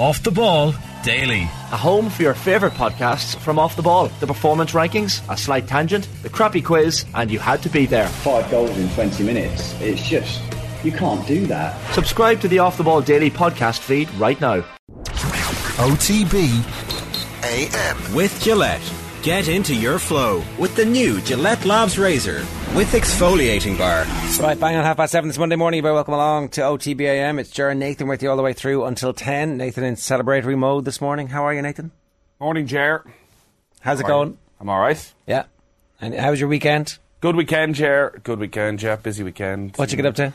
Off the Ball Daily. A home for your favourite podcasts from Off the Ball. The performance rankings, a slight tangent, the crappy quiz, and you had to be there. Five goals in 20 minutes. It's just, you can't do that. Subscribe to the Off the Ball Daily podcast feed right now. OTB AM. With Gillette. Get into your flow with the new Gillette Labs Razor with exfoliating bar. Right, bang on half past seven this Monday morning. You're very welcome along to OTBAM. It's Jaron Nathan with you all the way through until 10. Nathan in celebratory mode this morning. How are you, Nathan? Morning, Jer. How's it going? I'm all right. Yeah. And how was your weekend? Good weekend, Jer. Good weekend, Jeff. Busy weekend. What'd you get up to?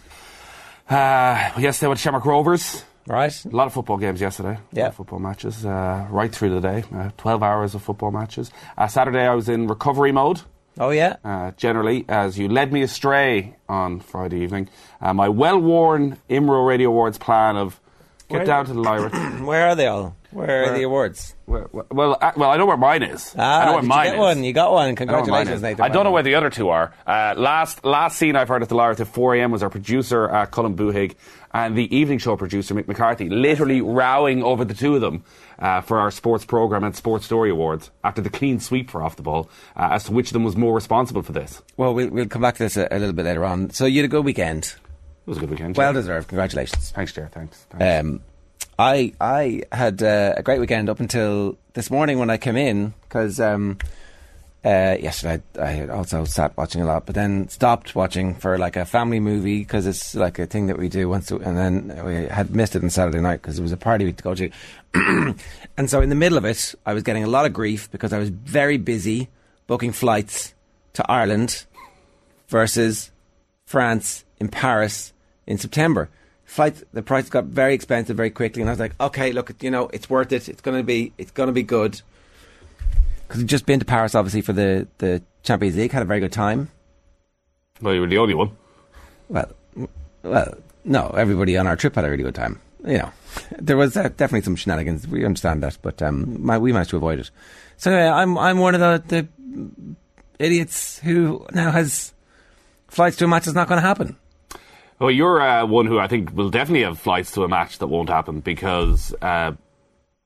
Uh, yesterday with Shamrock Rovers. Right. A lot of football games yesterday. Yeah. football matches uh, right through the day. Uh, 12 hours of football matches. Uh, Saturday I was in recovery mode. Oh, yeah? Uh, generally, as you led me astray on Friday evening, uh, my well-worn Imro Radio Awards plan of get Where- down to the Lyra. Where are they all? Where are the awards? well, well, uh, well, I know where mine is. Ah, I know where mine you get is. one? You got one. I where Congratulations, is. Nathan. I don't know where the other two are. Uh, last last scene I've heard at the Lyre at 4 a.m. was our producer, uh, Colin Buhig, and the evening show producer, Mick McCarthy, literally rowing over the two of them uh, for our sports programme and sports story awards after the clean sweep for Off the Ball uh, as to which of them was more responsible for this. Well, we'll, we'll come back to this a, a little bit later on. So you had a good weekend. It was a good weekend. Well deserved. Congratulations. Thanks, Jer. Thanks. thanks. Um, I I had uh, a great weekend up until this morning when I came in because um, uh, yesterday I, also sat watching a lot, but then stopped watching for like a family movie because it's like a thing that we do once, and then we had missed it on Saturday night because it was a party we had to go to, and so in the middle of it, I was getting a lot of grief because I was very busy booking flights to Ireland versus France in Paris in September. Flight, the price got very expensive very quickly, and I was like, okay, look, you know, it's worth it. It's going to be, it's going to be good. Because we've just been to Paris, obviously, for the, the Champions League, had a very good time. well, you were the only one. Well, well, no, everybody on our trip had a really good time. You know, there was uh, definitely some shenanigans. We understand that, but um, my, we managed to avoid it. So anyway, I'm I'm one of the, the idiots who now has flights to a match that's not going to happen. Well, you're uh, one who I think will definitely have flights to a match that won't happen because uh,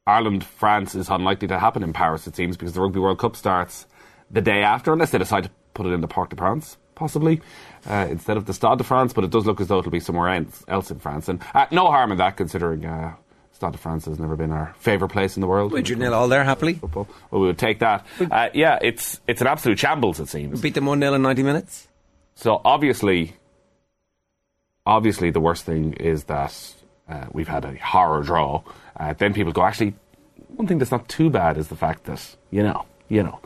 Ireland France is unlikely to happen in Paris. It seems because the Rugby World Cup starts the day after, unless they decide to put it in the Parc de France, possibly uh, instead of the Stade de France. But it does look as though it'll be somewhere else, else in France, and uh, no harm in that considering. Uh, Stade de France has never been our favourite place in the world. Would you nil all there happily? Football. Well, we would take that. Uh, yeah, it's it's an absolute shambles. It seems. Beat them 1 0 in 90 minutes? So obviously, obviously, the worst thing is that uh, we've had a horror draw. Uh, then people go, actually, one thing that's not too bad is the fact that you know, you know,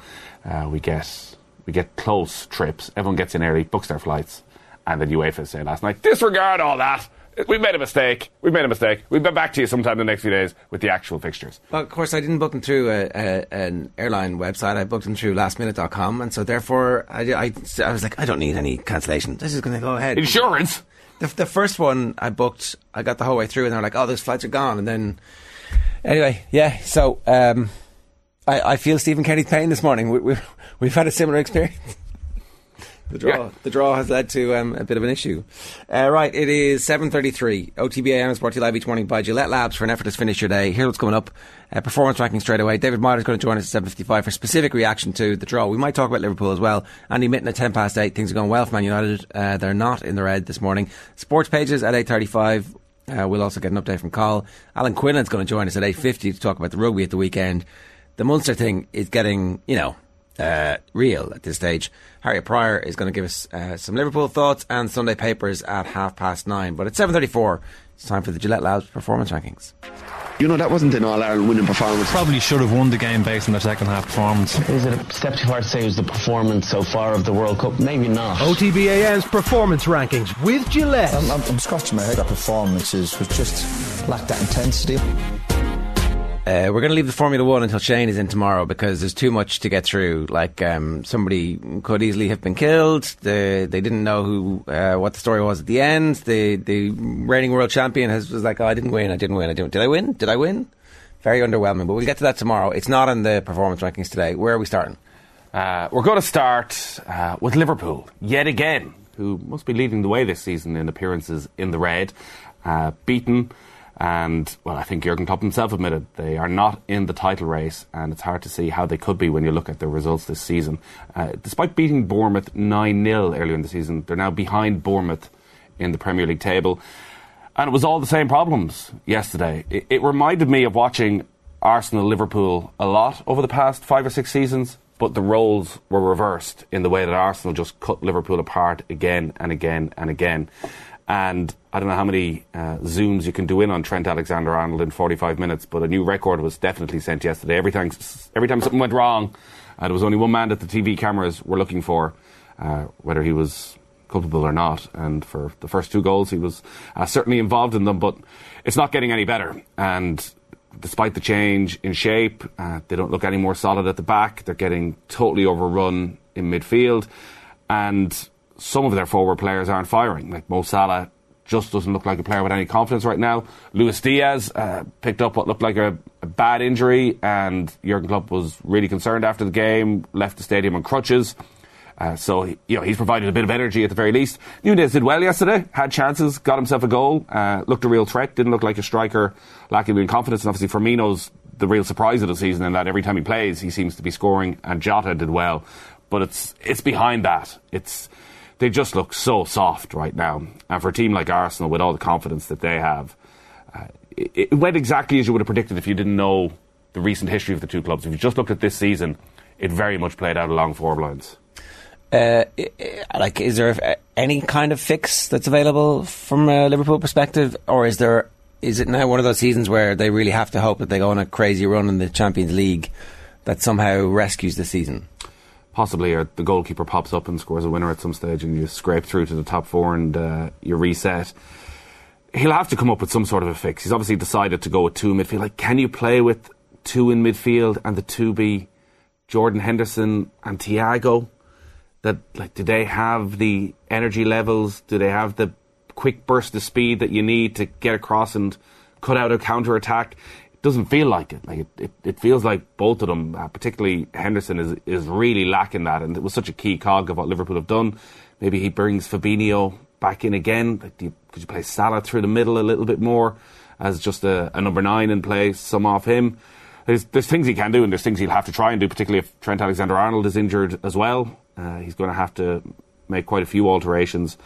uh, we get we get close trips. Everyone gets in early, books their flights, and then UEFA say last night, disregard all that. We've made a mistake. We've made a mistake. We'll be back to you sometime in the next few days with the actual fixtures. Well, of course, I didn't book them through a, a, an airline website. I booked them through lastminute.com. And so, therefore, I, I, I was like, I don't need any cancellation. This is going to go ahead. Insurance. The, the first one I booked, I got the whole way through, and they're like, "Oh, those flights are gone." And then, anyway, yeah. So um, I, I feel Stephen Kenny's pain this morning. We, we, we've had a similar experience. The draw, Yeah. the draw has led to um, a bit of an issue. Uh, right, it is seven thirty-three. OTBAM is brought to you live each morning by Gillette Labs for an effortless finish your day. Here's what's coming up: uh, performance ranking straight away. David Meyler is going to join us at seven fifty-five for specific reaction to the draw. We might talk about Liverpool as well. Andy Mitten at ten past eight. Things are going well for Man United. Uh, they're not in the red this morning. Sports pages at eight thirty-five. Uh, we'll also get an update from Carl. Alan Quinlan's going to join us at eight fifty to talk about the rugby at the weekend. The Munster thing is getting, you know, uh, real at this stage. Harriet Pryor is going to give us uh, some Liverpool thoughts and Sunday papers at half past nine. But at seven thirty-four, it's time for the Gillette Labs performance rankings. You know, that wasn't an All Ireland winning performance. Probably should have won the game based on their second half performance. Is it a step too far to say it was the performance so far of the World Cup? Maybe not. OTBAM's performance rankings with Gillette. I'm, I'm, I'm scratching my head. That performances was just lacked that intensity. Uh, we're going to leave the Formula One until Shane is in tomorrow because there's too much to get through. Like um, somebody could easily have been killed. The, they didn't know who uh, what the story was at the end. The the reigning world champion has was like, oh, I didn't win. I didn't win. I didn't. Did I win? Did I win? Very underwhelming. But we'll get to that tomorrow. It's not in the performance rankings today. Where are we starting? Uh, we're going to start uh, with Liverpool yet again, who must be leading the way this season in appearances in the red. Uh, beaten And, well, I think Jurgen Klopp himself admitted they are not in the title race, and it's hard to see how they could be when you look at their results this season. Uh, despite beating Bournemouth 9 0 earlier in the season, they're now behind Bournemouth in the Premier League table. And it was all the same problems yesterday. It, it reminded me of watching Arsenal Liverpool a lot over the past five or six seasons, but the roles were reversed in the way that Arsenal just cut Liverpool apart again and again and again. And I don't know how many uh, zooms you can do in on Trent Alexander Arnold in 45 minutes, but a new record was definitely sent yesterday. Every time, every time something went wrong, uh, there was only one man that the TV cameras were looking for, uh, whether he was culpable or not. And for the first two goals, he was uh, certainly involved in them, but it's not getting any better. And despite the change in shape, uh, they don't look any more solid at the back. They're getting totally overrun in midfield. And some of their forward players aren't firing. Like Mo Salah just doesn't look like a player with any confidence right now. Luis Diaz uh, picked up what looked like a, a, bad injury, and Jurgen Klopp was really concerned after the game. Left the stadium on crutches. Uh, so you know he's provided a bit of energy at the very least. Nunez did well yesterday, had chances, got himself a goal, uh, looked a real threat. Didn't look like a striker lacking in confidence. And obviously Firmino's the real surprise of the season in that every time he plays he seems to be scoring. And Jota did well, but it's it's behind that. It's they just look so soft right now. And for a team like Arsenal, with all the confidence that they have, uh, it, it, went exactly as you would have predicted if you didn't know the recent history of the two clubs. If you just looked at this season, it very much played out along four lines. Uh, like, is there any kind of fix that's available from a Liverpool perspective, or is there? Is it now one of those seasons where they really have to hope that they go on a crazy run in the Champions League that somehow rescues the season? Possibly or the goalkeeper pops up and scores a winner at some stage and you scrape through to the top four and uh, you reset. He'll have to come up with some sort of a fix. He's obviously decided to go with two midfield. Like, can you play with two in midfield and the two be Jordan Henderson and Thiago? That like, do they have the energy levels? Do they have the quick burst of speed that you need to get across and cut out a counter attack? Doesn't feel like it. Like it, it, it feels like both of them, uh, particularly Henderson, is is really lacking that, and it was such a key cog of what Liverpool have done. Maybe he brings Fabinho back in again. Like, you, could you play Salah through the middle a little bit more as just a, a number nine in play, some off him? There's, there's things he can do, and there's things he'll have to try and do, particularly if Trent Alexander Arnold is injured as well. Uh, he's going to have to make quite a few alterations.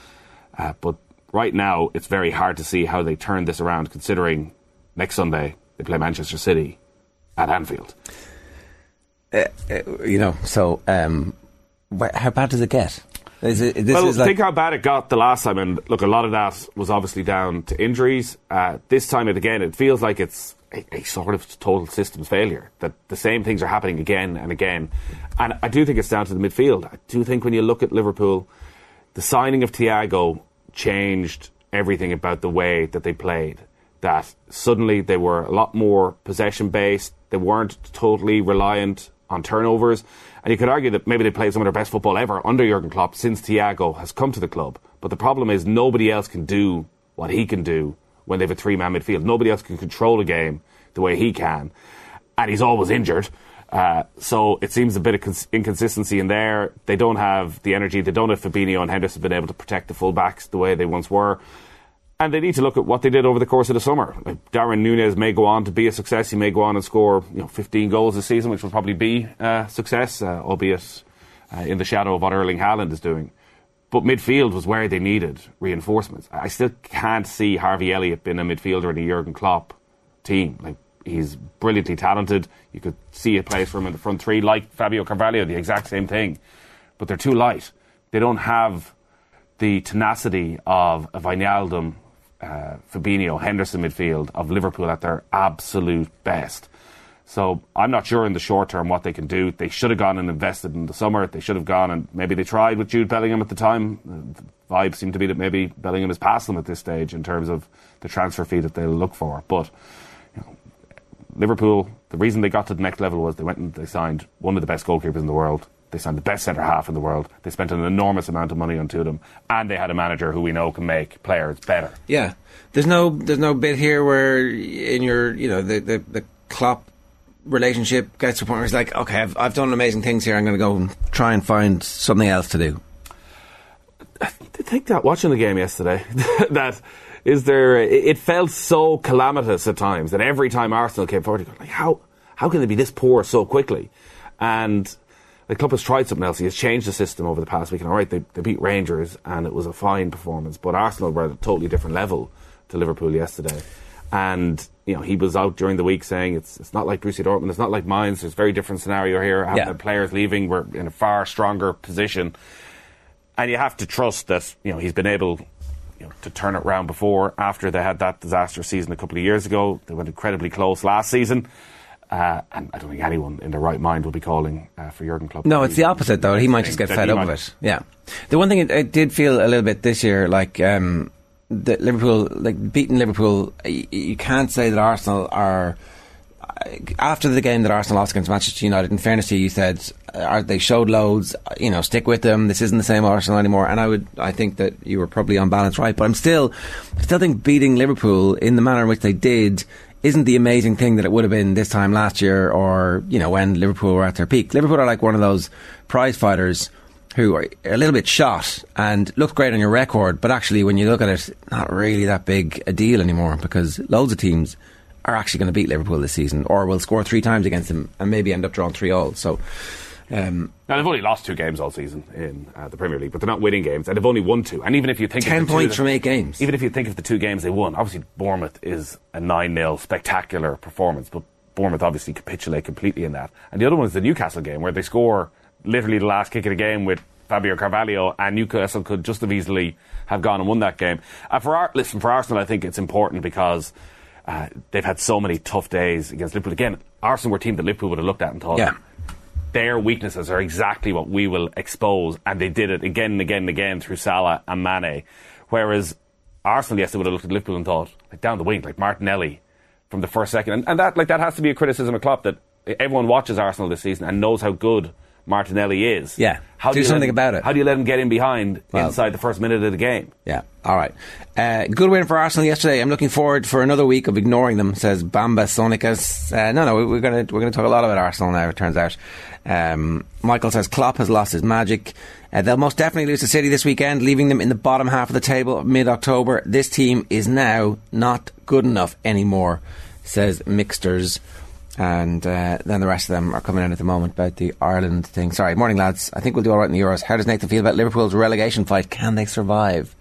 Uh, but right now, it's very hard to see how they turn this around, considering next Sunday they play Manchester City at Anfield. Uh, uh, you know, so um, wh- how bad does it get? Is it, well, like think how bad it got the last time, and look, a lot of that was obviously down to injuries. Uh, this time, it again, it feels like it's a, a, sort of total systems failure. That the same things are happening again and again, and I do think it's down to the midfield. I do think when you look at Liverpool, the signing of Thiago changed everything about the way that they played that suddenly they were a lot more possession based. They weren't totally reliant on turnovers. And you could argue that maybe they played some of their best football ever under Jurgen Klopp since Thiago has come to the club. But the problem is nobody else can do what he can do when they have a three man midfield. Nobody else can control a game the way he can. And he's always injured. Uh, so it seems a bit of cons- inconsistency in there. They don't have the energy. They don't have Fabinho and Henderson been able to protect the fullbacks the way they once were. And they need to look at what they did over the course of the summer. Like Darwin Nunez may go on to be a success. He may go on and score you know, 15 goals this season, which will probably be a success, uh, albeit uh, in the shadow of what Erling Haaland is doing. But midfield was where they needed reinforcements. I still can't see Harvey Elliott being a midfielder in a Jurgen Klopp team. Like he's brilliantly talented. You could see a place for him in the front three, like Fabio Carvalho, the exact same thing. But they're too light. They don't have the tenacity of a Wijnaldum uh, Fabinho, Henderson midfield of Liverpool at their absolute best. So I'm not sure in the short term what they can do. They should have gone and invested in the summer. They should have gone and maybe they tried with Jude Bellingham at the time. The vibe seemed to be that maybe Bellingham has passed them at this stage in terms of the transfer fee that they'll look for. But you know, Liverpool, the reason they got to the next level was they went and they signed one of the best goalkeepers in the world they signed the best centre half in the world. They spent an enormous amount of money on two of them, and they had a manager who we know can make players better. Yeah, there's no there's no bit here where in your you know the the, the Klopp relationship gets to a point where it's like, okay, I've I've done amazing things here. I'm going to go and try and find something else to do. I think that watching the game yesterday that is there? It, it felt so calamitous at times that every time Arsenal came forward, you go like, how how can they be this poor so quickly? And the club has tried something else. He has changed the system over the past week. And all right, they, they beat Rangers, and it was a fine performance. But Arsenal were at a totally different level to Liverpool yesterday. And you know, he was out during the week saying it's it's not like Borussia Dortmund, it's not like Mainz. There's a very different scenario here. Having Yeah. the players leaving, we're in a far stronger position. And you have to trust that you know he's been able you know, to turn it round before. After they had that disastrous season a couple of years ago, they went incredibly close last season. Uh, and I don't think anyone in their right mind will be calling uh, for Jurgen Klopp. No, it's the opposite though. He might just get fed up might- with it. Yeah. The one thing it, it did feel a little bit this year, like um, that Liverpool, like beating Liverpool, you, you can't say that Arsenal are. After the game that Arsenal lost against Manchester United, in fairness to you, you said uh, are, they showed loads. uh, You know, stick with them. This isn't the same Arsenal anymore. And I would, I think that you were probably on balance right. But I'm still, I still think beating Liverpool in the manner in which they did isn't the amazing thing that it would have been this time last year or, you know, when Liverpool were at their peak. Liverpool are like one of those prize fighters who are a little bit shot and look great on your record, but actually when you look at it, not really that big a deal anymore because loads of teams are actually going to beat Liverpool this season or will score three times against them and maybe end up drawing three all. So, um, Now they've only lost two games all season in uh, the Premier League, but they're not winning games, and they've only won two. And even if you think of 10 the two points that- from eight games. even if you think of the two games they won, obviously Bournemouth is a nine 0 spectacular performance, but Bournemouth obviously capitulate completely in that. And the other one is the Newcastle game where they score literally the last kick of the game with Fabio Carvalho, and Newcastle could just have easily have gone and won that game. And for Ar- listen, for Arsenal, I think it's important because. Uh, they've had so many tough days against Liverpool. Again, Arsenal were a team that Liverpool would have looked at and thought, Yeah. Their weaknesses are exactly what we will expose, and they did it again and again and again through Salah and Mane. Whereas Arsenal, yesterday would have looked at Liverpool and thought, like down the wing, like Martinelli from the first second, and, and that like that has to be a criticism of Klopp that everyone watches Arsenal this season and knows how good Martinelli is. Yeah. how Do you let something him- about it. How do you let him get in behind Well- inside the first minute of the game? Yeah. All right. Uh, good win for Arsenal yesterday. I'm looking forward for another week of ignoring them. Says Bamba Sonicas. Uh, no, no, we're going to we're going to talk a lot about Arsenal now. It turns out. Um, Michael says Klopp has lost his magic. Uh, they'll most definitely lose to City this weekend, leaving them in the bottom half of the table mid October. This team is now not good enough anymore. Says Mixters. And uh, then the rest of them are coming in at the moment about the Ireland thing. Sorry, morning lads. I think we'll do all right in the Euros. How does Nathan feel about Liverpool's relegation fight? Can they survive?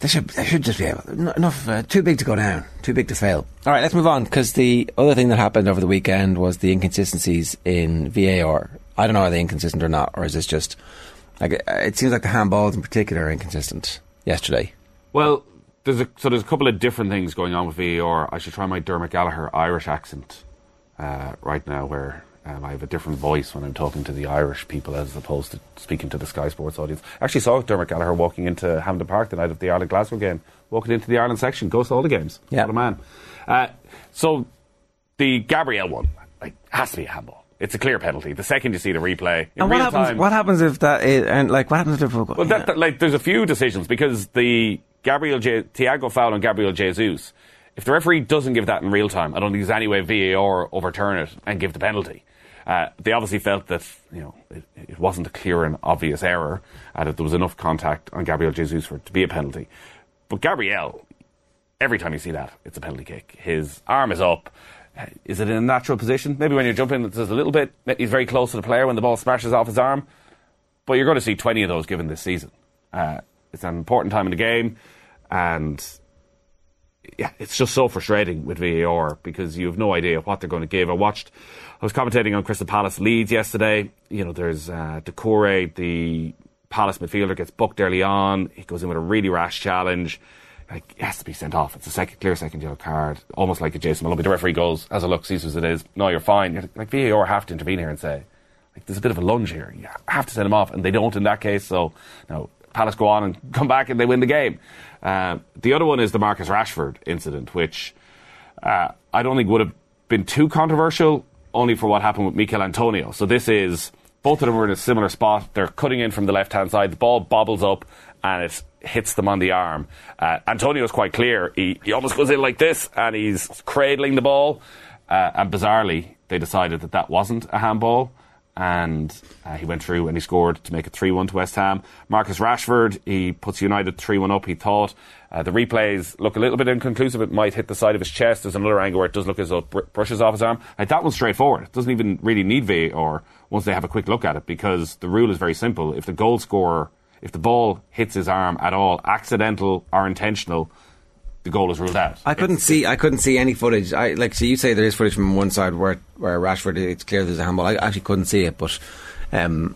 They should, they should just be able. Enough. Uh, too big to go down. Too big to fail. All right, let's move on because the other thing that happened over the weekend was the inconsistencies in VAR. I don't know are they inconsistent or not, or is this just like uh, it seems like the handballs in particular are inconsistent yesterday. Well, there's a so there's a couple of different things going on with VAR. I should try my Dermot Gallagher Irish accent uh, right now, where um, I have a different voice when I'm talking to the Irish people as opposed to speaking to the Sky Sports audience. I actually saw Dermot Gallagher walking into Hampden Park the night of the Ireland Glasgow game, walking into the Ireland section, goes to all the games. Yeah. what a man. Uh, so the Gabriel one like, has to be a handball. It's a clear penalty. The second you see the replay, in And what real happens? time, What happens if that? Is, and like, what happens if Liverpool? well, that, that- like, there's a few decisions because the Gabriel Je- Thiago foul on Gabriel Jesus. If the referee doesn't give that in real time, I don't think there's any way VAR overturn it and give the penalty. Uh, they obviously felt that you know it, it wasn't a clear and obvious error, and that there was enough contact on Gabriel Jesus for it to be a penalty. But Gabriel, every time you see that, it's a penalty kick. His arm is up. Uh, Is it in a natural position? Maybe when you're jumping, it's a little bit. He's very close to the player when the ball smashes off his arm. But you're going to see 20 of those given this season. Uh, it's an important time in the game, and yeah, it's just so frustrating with VAR because you have no idea what they're going to give. I watched, I was commentating on Crystal Palace Leeds yesterday. You know, there's uh, Doucouré, the Palace midfielder, gets booked early on. He goes in with a really rash challenge. Like, he has to be sent off. It's a second, clear second yellow card, almost like a Jason Maloney. The referee goes, as a look, sees as it is. No, you're fine. You're like, VAR have to intervene here and say, like, there's a bit of a lunge here. You have to send him off, and they don't in that case. So, now Palace go on and come back and they win the game. Um, the other one is the Marcus Rashford incident, which uh, I don't think would have been too controversial, only for what happened with Michail Antonio. So this is both of them were in a similar spot. They're cutting in from the left hand side. The ball bobbles up and it hits them on the arm. Uh, Antonio's quite clear. He, he almost goes in like this and he's cradling the ball. Uh, and bizarrely, they decided that that wasn't a handball. And uh, he went through and he scored to make it 3 1 to West Ham. Marcus Rashford, he puts United 3 1 up, he thought. Uh, the replays look a little bit inconclusive. It might hit the side of his chest. There's another angle where it does look as though it br- brushes off his arm. Like, that one's straightforward. It doesn't even really need VAR once they have a quick look at it because the rule is very simple. If the goal scorer, if the ball hits his arm at all, accidental or intentional, the goal is ruled out. I couldn't see. I couldn't see any footage. I like. So you say there is footage from one side where where Rashford. It's clear there's a handball. I actually couldn't see it, but um,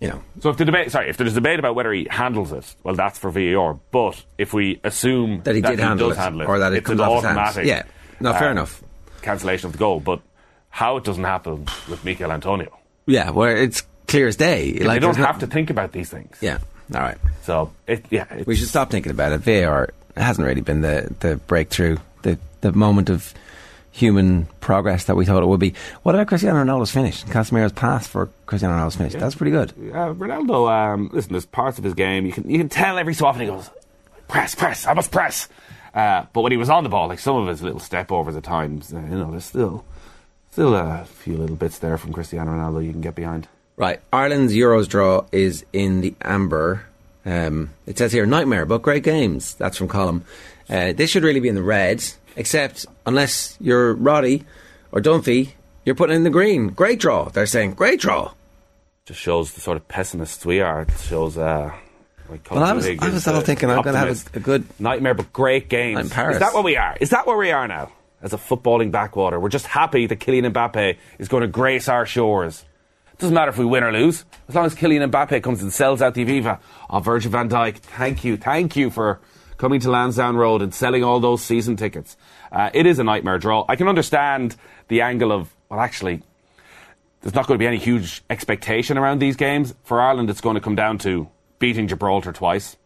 you know. So if the debate, sorry, if there's a debate about whether he handles it, well, that's for VAR. But if we assume That he did handle does it, handle it, or that it it's comes an off automatic. Yeah. No, fair uh, enough. Cancellation of the goal, but how it doesn't happen with Michail Antonio? Yeah, where it's clear as day. they Like don't have no- to think about these things. Yeah. All right. So it, yeah, We should stop thinking about it. VAR hasn't really been the, the breakthrough, the, the moment of human progress that we thought it would be. What about Cristiano Ronaldo's finish? Casemiro's pass for Cristiano Ronaldo's finish. That's pretty good. Uh, Ronaldo, um, listen, there's parts of his game you can you can tell every so often he goes, press, press, I must press. Uh, but when he was on the ball, like some of his little step overs at times, uh, you know, there's still still a few little bits there from Cristiano Ronaldo you can get behind. Right. Ireland's Euros draw is in the amber. Um, it says here, nightmare, but great games. That's from Column. Uh, this should really be in the red, except unless you're Roddy or Dunphy, you're putting in the green. Great draw. They're saying, great draw. Just shows the sort of pessimists we are. It shows. Uh, like Well, I was- I was all thinking I'm gonna have a- a good- nightmare, but great games. I'm Paris. Is that what we are? Is that where we are now? As a footballing backwater, we're just happy that Kylian Mbappe is going to grace our shores. Doesn't matter if we win or lose, as long as Kylian Mbappe comes and sells out the Aviva. Oh, Virgil van Dijk, thank you, thank you for coming to Lansdowne Road and selling all those season tickets. Uh, it is a nightmare draw. I can understand the angle of well, actually, there's not going to be any huge expectation around these games. For Ireland, it's going to come down to beating Gibraltar twice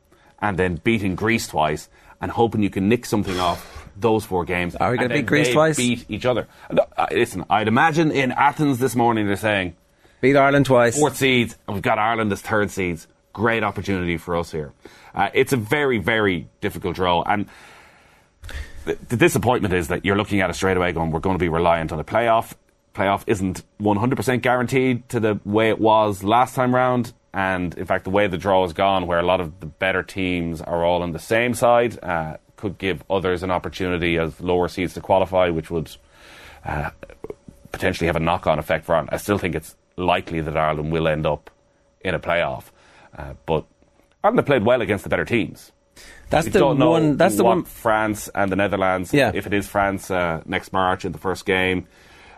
and then beating Greece twice and hoping you can nick something off those four games. Are we And gonna beat Greece they twice? Beat each other. Uh, listen, I'd imagine in Athens this morning they're saying Beat Ireland twice. fourth seeds and we've got Ireland as third seeds. Great opportunity for us here. Uh, it's a very, very difficult draw and the, disappointment is that you're looking at it straight away going, we're going to be reliant on a playoff. Playoff isn't 100% guaranteed to the way it was last time round. And in fact, the way the draw has gone, where a lot of the better teams are all on the same side, uh, could give others an opportunity as lower seeds to qualify, which would uh, potentially have a knock on effect for Ireland. I still think it's likely that Ireland will end up in a playoff. Uh, but Ireland have played well against the better teams. That's We the don't know one. That's the one. France and the Netherlands. Yeah. If it is France uh, next March in the first game,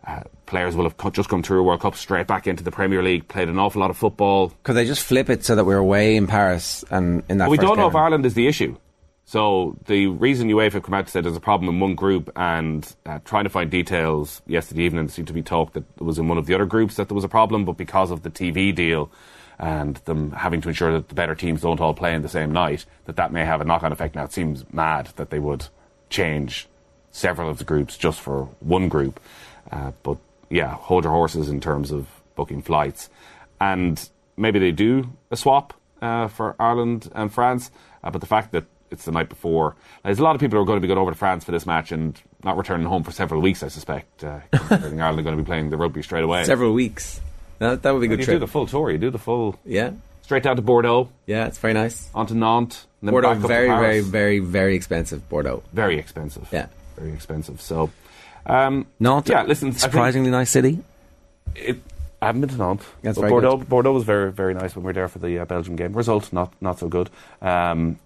uh, players will have just come through a World Cup straight back into the Premier League, played an awful lot of football. Could they just flip it so that we're away in Paris and in that. But we don't know if. Ireland is the issue. So the reason UEFA have come out to say there's a problem in one group and uh, trying to find details yesterday evening seemed to be talk that it was in one of the other groups that there was a problem, but because of the TV deal and them having to ensure that the better teams don't all play in the same night, that that may have a knock-on effect. Now it seems mad that they would change several of the groups just for one group, uh, but yeah, hold your horses in terms of booking flights, and maybe they do a swap uh, for Ireland and France, uh, but the fact that it's the night before. There's a lot of people who are going to be going over to France for this match and not returning home for several weeks, I suspect. Uh, Ireland are going to be playing the rugby straight away. Several weeks. That, that would be a good you trip. do the full tour. You do the full yeah, straight down to Bordeaux, yeah, it's very nice. onto Nantes, and then Bordeaux, very, very, very, very expensive. Bordeaux. very expensive. Yeah. very expensive. So, um, Nantes, yeah, listen, surprisingly nice city. it, I haven't been to Nantes. That's but Bordeaux, good. Bordeaux was very, very nice when we were there for the uh, Belgium game. Result, not not so good. Um,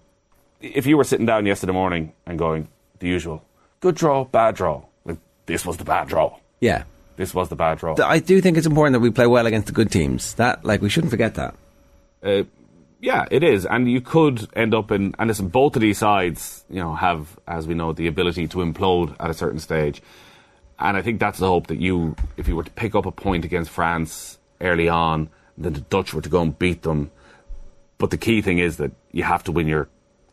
if you were sitting down yesterday morning and going the usual, good draw, bad draw. Like, this was the bad draw. Yeah, This was the bad draw. I do think it's important that we play well against the good teams. That like we shouldn't forget that. Uh, yeah, it is, and you could end up in. And listen, both of these sides, you know, have, as we know, the ability to implode at a certain stage. And I think that's the hope that you, if you were to pick up a point against France early on, then the Dutch were to go and beat them. But the key thing is that you have to win your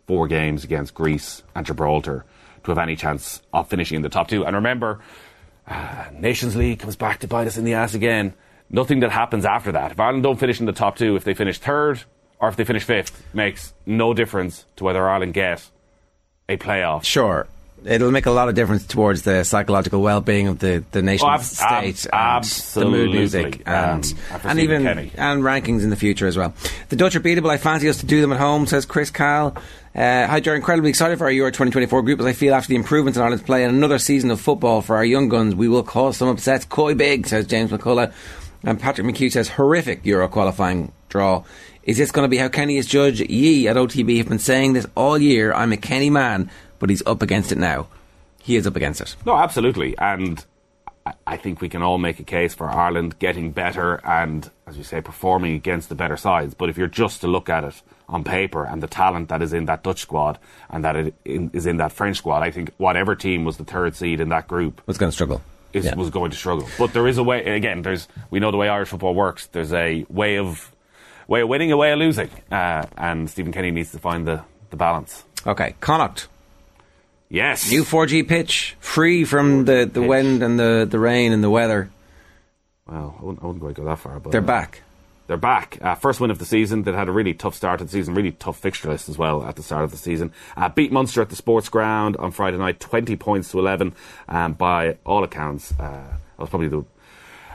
four games against Greece and Gibraltar to have any chance of finishing in the top two. And remember, uh, Nations League comes back to bite us in the ass again. Nothing that happens after that. If Ireland don't finish in the top two, if they finish third or if they finish fifth, makes no difference to whether Ireland get a playoff. Sure, It'll make a lot of difference towards the psychological well-being of the the nation Oh, ab- state, ab- and the mood absolutely. music, Um, and after and even Kenny. and rankings in the future as well. The Dutch are beatable. I fancy us to do them at home, says Chris Kyle. Uh, hi, Joe. Incredibly excited for our Euro 2024 group as I feel after the improvements in Ireland's play and another season of football for our young guns, we will cause some upsets. Coy big, says James McCullough. And Patrick McHugh says horrific Euro qualifying draw. Is this going to be how Kenny is judged? Ye at OTB have been saying this all year. I'm a Kenny man, but he's up against it now. He is up against it. No, absolutely. And I- think we can all make a case for Ireland getting better and, as you say, performing against the better sides. But if you're just to look at it on paper and the talent that is in that Dutch squad and that it is in that French squad, I think whatever team was the third seed in that group Was going to struggle. is, Yeah. was going to struggle. But there is a way. Again, there's we know the way Irish football works. There's a way of way of winning, a way of losing, uh, and Stephen Kenny needs to find the, the balance. Okay, Connacht. Yes, New 4G pitch, free from the, the pitch. wind and the, the rain and the weather. Well, I wouldn't, I wouldn't quite go that far, but They're uh, back. They're back. Uh, first win of the season. They'd had a really tough start to the season, really tough fixture list as well at the start of the season. Uh, beat Munster at the Sports Ground on Friday night, 20 points to 11. Um, by all accounts, uh, that was probably the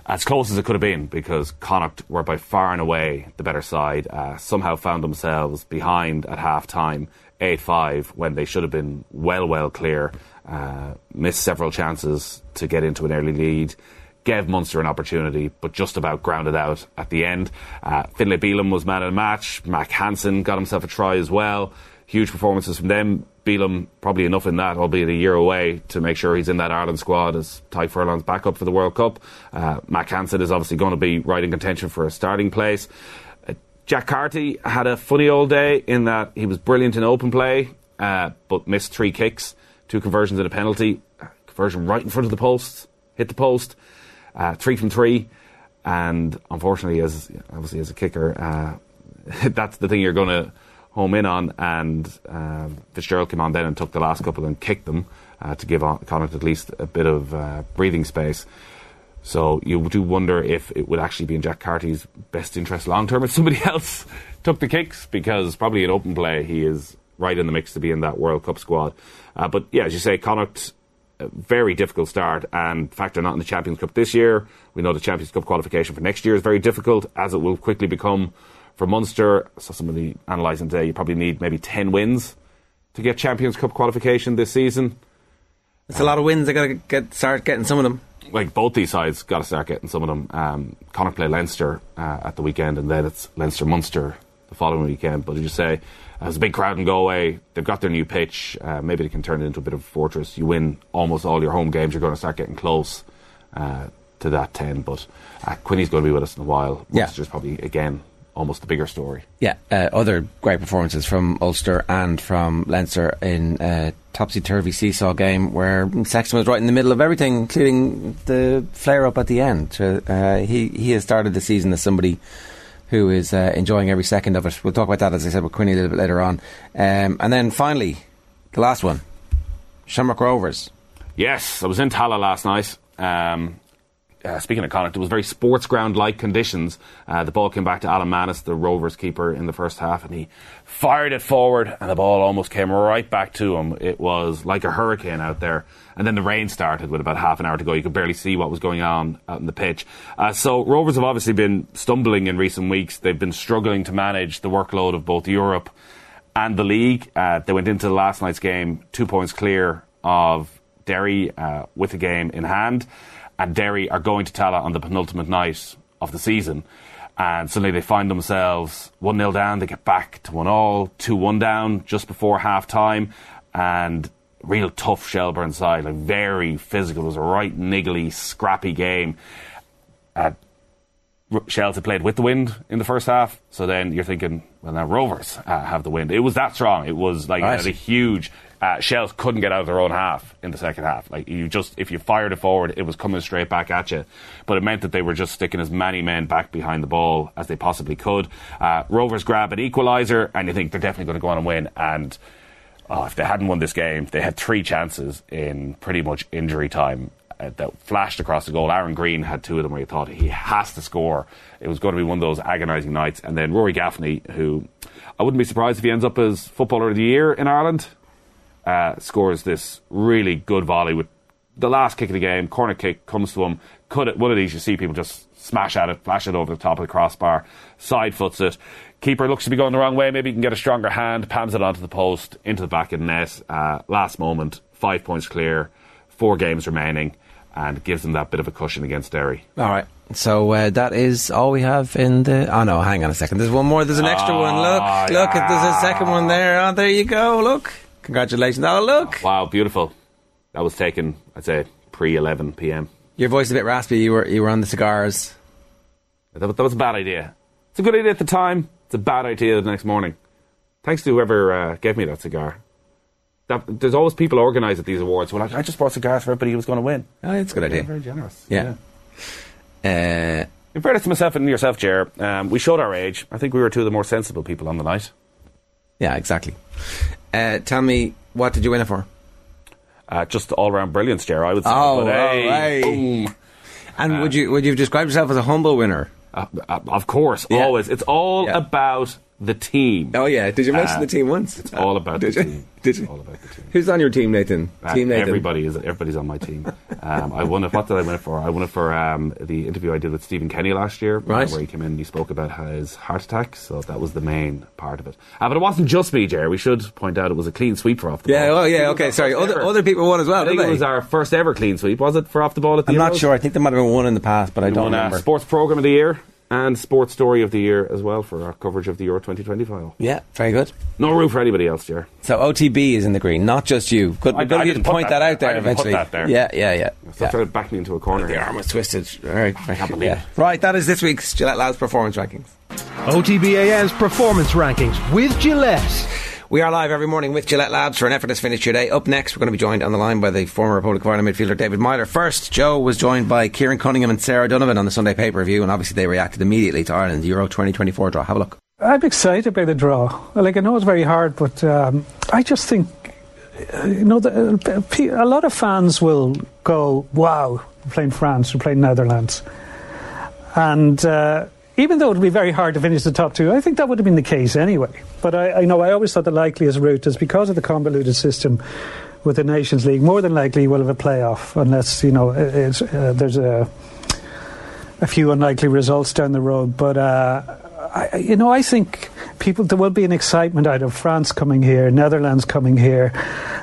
as close as it could have been because Connacht were by far and away the better side. Uh, somehow found themselves behind at half time, 8 5, when they should have been well, well clear. Uh, missed several chances to get into an early lead. Gave Munster an opportunity, but just about grounded out at the end. Uh, Finlay Bealham was man of the match. Mack Hansen got himself a try as well. Huge performances from them. Bealham probably enough in that, albeit a year away, to make sure he's in that Ireland squad as Tadhg Furlong's backup for the World Cup. Uh, Mack Hansen is obviously going to be right in contention for a starting place. Uh, Jack Carty had a funny old day in that he was brilliant in open play, uh, but missed three kicks, two conversions and a penalty. Uh, Conversion right in front of the post, hit the post, uh, three from three, and unfortunately, as obviously as a kicker, uh, that's the thing you're going to home in on. And um, Fitzgerald came on then and took the last couple and kicked them uh, to give on- Connacht at least a bit of uh, breathing space. So you do wonder if it would actually be in Jack Carty's best interest long term if somebody else took the kicks, because probably in open play he is right in the mix to be in that World Cup squad. Uh, but yeah, as you say, Connacht, very difficult start, and factor not in the Champions Cup this year. We know the Champions Cup qualification for next year is very difficult, as it will quickly become for Munster. So somebody analysing today, you probably need maybe 10 wins to get Champions Cup qualification this season. It's a lot of wins. They got to get start getting some of them. Like both these sides got to start getting some of them. Um, Connacht play Leinster uh, at the weekend, and then it's Leinster Munster the following weekend. But as you say, there's a big crowd in Galway. They've got their new pitch. Uh, maybe they can turn it into a bit of a fortress. You win almost all your home games, you're going to start getting close uh, to that ten. But uh, Quinny's going to be with us in a while. Yeah. Munster's probably again almost the bigger story. Yeah, uh, other great performances from Ulster and from Leinster in a topsy turvy seesaw game where Sexton was right in the middle of everything, including the flare up at the end. Uh, he he has started the season as somebody who is uh, enjoying every second of it. We'll talk about that, as I said, with Quinny a little bit later on. Um, and then finally, the last one Shamrock Rovers. Yes, I was in Tallaght last night. Um, uh, speaking of Connacht, it was very sports ground like conditions. Uh, the ball came back to Alan Mannus, the Rovers keeper, in the first half, and he fired it forward, and the ball almost came right back to him. It was like a hurricane out there. And then the rain started with about half an hour to go. You could barely see what was going on out in the pitch. Uh, so Rovers have obviously been stumbling in recent weeks. They've been struggling to manage the workload of both Europe and the league. Uh, they went into last night's game two points clear of Derry uh, with the game in hand, and Derry are going to Tallaght on the penultimate night of the season. And suddenly they find themselves 1 0 down. They get back to 1 all, 2 1 down just before half time. And real tough Shelbourne side, like very physical. It was a right niggly, scrappy game. Uh, Shells had played with the wind in the first half, so then you're thinking, well, now Rovers uh, have the wind. It was that strong. It was like Right. it had a huge. Uh, Shells couldn't get out of their own half in the second half. Like you just, if you fired it forward, it was coming straight back at you. But it meant that they were just sticking as many men back behind the ball as they possibly could. Uh, Rovers grab an equaliser, and you think they're definitely going to go on and win. And oh, if they hadn't won this game, they had three chances in pretty much injury time uh, that flashed across the goal. Aaron Green had two of them where you thought he has to score. It was going to be one of those agonising nights. And then Rory Gaffney, who I wouldn't be surprised if he ends up as Footballer of the Year in Ireland. Uh, scores this really good volley with the last kick of the game. Corner kick comes to him. Cut it. One of these you see people just smash at it, flash it over the top of the crossbar, side foots it. Keeper looks to be going the wrong way. Maybe he can get a stronger hand. Pams it onto the post, into the back of the net. Uh, last moment, five points clear, four games remaining, and gives them that bit of a cushion against Derry. All right. So uh, that is all we have in the. Oh no, hang on a second. There's one more. There's an extra one. Look, Ah, look. There's a second one there. Oh, there you go. Look. Congratulations. Oh, look. Wow, beautiful. That was taken, I'd say, pre 11 p.m. Your voice is a bit raspy. You were you were on the cigars. That, was- that was a bad idea. It's a good idea at the time. It's a bad idea the next morning. Thanks to whoever uh, gave me that cigar. That, there's always people organised at these awards who are like, I just bought cigars for everybody who was going to win. Oh, it's a good idea. Very generous. Yeah. Uh, In fairness to myself and yourself, Jer, um, we showed our age. I think we were two of the more sensible people on the night. Yeah, exactly. Uh, tell me, what did you win it for? Uh, just all round brilliance, Jer, I would say. Oh, but, hey, right. And would you would you describe yourself as a humble winner? Uh, uh, of course, Yeah. always. It's all Yeah. about the team. Oh yeah, did you mention Uh, the team once? It's all about did the you? team. Did you? It's all about the team. Who's on your team, Nathan? Uh, team Nathan. Everybody is everybody's on my team. Um, I won it. What did I win it for? I won it for um, the interview I did with Stephen Kenny last year, uh, Right. where he came in and he spoke about his heart attack. So that was the main part of it. Uh, but it wasn't just me, Jerry. We should point out it was a clean sweep for off the Yeah. ball. Oh yeah. Okay. Sorry. Other other people won as well. I think didn't it was our first ever clean sweep. Was it for off the ball at the I'm not sure. I think there might have been one in the past, but I don't won uh, remember. sports program of the year and sports story of the year as well for our coverage of the Euro 2020 final. Yeah. Very good. No room for anybody else, Jerry. So OTB is in the green, not just you. Good, I- good I of you to point that that, out there. there I didn't put eventually. that there. Yeah. Yeah. Yeah. Stop yeah. trying to back me into a corner. The arm was twisted. All right. I can't believe it. Right. That is this week's Gillette Labs performance rankings. OTBAM's performance rankings with Gillette. We are live every morning with Gillette Labs for an effortless finish your day. Up next, we're going to be joined on the line by the former Republic of Ireland midfielder David Meyler. First, Joe was joined by Kieran Cunningham and Sarah Donovan on the Sunday pay per view, and obviously they reacted immediately to Ireland's Euro 2024 draw. Have a look. I'm excited by the draw. Like I know it's very hard, but um, I just think you know the, a lot of fans will go, "Wow, we're playing France, we're playing Netherlands," and uh, even though it would be very hard to finish the top two, I think that would have been the case anyway. But I, I know I always thought the likeliest route is because of the convoluted system with the Nations League. More than likely, we'll have a playoff unless you know uh, there's a a few unlikely results down the road. But uh, I, you know, I think people there will be an excitement out of France coming here, Netherlands coming here.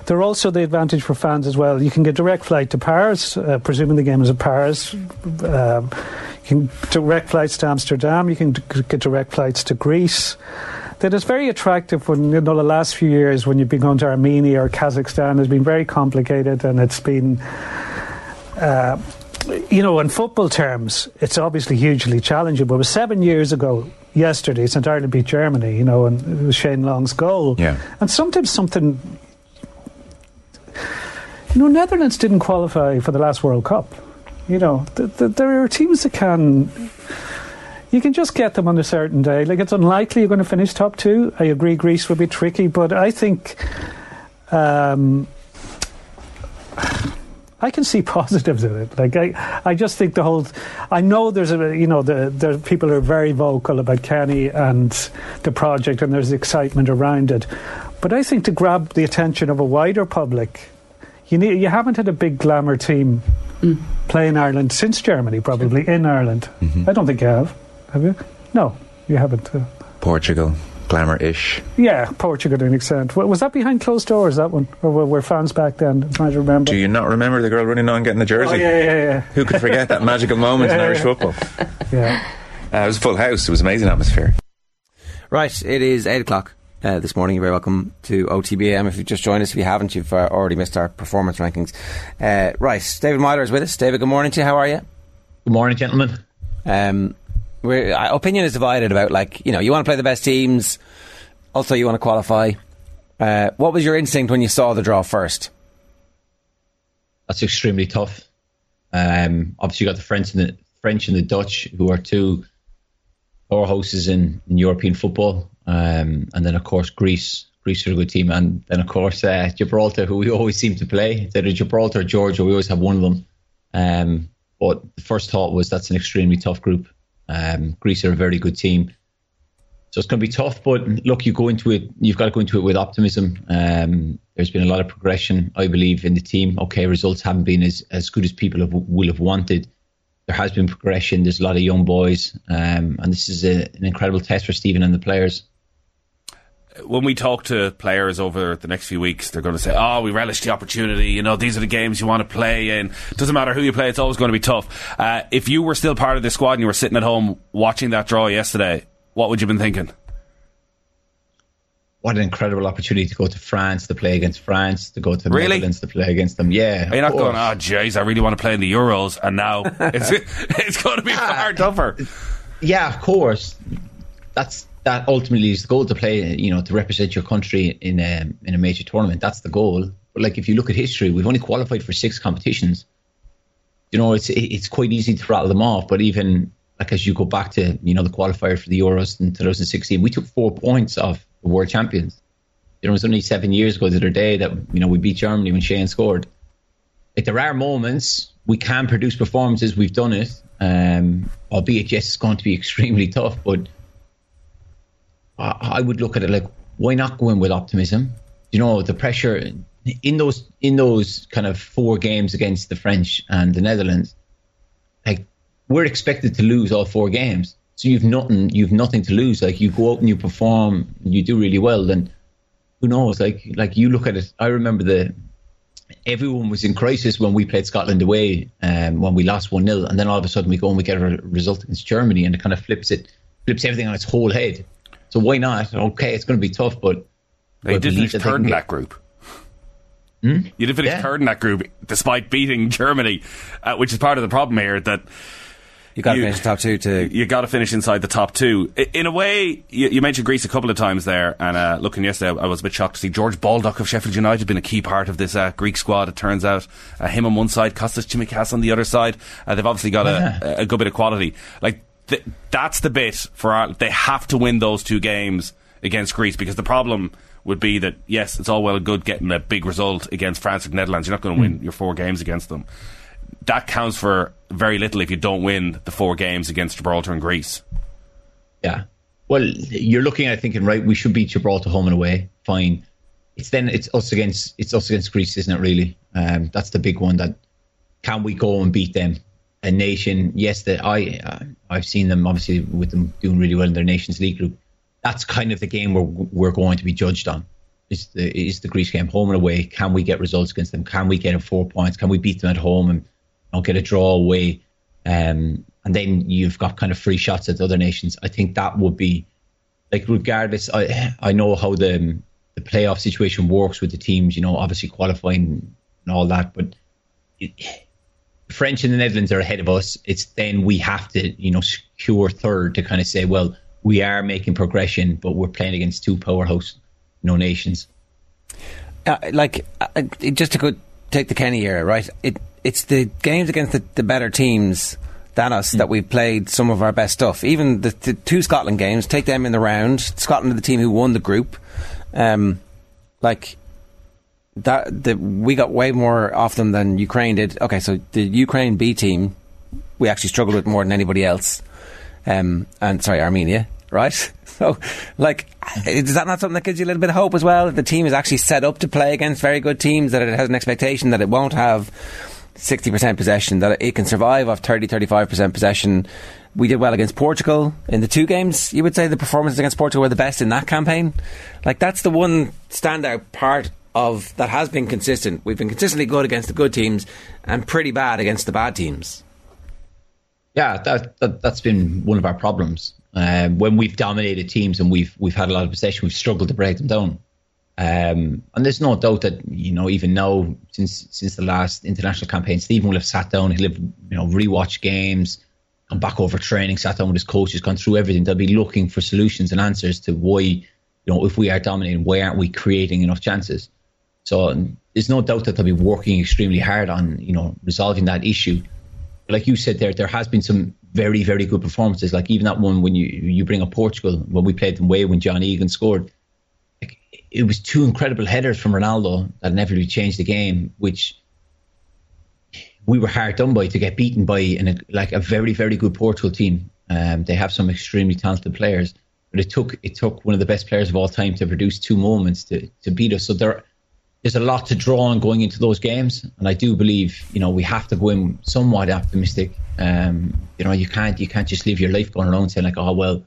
There are also the advantage for fans as well. You can get direct flight to Paris, uh, presuming the game is at Paris. Um, you can direct flights to Amsterdam. You can get direct flights to Greece. That is very attractive. When you know the last few years, when you've been going to Armenia or Kazakhstan, has been very complicated, and it's been. Uh, you know, in football terms, it's obviously hugely challenging. But it was seven years ago yesterday, St Ireland beat Germany, you know, and it was Shane Long's goal. Yeah. And sometimes something. You know, Netherlands didn't qualify for the last World Cup. You know, th- th- there are teams that can. You can just get them on a certain day. Like, it's unlikely you're going to finish top two. I agree Greece will be tricky, but I think. Um, I can see positives in it. Like I, I just think the whole. I know there's a, you know, the there people are very vocal about Kenny and the project, and there's excitement around it. But I think to grab the attention of a wider public, you need you haven't had a big glamour team play in Ireland since Germany, probably in Ireland. I don't think you have. Have you? No, you haven't. Uh, Portugal, glamour-ish. yeah, Portugal to an extent. Wa- Was that behind closed doors? That one, or were, were fans back then? I'm trying to remember. Do you not remember the girl running on getting the jersey? Oh, yeah, yeah, yeah. Who could forget that magical moment in Irish yeah. football? Yeah. Uh, it was a full house. It was amazing atmosphere. Right, it is 8 o'clock uh, this morning. You're very welcome to OTBAM. If you've just joined us, if you haven't, you've uh, already missed our performance rankings. Uh, right, David Meyler is with us. David, good morning to you. How are you? Good morning, gentlemen. Um, we're, uh, opinion is divided about, like, you know, you want to play the best teams, also you want to qualify. Uh, what was your instinct when you saw the draw first? That's extremely tough. Um, obviously, you got the French and the French and the Dutch, who are two powerhouses in, in European football, um, and then of course Greece. Greece are a good team, and then of course uh, Gibraltar, who we always seem to play. Either Gibraltar Georgia. We always have one of them. Um, but the first thought was that's an extremely tough group. Um, Greece are a very good team. So it's going to be tough, but look, you go into it. You've got to go into it with optimism. Um, there's been a lot of progression, I believe, in the team. Okay, results haven't been as, as good as people have, will have wanted. There has been progression. There's a lot of young boys, um, and this is a, an incredible test for Stephen and the players. When we talk to players over the next few weeks, they're going to say, "Oh, we relish the opportunity. You know, these are the games you want to play, and it doesn't matter who you play; it's always going to be tough." Uh, if you were still part of the squad and you were sitting at home watching that draw yesterday, what would you have been thinking? What an incredible opportunity to go to France to play against France, to go to the Really? Netherlands to play against them. Yeah, Are you of not going, course. "Oh, jeez, I really want to play in the Euros," and now it's it's going to be far tougher. yeah, of course. That's that ultimately is the goal to play. You know, to represent your country in a in a major tournament. That's the goal. But like, if you look at history, we've only qualified for six competitions. You know, it's it's quite easy to rattle them off. But even like as you go back to you know the qualifier for the Euros in 2016, we took four points off the world champions. You know, it was only seven years ago the other day that you know we beat Germany when Shane scored. Like there are moments we can produce performances. We've done it, um, albeit yes, it's going to be extremely tough. But I, would look at it like, why not go in with optimism? You know, the pressure in those in those kind of four games against the French and the Netherlands, like we're expected to lose all four games. So you've nothing you've nothing to lose. Like you go out and you perform, you do really well, then who knows? Like like you look at it. I remember the everyone was in crisis when we played Scotland away, um, when we lost one 0 and then all of a sudden we go and we get a result against Germany, and it kind of flips it, flips everything on its whole head. So why not? Okay, it's going to be tough, but They did believe finish third in that group. Hmm? You did finish Yeah. third in that group, despite beating Germany, uh, which is part of the problem here. That you got to finish top two to. You got to finish inside the top two. In a way, you, you mentioned Greece a couple of times there, and uh, looking yesterday, I was a bit shocked to see George Baldock of Sheffield United had been a key part of this uh, Greek squad. It turns out, uh, him on one side, Kostas Tsimikas on the other side. Uh, they've obviously got a, a good bit of quality. Like th- that's the bit for our, they have to win those two games against Greece because the problem would be that yes, it's all well and good getting a big result against France and Netherlands. You're not going to win your four games against them. That counts for very little if you don't win the four games against Gibraltar and Greece. Yeah. Well, you're looking at it thinking, right, we should beat Gibraltar home and away. Fine. It's then it's us against it's us against Greece, isn't it? Really, um, that's the big one. That can we go and beat them? A nation, yes. That I uh, I've seen them obviously with them doing really well in their Nations League group. That's kind of the game where we're going to be judged on. Is the is the Greece game home and away? Can we get results against them? Can we get four points? Can we beat them at home and not get a draw away? Um, and then you've got kind of free shots at the other nations. I think that would be like regardless. I I know how the the playoff situation works with the teams. You know, obviously qualifying and all that, but it, French and the Netherlands are ahead of us. It's then we have to you know secure third to kind of say, well, we are making progression, but we're playing against two powerhouse you know nations. Uh, like uh, just to go take the Kenny era, right? It it's the games against the, the better teams than us that we've played some of our best stuff. Even the, the two Scotland games, take them in the round. Scotland are the team who won the group. Um, like that, the, we got way more off them than Ukraine did. Okay, so the Ukraine B team, we actually struggled with more than anybody else. Um, and sorry, Armenia, right? So, like, is that not something that gives you a little bit of hope as well? That the team is actually set up to play against very good teams, that it has an expectation that it won't have 60% possession, that it can survive off 30, 35% possession. We did well against Portugal in the two games. You would say the performances against Portugal were the best in that campaign? Like, that's the one standout part of that has been consistent. We've been consistently good against the good teams and pretty bad against the bad teams. Yeah, that, that that's been one of our problems. Um, when we've dominated teams and we've we've had a lot of possession, we've struggled to break them down. Um, and there's no doubt that you know even now since since the last international campaign, Stephen will have sat down, he'll have you know rewatched games, gone back over training, sat down with his coaches, gone through everything. They'll be looking for solutions and answers to why you know if we are dominating, why aren't we creating enough chances? So there's no doubt that they'll be working extremely hard on you know resolving that issue like you said there, there has been some very, very good performances. Like even that one when you you bring up Portugal when we played them away when John Egan scored, like, it was two incredible headers from Ronaldo that inevitably changed the game, which we were hard done by to get beaten by an, like a very, very good Portugal team. Um, they have some extremely talented players. but it took it took one of the best players of all time to produce two moments to to beat us. So there there's a lot to draw on going into those games, and I do believe you know we have to go in somewhat optimistic. Um, you know, you can't you can't just live your life going around saying like, oh well,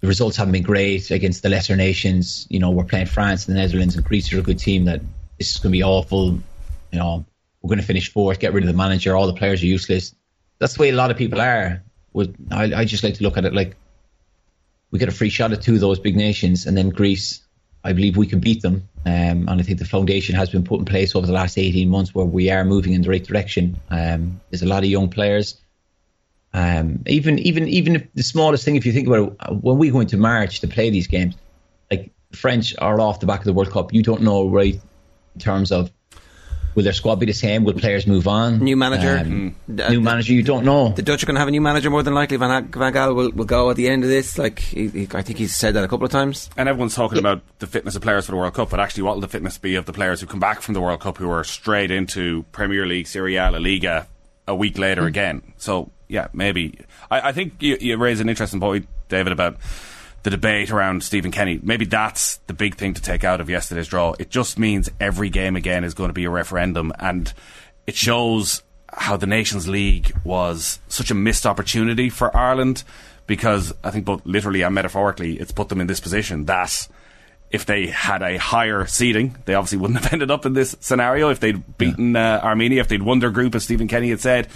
the results haven't been great against the lesser nations. You know, we're playing France and the Netherlands and Greece are a good team. That this is going to be awful. You know, we're going to finish fourth, get rid of the manager, all the players are useless. That's the way a lot of people are. Would I, I just like to look at it like we get a free shot at two of those big nations, and then Greece. I believe we can beat them, um, and I think the foundation has been put in place over the last 18 months where we are moving in the right direction. Um, there's a lot of young players. Um, even even even if the smallest thing, if you think about it, when we go into March to play these games, like French are off the back of the World Cup. You don't know right in terms of will their squad be the same? Will players move on? New manager, Um, new manager. You don't know. The Dutch are going to have a new manager more than likely. Van, Van Gaal will, will go at the end of this. Like he, he, I think he's said that a couple of times. And everyone's talking about the fitness of players for the World Cup, but actually, what will the fitness be of the players who come back from the World Cup who are straight into Premier League, Serie A, La Liga a week later Hmm. again? So, yeah, maybe. I, I think you, you raise an interesting point, David, about the debate around Stephen Kenny. Maybe that's the big thing to take out of yesterday's draw. It just means every game again is going to be a referendum, and it shows how the Nations League was such a missed opportunity for Ireland because I think both literally and metaphorically it's put them in this position that if they had a higher seeding, they obviously wouldn't have ended up in this scenario if they'd beaten uh, Armenia, if they'd won their group, as Stephen Kenny had said.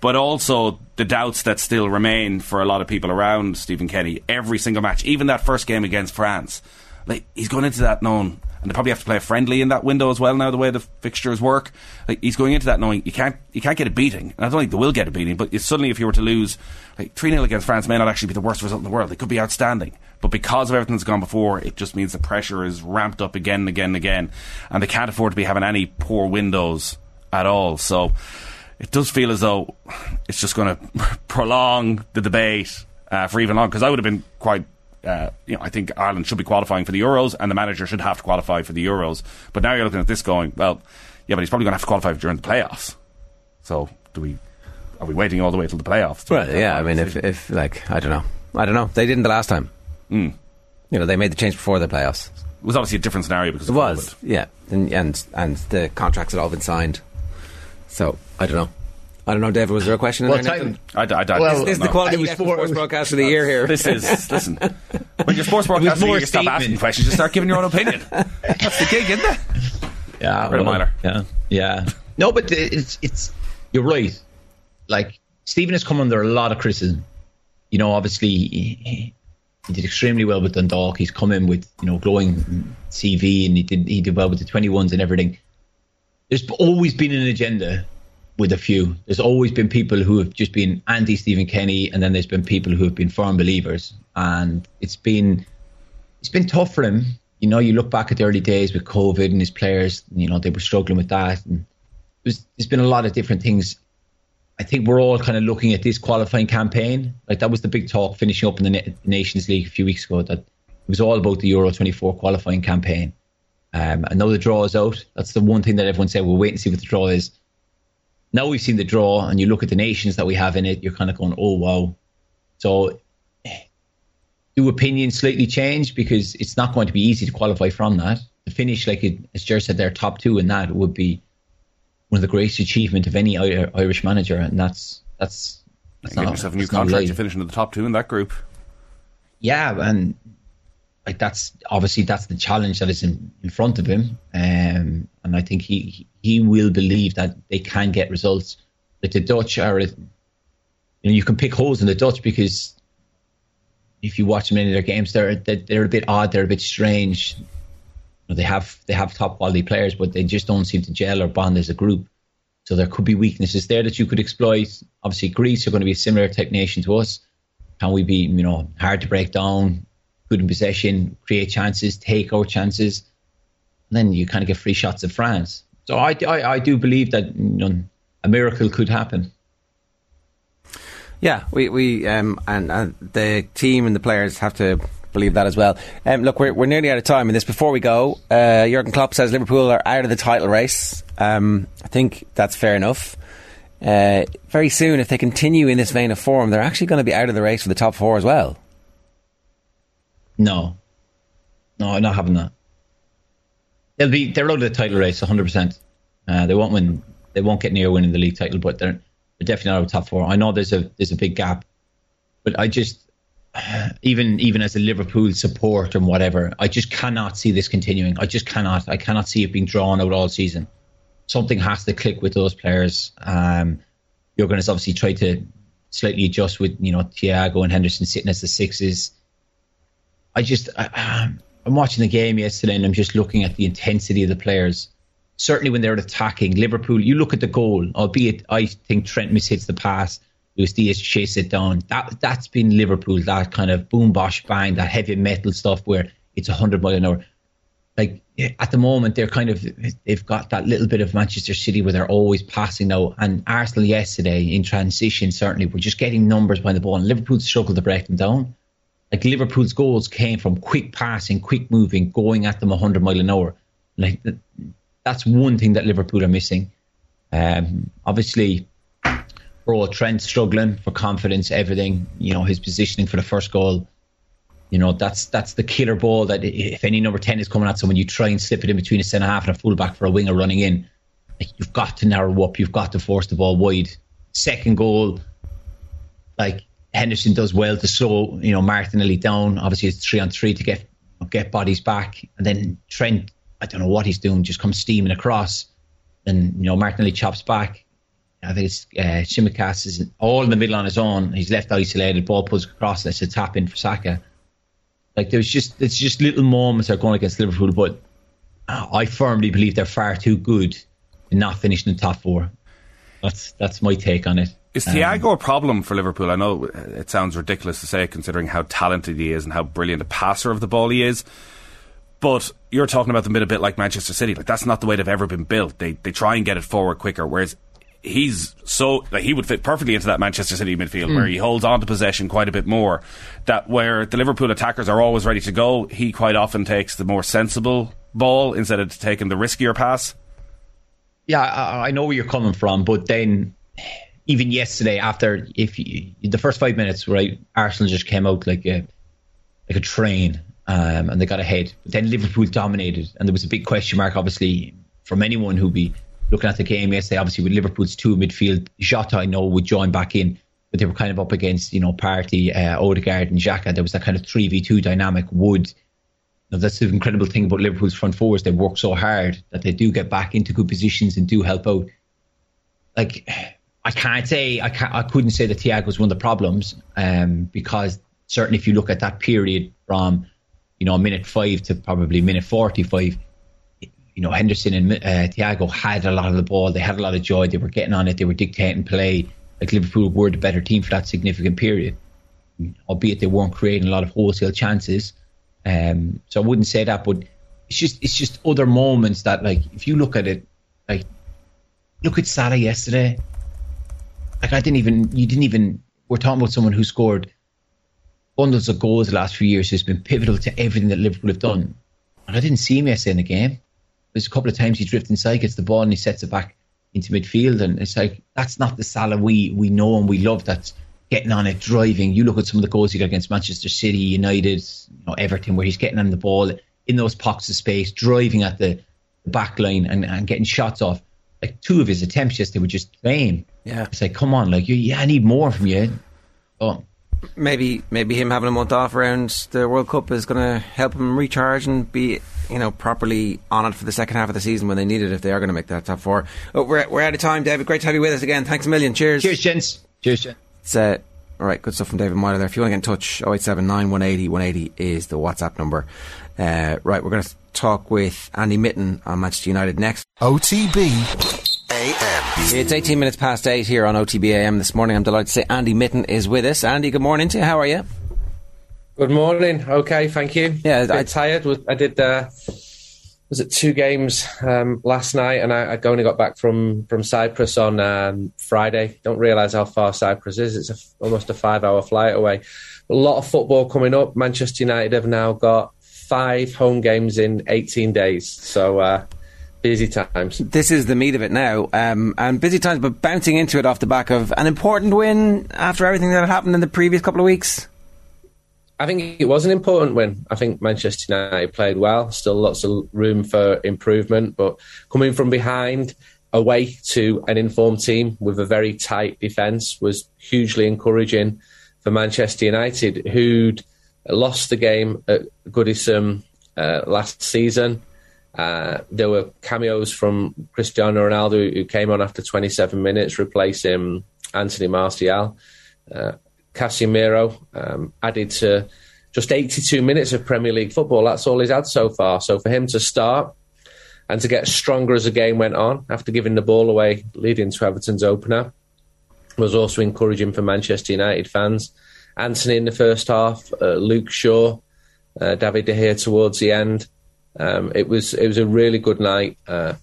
But also the doubts that still remain for a lot of people around Stephen Kenny. Every single match, even that first game against France, like he's going into that knowing, and they probably have to play a friendly in that window as well now. The way the fixtures work, like he's going into that knowing you can't you can't get a beating. And I don't think they will get a beating, but suddenly if you were to lose like three 0 against France, may not actually be the worst result in the world. It could be outstanding, but because of everything that's gone before, it just means the pressure is ramped up again and again and again, and they can't afford to be having any poor windows at all. So it does feel as though it's just going to prolong the debate uh, for even longer. Because I would have been quite, uh, you know, I think Ireland should be qualifying for the Euros, and the manager should have to qualify for the Euros. But now you're looking at this going, well, yeah, but he's probably going to have to qualify during the playoffs. So do we? Are we waiting all the way till the playoffs? Well, yeah. I mean, if, decision? if like I don't know, I don't know. They didn't the last time. Mm. You know, they made the change before the playoffs. it was obviously a different scenario because It was, COVID. yeah, and and and the contracts had all been signed. So I don't know. I don't know, David. Was there a question in Well, there? time- I, I, I, Well, This is the quality It we was get from sports broadcast of the year here. This is listen. When you're sports broadcaster, more you stop asking questions. You start giving your own opinion. That's the gig, isn't it? Yeah, Red Meyler. yeah, yeah. No, but it's it's you're right. Like Stephen has come under a lot of criticism. You know, obviously he, he did extremely well with Dundalk. He's come in with you know glowing CV, and he did he did well with the twenty ones and everything. There's always been an agenda with a few. There's always been people who have just been anti Stephen Kenny, and then there's been people who have been firm believers, and it's been it's been tough for him. You know, you look back at the early days with COVID and his players, you know, they were struggling with that. And there's, been a lot of different things. I think we're all kind of looking at this qualifying campaign. Like that was the big talk finishing up in the Na- Nations League a few weeks ago that it was all about the Euro 24 qualifying campaign. Um, and now the draw is out. That's the one thing that everyone said, we'll wait and see what the draw is. Now we've seen the draw and you look at the nations that we have in it, you're kind of going, oh, wow. So do opinions slightly change because it's not going to be easy to qualify from that. To finish, like it, as Jer said, their top two in that would be one of the greatest achievement of any Irish manager, and that's that's. that's Get not- yourself a new contract. You finish into the top two in that group. Yeah, and like that's obviously that's the challenge that is in, in front of him, um, and I think he he will believe that they can get results. Like the Dutch are, you know, you can pick holes in the Dutch because if you watch many of their games, they're they're, they're a bit odd, they're a bit strange. You know, they have they have top quality players, but they just don't seem to gel or bond as a group. So there could be weaknesses there that you could exploit. Obviously, Greece are going to be a similar type nation to us. Can we be, you know, hard to break down, good in possession, create chances, take our chances, and then you kind of get free shots at France. So I, I, I do believe that you know, a miracle could happen. Yeah, we we um, and, and the team and the players have to believe that as well. Um, look, we're we're nearly out of time in this. Before we go, uh, Jurgen Klopp says Liverpool are out of the title race. Um, I think that's fair enough. Uh, very soon, if they continue in this vein of form, they're actually going to be out of the race for the top four as well. No, no, not having that. They'll be they're out of the title race 100. percent uh, They won't win. They won't get near winning the league title, but they're they're definitely not out of top four. I know there's a there's a big gap, but I just even even as a Liverpool support and whatever, I just cannot see this continuing. I just cannot. I cannot see it being drawn out all season. Something has to click with those players. Um, going to obviously try to slightly adjust with you know Thiago and Henderson sitting as the sixes. I just I, um, I'm watching the game yesterday and I'm just looking at the intensity of the players. Certainly when they're attacking Liverpool, you look at the goal. Albeit I think Trent mishits the pass. Luis Diaz chase it down. That that's been Liverpool. That kind of boom bosh bang, that heavy metal stuff where it's hundred mile an hour. Like at the moment, they're kind of they've got that little bit of Manchester City where they're always passing now. And Arsenal yesterday in transition certainly were just getting numbers behind the ball, and Liverpool struggled to break them down. Like Liverpool's goals came from quick passing, quick moving, going at them 100 mile an hour. Like that's one thing that Liverpool are missing. Um, obviously, Bro Trent struggling for confidence, everything. You know his positioning for the first goal. You know that's that's the killer ball that if any number ten is coming at someone, you try and slip it in between a centre half and a fullback for a winger running in. Like you've got to narrow up. You've got to force the ball wide. Second goal, like Henderson does well to slow, you know, Martinelli down. Obviously, it's three on three to get get bodies back, and then Trent, I don't know what he's doing, just comes steaming across, and you know Martinelli chops back. I think it's uh, Tsimikas is all in the middle on his own. He's left isolated. Ball pulls across. That's a tap in for Saka. Like there's just it's just little moments are going against Liverpool, but I firmly believe they're far too good in not finishing in the top four. That's that's my take on it. Is Thiago um, a problem for Liverpool? I know it sounds ridiculous to say, considering how talented he is and how brilliant a passer of the ball he is. But you're talking about them a bit like Manchester City. Like that's not the way they've ever been built. They they try and get it forward quicker. Whereas he's so like he would fit perfectly into that Manchester City midfield mm. where he holds on to possession quite a bit more. That where the Liverpool attackers are always ready to go, he quite often takes the more sensible ball instead of taking the riskier pass. Yeah, I, I know where you're coming from, but then even yesterday, after if you, the first five minutes, right, Arsenal just came out like a like a train, um, and they got ahead. But then Liverpool dominated, and there was a big question mark, obviously, from anyone who'd be looking at the game yesterday. Obviously, with Liverpool's two midfield, Jota I know would join back in, but they were kind of up against you know Partey, uh, Odegaard, and Xhaka. There was that kind of three v two dynamic. Would know, that's the incredible thing about Liverpool's front fours. They work so hard that they do get back into good positions and do help out. Like I can't say I can't, I couldn't say that Thiago was one of the problems um, because certainly if you look at that period from you know minute five to probably minute forty five, you know Henderson and uh, Thiago had a lot of the ball. They had a lot of joy. They were getting on it. They were dictating play. Like Liverpool were the better team for that significant period, albeit they weren't creating a lot of wholesale chances. Um, so I wouldn't say that, but it's just it's just other moments that like if you look at it, like look at Salah yesterday like I didn't even you didn't even we're talking about someone who scored bundles of goals the last few years who's been pivotal to everything that Liverpool have done. And I didn't see him yesterday in the game. There's a couple of times he drifts inside, gets the ball and he sets it back into midfield and it's like that's not the Salah we we know and we love that's getting on it, driving. You look at some of the goals he got against Manchester City, United, you know, Everton, where he's getting on the ball in those pockets of space, driving at the, the back line and, and getting shots off. Like two of his attempts yesterday were just lame. Yeah. It's like, come on, like, you, yeah, I need more from you. Oh. Maybe, maybe him having a month off around the World Cup is going to help him recharge and be, you know, properly on it for the second half of the season when they need it if they are going to make that top four. Oh, we're, we're out of time, David. Great to have you with us again. Thanks a million. Cheers. Cheers, gents. Cheers, gents. It's, uh, all right, good stuff from David Meyler there. If you want to get in touch, 087 180 180 is the WhatsApp number. Uh, right, we're going to talk with Andy Mitten on Manchester United next. OTB AM. It's 18 minutes past 8 here on OTBAM this morning. I'm delighted to say Andy Mitten is with us. Andy, good morning to you. How are you? Good morning. Okay, thank you. Yeah, I'm tired. I did. Uh, was it two games um, last night, and I, I, only got back from from Cyprus on um, Friday. Don't realise how far Cyprus is. It's a, almost a five-hour flight away. A lot of football coming up. Manchester United have now got five home games in 18 days. So uh, busy times. This is the meat of it now, um, and busy times, but bouncing into it off the back of an important win after everything that had happened in the previous couple of weeks. I think it was an important win. I think Manchester United played well. Still lots of room for improvement, but coming from behind away to an informed team with a very tight defence was hugely encouraging for Manchester United, who'd lost the game at Goodison uh, last season. Uh, there were cameos from Cristiano Ronaldo, who came on after 27 minutes, replacing Anthony Martial. Uh, Casemiro um, added to just 82 minutes of Premier League football. That's all he's had so far. So for him to start and to get stronger as the game went on after giving the ball away, leading to Everton's opener, was also encouraging for Manchester United fans. Antony in the first half, uh, Luke Shaw, uh, David De Gea towards the end. Um, it was it was a really good night, uh,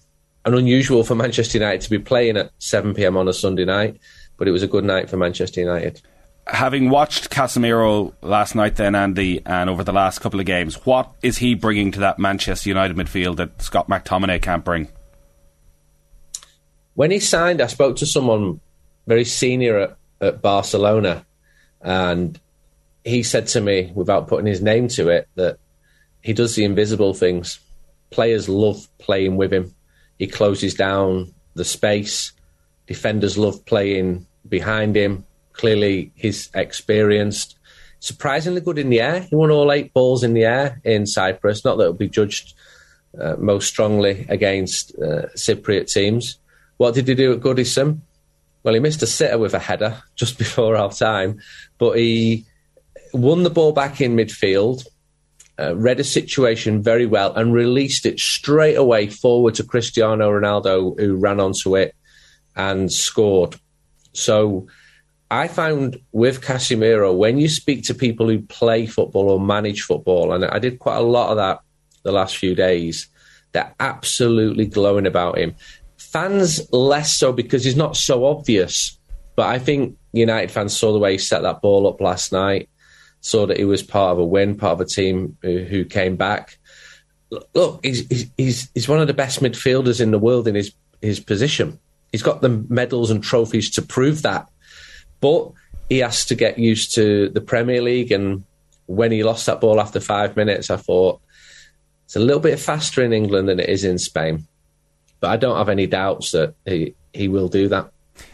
and unusual for Manchester United to be playing at 7 p.m. on a Sunday night, but it was a good night for Manchester United. Having watched Casemiro last night, then Andy, and over the last couple of games, what is he bringing to that Manchester United midfield that Scott McTominay can't bring? When he signed, I spoke to someone very senior at, at Barcelona, and he said to me, without putting his name to it, that he does the invisible things. Players love playing with him. He closes down the space. Defenders love playing behind him. Clearly, he's experienced. Surprisingly good in the air. He won all eight balls in the air in Cyprus. Not that it'll be judged uh, most strongly against uh, Cypriot teams. What did he do at Goodison? Well, he missed a sitter with a header just before half time, but he won the ball back in midfield, uh, read a situation very well, and released it straight away forward to Cristiano Ronaldo, who ran onto it and scored. So I found with Casemiro, when you speak to people who play football or manage football, and I did quite a lot of that the last few days, they're absolutely glowing about him. Fans less so because he's not so obvious. But I think United fans saw the way he set that ball up last night, saw that he was part of a win, part of a team who, who came back. Look, he's, he's, he's one of the best midfielders in the world in his, his position. He's got the medals and trophies to prove that. But he has to get used to the Premier League. And when he lost that ball after five minutes, I thought it's a little bit faster in England than it is in Spain. But I don't have any doubts that he, he will do that.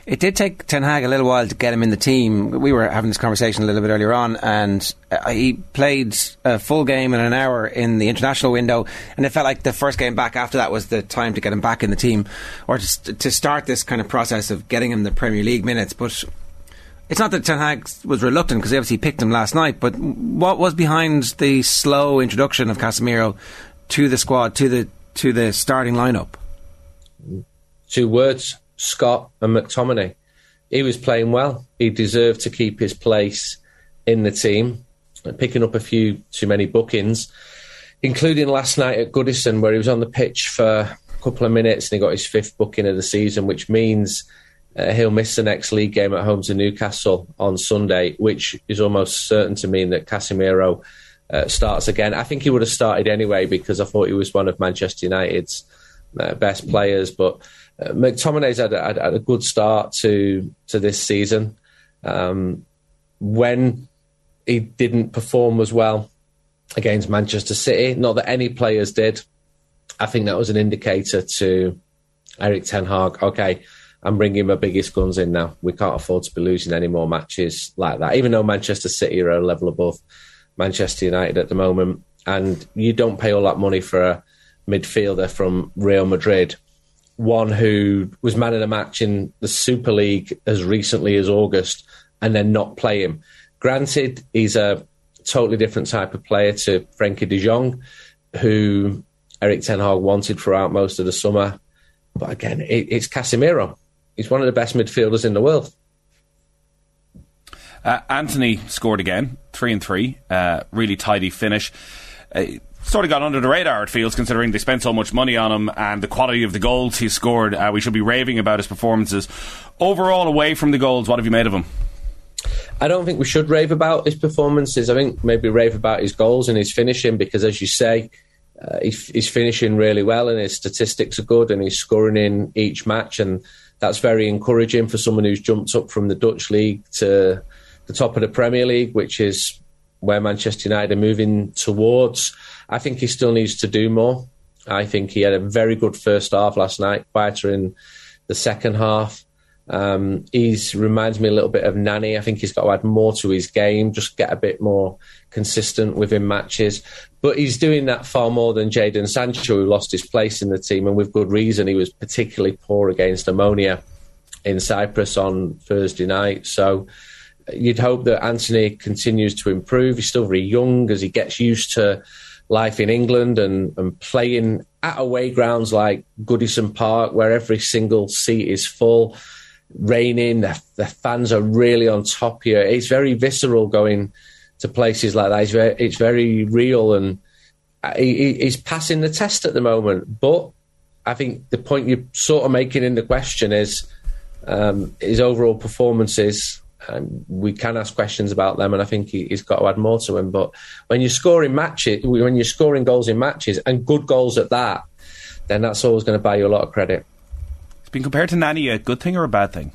It did take Ten Hag a little while to get him in the team. We were having this conversation a little bit earlier on, and uh, he played a full game in an hour in the international window, and it felt like the first game back after that was the time to get him back in the team, or to, to start this kind of process of getting him the Premier League minutes. But it's not that Ten Hag was reluctant because he obviously picked him last night. But what was behind the slow introduction of Casemiro to the squad, to the to the starting lineup? Two words Scott and McTominay. He was playing well. He deserved to keep his place in the team, picking up a few too many bookings, including last night at Goodison, where he was on the pitch for a couple of minutes and he got his fifth booking of the season, which means uh, he'll miss the next league game at home to Newcastle on Sunday, which is almost certain to mean that Casemiro uh, starts again. I think he would have started anyway because I thought he was one of Manchester United's uh, best players, but McTominay's had a, had a, good start to to this season. Um, when he didn't perform as well against Manchester City, not that any players did, I think that was an indicator to Erik Ten Hag. Okay, I'm bringing my biggest guns in now. We can't afford to be losing any more matches like that. Even though Manchester City are a level above Manchester United at the moment, and you don't pay all that money for a midfielder from Real Madrid one who was man of the match in the Super League as recently as August and then not play him. Granted, he's a totally different type of player to Frenkie de Jong, who Erik Ten Hag wanted throughout most of the summer. But again, it, it's Casemiro. He's one of the best midfielders in the world. Uh, Antony scored again, three and three. Uh, really tidy finish. Uh, sort of got under the radar, it feels, considering they spent so much money on him and the quality of the goals he scored. Uh, we should be raving about his performances. Overall, away from the goals, what have you made of him? I don't think we should rave about his performances. I think maybe rave about his goals and his finishing because, as you say, uh, he's, he's, finishing really well and his statistics are good and he's scoring in each match. And that's very encouraging for someone who's jumped up from the Dutch league to the top of the Premier League, which is where Manchester United are moving towards. I think he still needs to do more. I think he had a very good first half last night, quieter in the second half. Um, reminds me a little bit of Nani. I think he's got to add more to his game, just get a bit more consistent within matches. But he's doing that far more than Jadon Sancho, who lost his place in the team, and with good reason. He was particularly poor against Omonia in Cyprus on Thursday night. So you'd hope that Antony continues to improve. He's still very young as he gets used to life in England and, and playing at away grounds like Goodison Park, where every single seat is full raining. The, the fans are really on top here. It's very visceral going to places like that. It's very, it's very real, and he, he's passing the test at the moment. But I think the point you're sort of making in the question is um, his overall performances. And we can ask questions about them, and I think he, has got to add more to him. But when you're scoring matches, when you're scoring goals in matches, and good goals at that, then that's always going to buy you a lot of credit. It's been compared to Nani a good thing or a bad thing?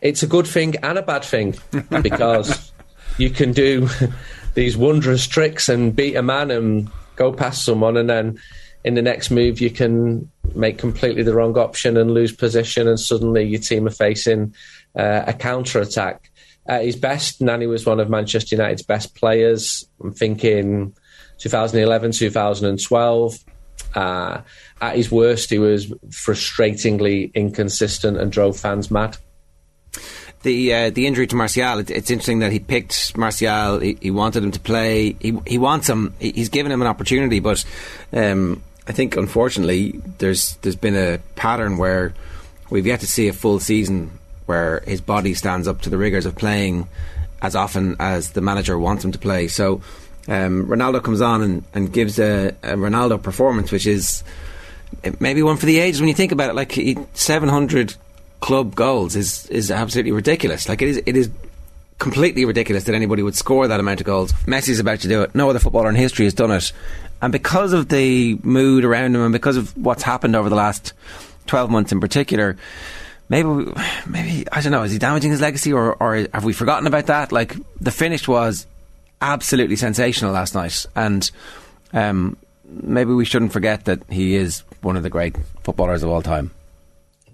It's a good thing and a bad thing because you can do these wondrous tricks and beat a man and go past someone, and then in the next move you can make completely the wrong option and lose position, and suddenly your team are facing uh, a counter attack. At his best, Nani was one of Manchester United's best players. I'm thinking 2011, 2012. Uh, at his worst, he was frustratingly inconsistent and drove fans mad. The uh, the injury to Martial, it, it's interesting that he picked Martial. He, he, wanted him to play. He he wants him. He, he's given him an opportunity, but um, I think unfortunately there's there's been a pattern where we've yet to see a full season where his body stands up to the rigors of playing as often as the manager wants him to play. So um, Ronaldo comes on and, and gives a, a Ronaldo performance, which is maybe one for the ages when you think about it. Like he, 700 club goals is is absolutely ridiculous. Like it is it is completely ridiculous that anybody would score that amount of goals. Messi's about to do it. No other footballer in history has done it. And because of the mood around him and because of what's happened over the last 12 months in particular, maybe maybe I don't know, is he damaging his legacy or or have we forgotten about that? Like the finish was absolutely sensational last night and um, maybe we shouldn't forget that he is one of the great footballers of all time.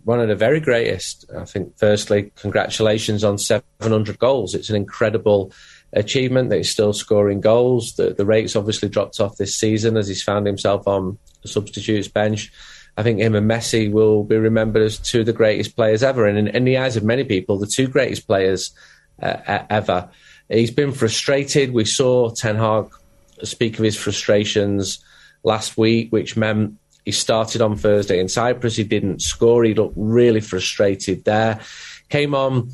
One of the very greatest. I think, firstly, congratulations on 700 goals. It's an incredible achievement that he's still scoring goals. The, the rate's obviously dropped off this season as he's found himself on the substitutes bench. I think him and Messi will be remembered as two of the greatest players ever. And in, in the eyes of many people, the two greatest players uh, ever. He's been frustrated. We saw Ten Hag speak of his frustrations last week, which meant he started on Thursday in Cyprus. He didn't score. He looked really frustrated there. Came on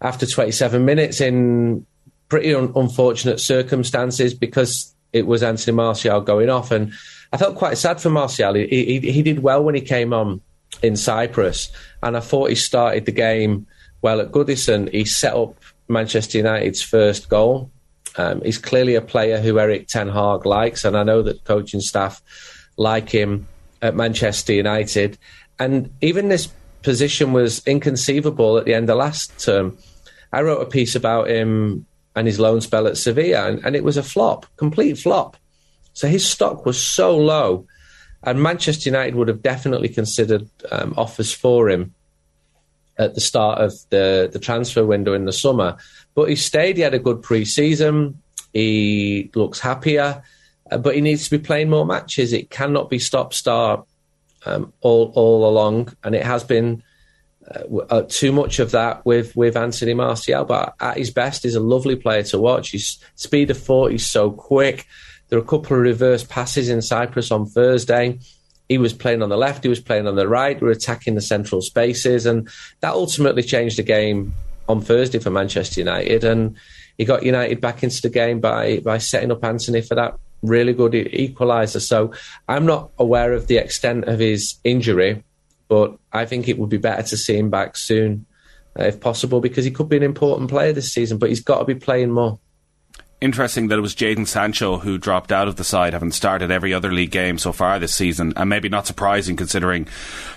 after 27 minutes in pretty un- unfortunate circumstances because it was Anthony Martial going off. And I felt quite sad for Martial. He, he, he did well when he came on in Cyprus. And I thought he started the game well at Goodison. He set up Manchester United's first goal. Um, he's clearly a player who Erik Ten Hag likes, and I know that coaching staff like him at Manchester United. And even this position was inconceivable at the end of last term. I wrote a piece about him and his loan spell at Sevilla, and, and it was a flop, complete flop. So his stock was so low, and Manchester United would have definitely considered um, offers for him at the start of the, the transfer window in the summer. But he stayed. He had a good pre-season. He looks happier, uh, but he needs to be playing more matches. It cannot be stop-start um, all all along, and it has been uh, uh, too much of that with with Anthony Martial. But at his best, he's a lovely player to watch. His speed of thought, he's so quick. There were a couple of reverse passes in Cyprus on Thursday he was playing on the left, he was playing on the right, we were attacking the central spaces, and that ultimately changed the game on Thursday for Manchester United. And he got United back into the game by by setting up Antony for that really good equaliser. So I'm not aware of the extent of his injury, but I think it would be better to see him back soon, uh, if possible, because he could be an important player this season. But he's got to be playing more. Interesting that it was Jadon Sancho who dropped out of the side, having started every other league game so far this season, and maybe not surprising considering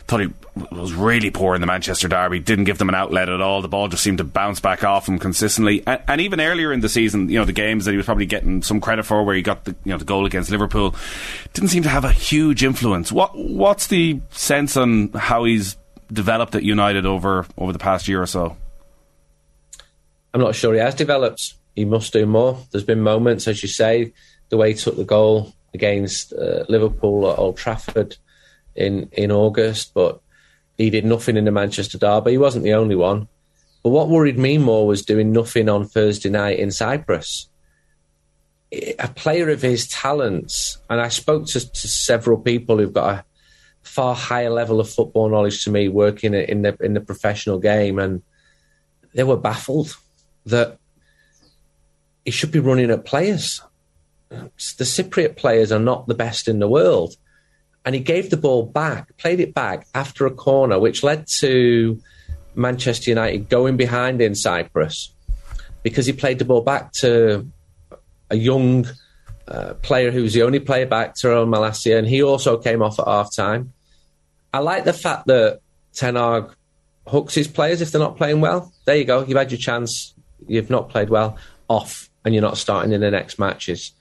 thought he was really poor in the Manchester derby. Didn't give them an outlet at all. The ball just seemed to bounce back off him consistently, and, and even earlier in the season, you know, the games that he was probably getting some credit for, where he got the you know the goal against Liverpool, didn't seem to have a huge influence. What what's the sense on how he's developed at United over over the past year or so? I'm not sure he has developed. He must do more. There's been moments, as you say, the way he took the goal against uh, Liverpool at Old Trafford in in August, but he did nothing in the Manchester derby. He wasn't the only one. But what worried me more was doing nothing on Thursday night in Cyprus. A player of his talents, and I spoke to, to several people who've got a far higher level of football knowledge to me, working in the in the professional game, and they were baffled that he should be running at players. The Cypriot players are not the best in the world. And he gave the ball back, played it back after a corner, which led to Manchester United going behind in Cyprus because he played the ball back to a young uh, player who was the only player back, Tyrell Malacia, and he also came off at half time. I like the fact that Ten Hag hooks his players if they're not playing well. There you go. You've had your chance. You've not played well. Off, and you're not starting in the next matches.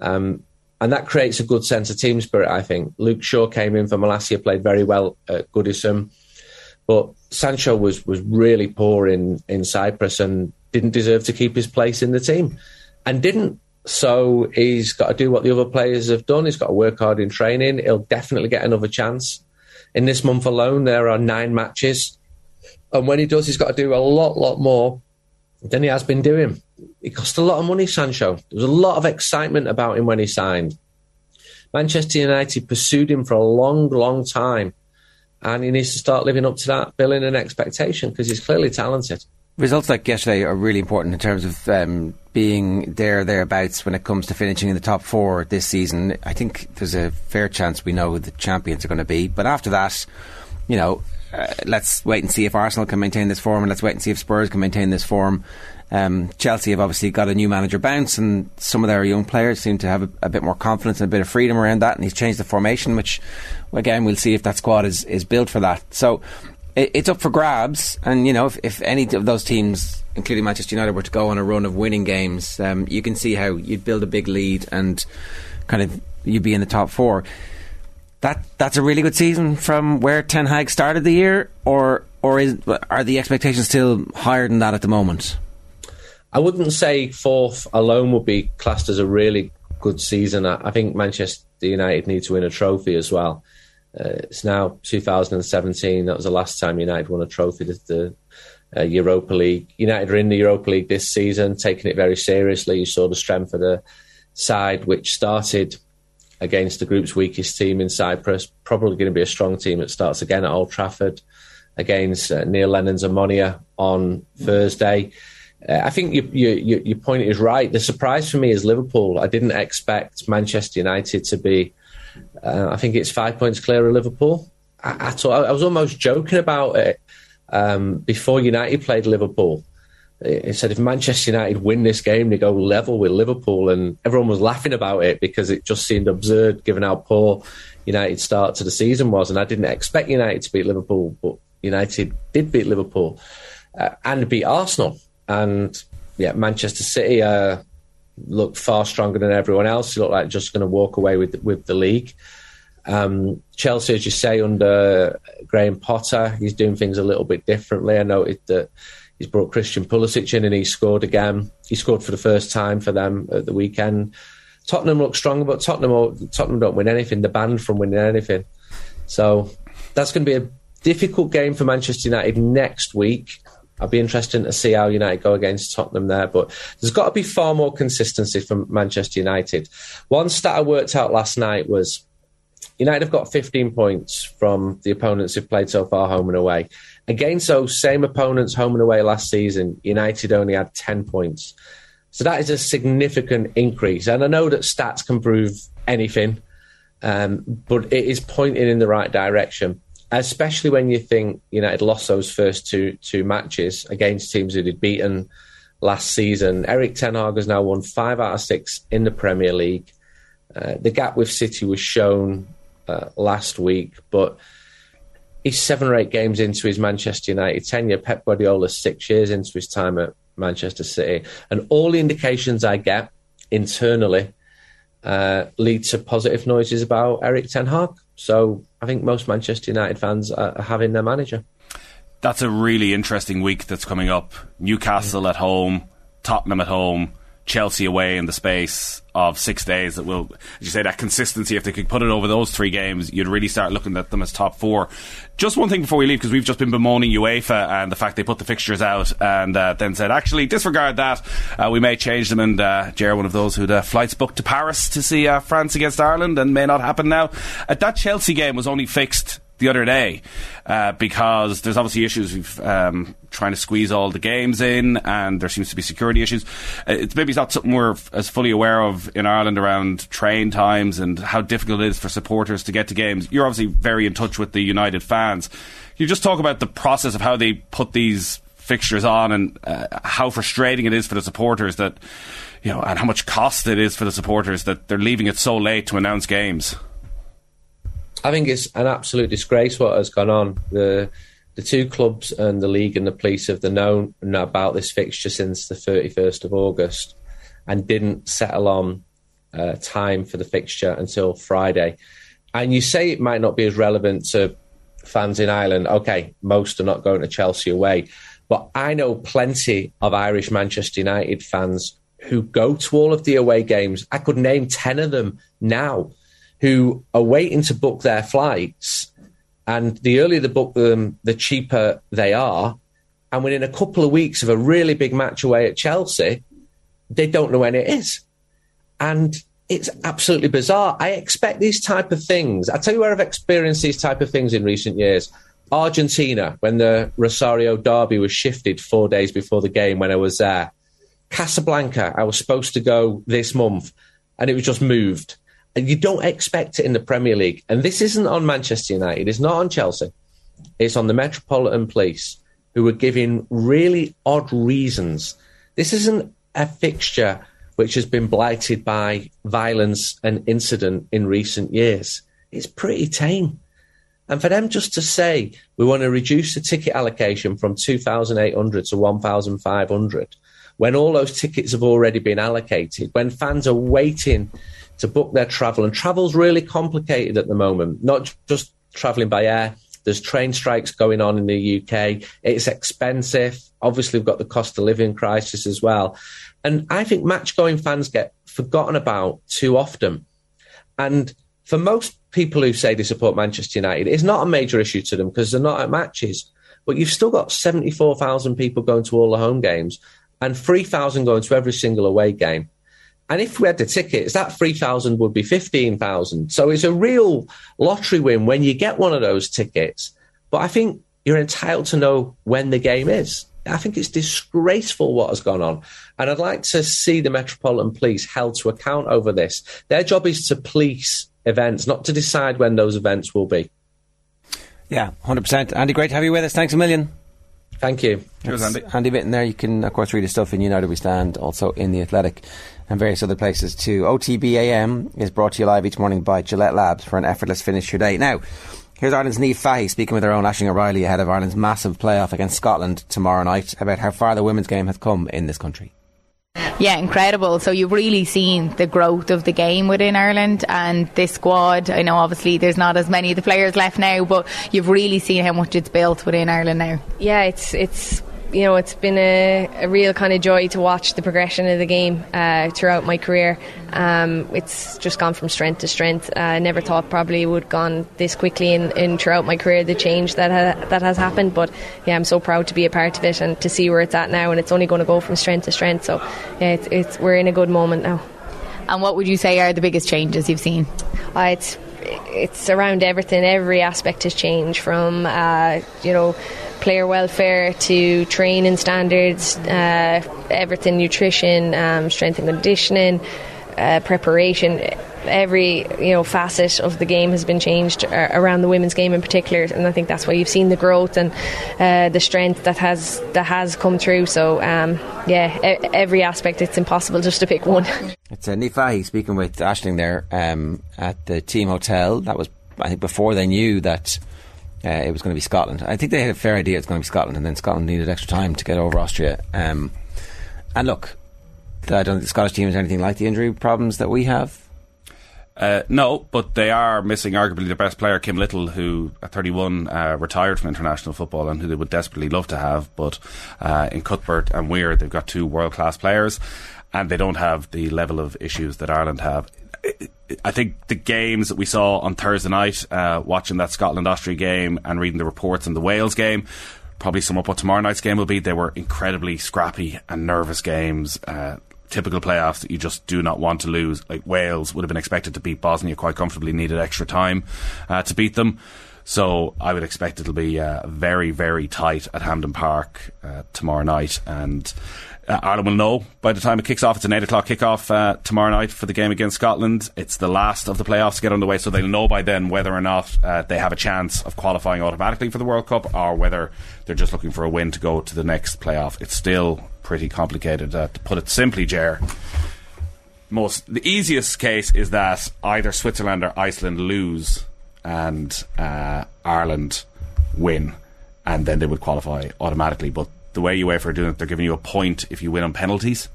Um, and that creates a good sense of team spirit, I think. Luke Shaw came in for Malacia, played very well at Goodison. But Sancho was, was really poor in, in Cyprus and didn't deserve to keep his place in the team. And didn't. So he's got to do what the other players have done. He's got to work hard in training. He'll definitely get another chance. In this month alone, there are nine matches. And when he does, he's got to do a lot, lot more than he has been doing. It cost a lot of money, Sancho. There was a lot of excitement about him when he signed. Manchester United pursued him for a long, long time, and he needs to start living up to that billing and expectation because he's clearly talented. Results like yesterday are really important in terms of um, being there, thereabouts when it comes to finishing in the top four this season. I think there's a fair chance we know who the champions are going to be. But after that, you know, uh, let's wait and see if Arsenal can maintain this form, and let's wait and see if Spurs can maintain this form. Um, Chelsea have obviously got a new manager bounce, and some of their young players seem to have a, a, bit more confidence and a bit of freedom around that. And he's changed the formation, which again we'll see if that squad is, is built for that. So it, it's up for grabs. And you know, if, if, any of those teams, including Manchester United, were to go on a run of winning games, um, you can see how you'd build a big lead and kind of you'd be in the top four. That that's a really good season from where Ten Hag started the year, or or is, are the expectations still higher than that at the moment? I wouldn't say fourth alone would be classed as a really good season. I, think Manchester United need to win a trophy as well. Uh, it's now 2017. That was the last time United won a trophy. The uh, Europa League. United are in the Europa League this season, taking it very seriously. You saw the strength of the side, which started against the group's weakest team in Cyprus. Probably going to be a strong team that starts again at Old Trafford against uh, Neil Lennon's Omonia on Thursday. Uh, I think you, you, your point is right. The surprise for me is Liverpool. I didn't expect Manchester United to be. Uh, I think it's five points clear of Liverpool. I, I, I was almost joking about it um, before United played Liverpool. It said if Manchester United win this game, they go level with Liverpool, and everyone was laughing about it because it just seemed absurd given how poor United's start to the season was. And I didn't expect United to beat Liverpool, but United did beat Liverpool uh, and beat Arsenal. And yeah, Manchester City uh, looked far stronger than everyone else. They looked like just going to walk away with with the league. Um, Chelsea, as you say, under Graham Potter, he's doing things a little bit differently. I noted that he's brought Christian Pulisic in and he scored again. He scored for the first time for them at the weekend. Tottenham look strong, but Tottenham Tottenham don't win anything. They're banned from winning anything. So that's going to be a difficult game for Manchester United next week. I'd be interested to see how United go against Tottenham there. But there's got to be far more consistency from Manchester United. One stat I worked out last night was United have got 15 points from the opponents who've played so far home and away. Against those same opponents home and away last season, United only had 10 points. So that is a significant increase. And I know that stats can prove anything, um, but it is pointing in the right direction especially when you think United lost those first two two matches against teams that had beaten last season. Erik Ten Hag has now won five out of six in the Premier League. Uh, the gap with City was shown uh, last week, but he's seven or eight games into his Manchester United tenure. Pep Guardiola's six years into his time at Manchester City, and all the indications I get internally uh, lead to positive noises about Erik Ten Hag. So I think most Manchester United fans are having their manager. That's a really interesting week that's coming up. Newcastle at home, Tottenham at home, Chelsea away in the space of six days. That will, as you say, that consistency. If they could put it over those three games, you'd really start looking at them as top four. Just one thing before we leave, because we've just been bemoaning UEFA and the fact they put the fixtures out and uh, then said, actually, disregard that. Uh, we may change them. And uh, one of those who'd uh, flights booked to Paris to see uh, France against Ireland, and may not happen now. At that Chelsea game was only fixed the other day uh, because there's obviously issues with um, trying to squeeze all the games in, and there seems to be security issues. Uh, it's maybe not something we're f- as fully aware of in Ireland around train times and how difficult it is for supporters to get to games. You're obviously very in touch with the United fans. You just talk about the process of how they put these fixtures on and uh, how frustrating it is for the supporters that you know, and how much cost it is for the supporters that they're leaving it so late to announce games. I think it's an absolute disgrace what has gone on. The the two clubs and the league and the police have known about this fixture since the 31st of August and didn't settle on uh, time for the fixture until Friday. And you say it might not be as relevant to fans in Ireland. Okay, most are not going to Chelsea away. But I know plenty of Irish Manchester United fans who go to all of the away games. I could name 10 of them now who are waiting to book their flights. And the earlier they book them, the cheaper they are. And within a couple of weeks of a really big match away at Chelsea, they don't know when it is. And it's absolutely bizarre. I expect these type of things. I tell you where I've experienced these type of things in recent years. Argentina, when the Rosario Derby was shifted four days before the game when I was there. Casablanca, I was supposed to go this month and it was just moved. And you don't expect it in the Premier League. And this isn't on Manchester United, it's not on Chelsea, it's on the Metropolitan Police, who are giving really odd reasons. This isn't a fixture which has been blighted by violence and incident in recent years. It's pretty tame. And for them just to say we want to reduce the ticket allocation from 2,800 to 1,500, when all those tickets have already been allocated, when fans are waiting to book their travel. And travel's really complicated at the moment, not just traveling by air. There's train strikes going on in the UK. It's expensive. Obviously, we've got the cost of living crisis as well. And I think match going fans get forgotten about too often. And for most people who say they support Manchester United, it's not a major issue to them because they're not at matches. But you've still got 74,000 people going to all the home games and 3,000 going to every single away game. And if we had the tickets, that 3,000 would be 15,000. So it's a real lottery win when you get one of those tickets. But I think you're entitled to know when the game is. I think it's disgraceful what has gone on. And I'd like to see the Metropolitan Police held to account over this. Their job is to police events, not to decide when those events will be. Yeah, 100%. Andy, great to have you with us. Thanks a million. Thank you. Cheers, Andy. Andy Mitten there. You can, of course, read his stuff in United We Stand, also in The Athletic and various other places too. OTBAM is brought to you live each morning by Gillette Labs for an effortless finish your day. Now, here's Ireland's Niamh Fahey speaking with her own Aisling O'Reilly ahead of Ireland's massive playoff against Scotland tomorrow night about how far the women's game has come in this country. Yeah, incredible. So you've really seen the growth of the game within Ireland and this squad. I know obviously there's not as many of the players left now, but you've really seen how much it's built within Ireland now. Yeah, it's it's you know, it's been a, a, real kind of joy to watch the progression of the game uh, throughout my career. Um, it's just gone from strength to strength. Uh, I never thought probably it would have gone this quickly in, in throughout my career, the change that ha- that has happened. But yeah, I'm so proud to be a part of it and to see where it's at now, and it's only going to go from strength to strength. So yeah, it's, it's we're in a good moment now. And what would you say are the biggest changes you've seen? Uh, it's it's around everything. Every aspect has changed from uh, you know player welfare to training standards, uh, everything, nutrition, um, strength and conditioning. uh, preparation. Every you know facet of the game has been changed uh, around the women's game in particular, and I think that's why you've seen the growth and uh, the strength that has that has come through. So um, yeah, e- every aspect it's impossible just to pick one. It's uh, Niamh Fahey speaking with Aisling there um, at the team hotel. That was, I think, before they knew that uh, it was going to be Scotland. I think they had a fair idea it's going to be Scotland, and then Scotland needed extra time to get over Austria. Um, and look, I don't think the Scottish team has anything like the injury problems that we have. Uh, no, but they are missing arguably their best player, Kim Little, who at 31 uh, retired from international football and who they would desperately love to have. But uh, in Cuthbert and Weir, they've got two world class players and they don't have the level of issues that Ireland have. I think the games that we saw on Thursday night, uh, watching that Scotland Austria game and reading the reports on the Wales game, probably sum up what tomorrow night's game will be. They were incredibly scrappy and nervous games. Uh, typical playoffs that you just do not want to lose. Like Wales would have been expected to beat Bosnia quite comfortably, needed extra time uh, to beat them. So I would expect it'll be uh, very, very tight at Hampden Park uh, tomorrow night. And uh, Ireland will know by the time it kicks off. It's an 8 o'clock kickoff uh, tomorrow night for the game against Scotland. It's the last of the playoffs to get underway, so they'll know by then whether or not uh, they have a chance of qualifying automatically for the World Cup or whether they're just looking for a win to go to the next playoff. It's still pretty complicated. Uh, to put it simply, Jer, most the easiest case is that either Switzerland or Iceland lose and uh, Ireland win, and then they would qualify automatically. But the way UEFA are doing it, they're giving you a point if you win on penalties.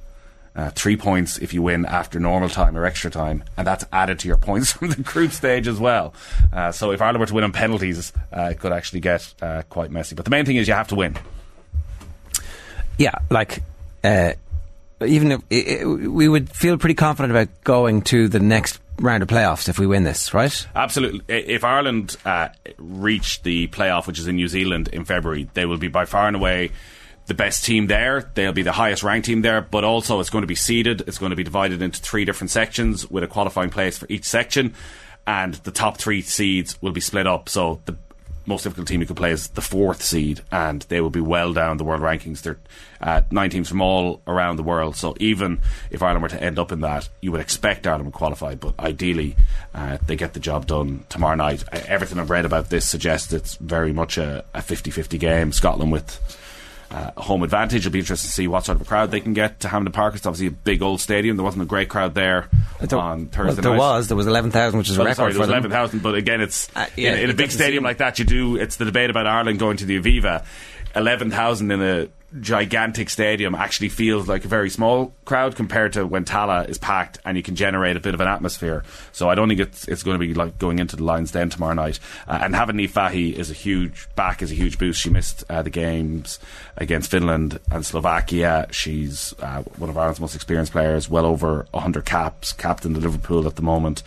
Uh, three points if you win after normal time or extra time, and that's added to your points from the group stage as well. Uh, so if Ireland were to win on penalties, uh, it could actually get uh, quite messy. But the main thing is you have to win. Yeah, like uh, even if it, we would feel pretty confident about going to the next round of playoffs if we win this, right? Absolutely. If Ireland uh, reach the playoff, which is in New Zealand in February, they will be by far and away the best team there. They'll be the highest ranked team there, but also it's going to be seeded. It's going to be divided into three different sections with a qualifying place for each section, and the top three seeds will be split up. So the most difficult team you could play is the fourth seed, and they will be well down the world rankings. They're uh, nine teams from all around the world. So even if Ireland were to end up in that, you would expect Ireland would qualify, but ideally uh, they get the job done tomorrow night. Uh, everything I've read about this suggests it's very much a, a 50-50 game. Scotland with uh, home advantage. It'll be interesting to see what sort of a crowd they can get to Hampden Park. It's obviously a big old stadium. There wasn't a great crowd there on Thursday Well, there night. was. There was 11,000, which is a record sorry, there was eleven thousand, but again, it's yeah, in, in a big stadium seem- like that. You do. It's the debate about Ireland going to the Aviva. Eleven thousand in a gigantic stadium actually feels like a very small crowd compared to when Tallaght is packed and you can generate a bit of an atmosphere. So I don't think it's it's going to be like going into the Lions Den tomorrow night. Uh, and having Niamh Fahey is a huge back is a huge boost. She missed uh, the games against Finland and Slovakia. She's uh, one of Ireland's most experienced players, well over 100 caps, captain of Liverpool at the moment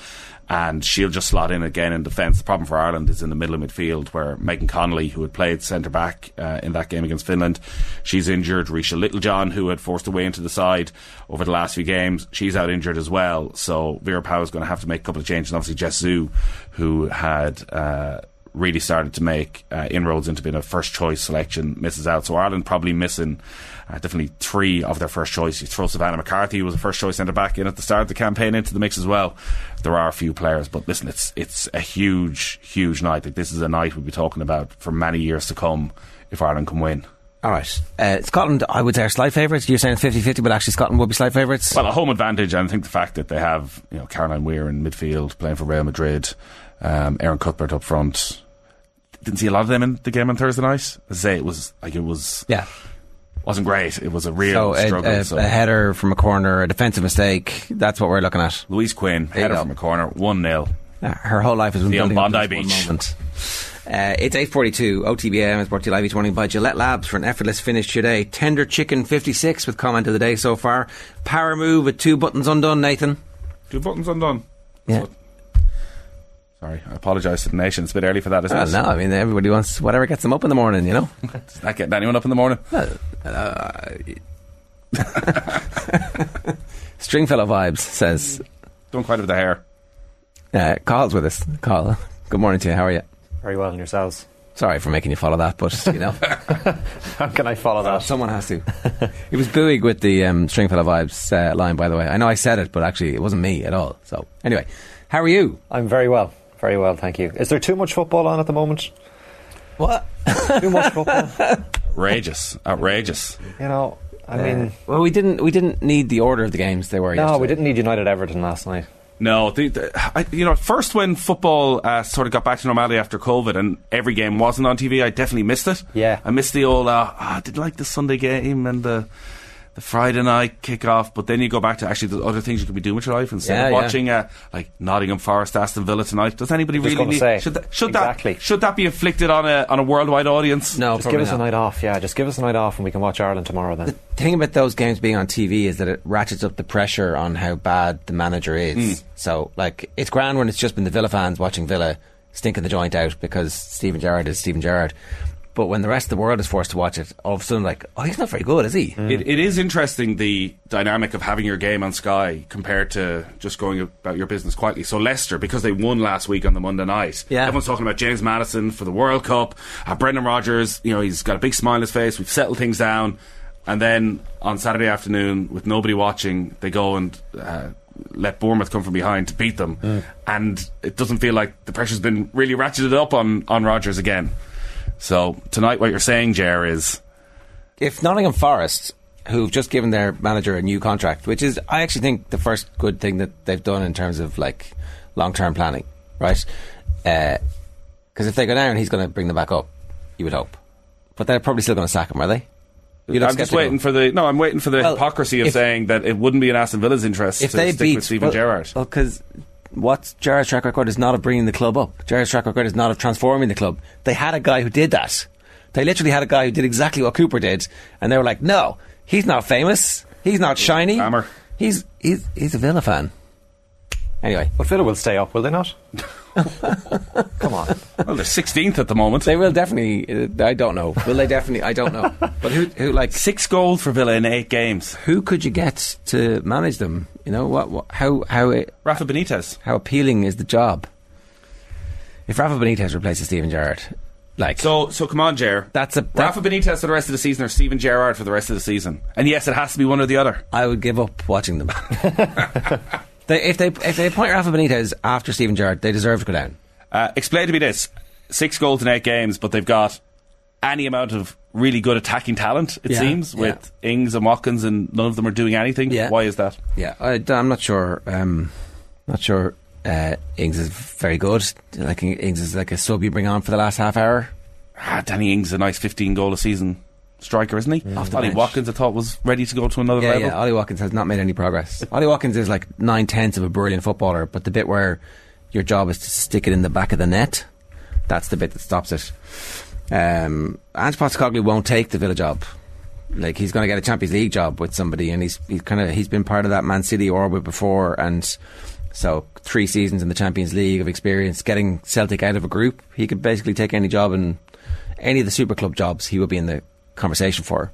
and she'll just slot in again in defence. The problem for Ireland is in the middle of midfield, where Megan Connolly, who had played centre back uh, in that game against Finland, she's injured. Ruesha Littlejohn, who had forced her way into the side over the last few games, she's out injured as well. So Vera Pauw is going to have to make a couple of changes. And obviously, Jess Ziu, who had. Uh, Really started to make uh, inroads into being a first choice selection, misses out. So Ireland probably missing uh, definitely three of their first choice. You throw Savannah McCarthy, who was a first choice centre back in at the start of the campaign, into the mix as well. There are a few players, but listen, it's it's a huge, huge night. Like this is a night we'll be talking about for many years to come if Ireland can win. All right. Uh, Scotland, I would say, are slight favourites. You're saying 50 50, but actually Scotland would be slight favourites? Well, a home advantage, and I think the fact that they have you know Caroline Weir in midfield playing for Real Madrid, um, Erin Cuthbert up front. Didn't see a lot of them in the game on Thursday night. As I say, it was like it was yeah, wasn't great. It was a real so a, struggle. a, so. a header from a corner, a defensive mistake. That's what we're looking at. Louise Quinn, There header from a corner, one 0 Uh, her whole life has been The on building up Bondi to this Beach. one moment. Uh, it's 8.42. OTBAM is brought to you live each morning by Gillette Labs for an effortless finish today. Tender Chicken 56 with comment of the day so far. Power move with two buttons undone, Nathan. Two buttons undone. Yeah. Sorry, I apologise to the nation. It's a bit early for that, isn't Well, it? no, I mean, everybody wants whatever gets them up in the morning, you know? Is that getting anyone up in the morning? Uh, Stringfellow Vibes says. Don't quite have the hair. Uh, Carl's with us. Carl, good morning to you. How are you? Very well, and yourselves? Sorry for making you follow that, but you know, How can I follow that? someone has to. it was Bouygues with the um, Stringfellow vibes uh, line, by the way. I know I said it, but actually it wasn't me at all. So anyway, how are you? I'm very well. Very well, thank you. Is there too much football on at the moment? What? too much football? Outrageous, outrageous. You know, I mean, well, we didn't we didn't need the order of the games they were. no, yesterday. we didn't need United Everton last night. No, the, the, I, you know, first when football uh, sort of got back to normality after COVID and every game wasn't on TV, I definitely missed it. Yeah. I missed the old. Uh, ah, I didn't like the Sunday game and the the Friday night kickoff. But then you go back to actually the other things you could be doing with your life instead Yeah, of yeah. watching uh, like Nottingham Forest, Aston Villa tonight. Does anybody really need? say, should that, should exactly. that should that be inflicted on a on a worldwide audience? No, Just give us not. a night off, yeah. Just give us a night off, and we can watch Ireland tomorrow. Then The thing about those games being on TV is that it ratchets up the pressure on how bad the manager is. So, like, it's grand when it's just been the Villa fans watching Villa stinking the joint out because Steven Gerrard is Steven Gerrard. But when the rest of the world is forced to watch it, all of a sudden, like, oh, he's not very good, is he? It, it is interesting the dynamic of having your game on Sky compared to just going about your business quietly. So Leicester, because they won last week on the Monday night, Yeah. everyone's talking about James Maddison for the World Cup. Uh, Brendan Rodgers, you know, he's got a big smile on his face. We've settled things down, and then on Saturday afternoon, with nobody watching, they go and. Uh, let Bournemouth come from behind to beat them, and it doesn't feel like the pressure's been really ratcheted up on on Rodgers again. So tonight, what you're saying, Jer, is if Nottingham Forest, who've just given their manager a new contract, which is, I actually think, the first good thing that they've done in terms of like long term planning, right? Uh, because if they go down, he's going to bring them back up. You would hope, but they're probably still going to sack him, are they? You I'm just waiting for the no. I'm waiting for the Well, hypocrisy of if- saying that it wouldn't be in Aston Villa's interest if to they stick beat with Steven well, Gerrard. Well, because what's Gerrard's track record is not of bringing the club up. Gerrard's track record is not of transforming the club. They had a guy who did that. They literally had a guy who did exactly what Cooper did, and they were like, "No, he's not famous. He's not shiny. Hammer. He's he's he's a Villa fan." Anyway, but Villa will stay up, will they not? Come on. Well, they're 16th at the moment. they will definitely. Uh, I don't know. Will they definitely? I don't know. But who who like Six goals for Villa in eight games. who could you get to manage them? You know what? what how how it, Rafa Benitez. how appealing is the job? If Rafa Benitez replaces Steven Gerrard, like So, so come on, Jer. that's a that- Rafa Benitez for the rest of the season or Steven Gerrard for the rest of the season. And yes, it has to be one or the other. I would give up watching them. they, if they if they appoint Rafa Benitez after Steven Gerrard, they deserve to go down. Uh, explain to me this: six goals in eight games, but they've got any amount of really good attacking talent. It Yeah, seems yeah. with Ings and Watkins, and none of them are doing anything. Yeah. Why is that? Yeah, I, am not sure. Um, not sure. Uh, Ings is very good. Like Ings is like a sub you bring on for the last half hour. Ah, Danny Ings is a nice 15 goal a season striker, isn't he? Off the Ollie bench. Watkins, I thought, was ready to go to another Yeah, level. yeah. Ollie Watkins has not made any progress. Ollie Watkins is like nine tenths of a brilliant footballer, but the bit where your job is to stick it in the back of the net, that's the bit that stops it. Um, Ange Postecoglou won't take the Villa job. Like he's going to get a Champions League job with somebody, and he's he's kind of he's been part of that Man City orbit before, and so three seasons in the Champions League of experience, getting Celtic out of a group, he could basically take any job and any of the super club jobs he would be in the conversation for.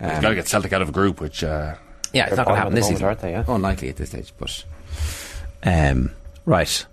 He's Um, got to get Celtic out of a group, which uh, yeah, it's not going to happen this moment, season. aren't they, yeah? Unlikely at this stage, but um, right.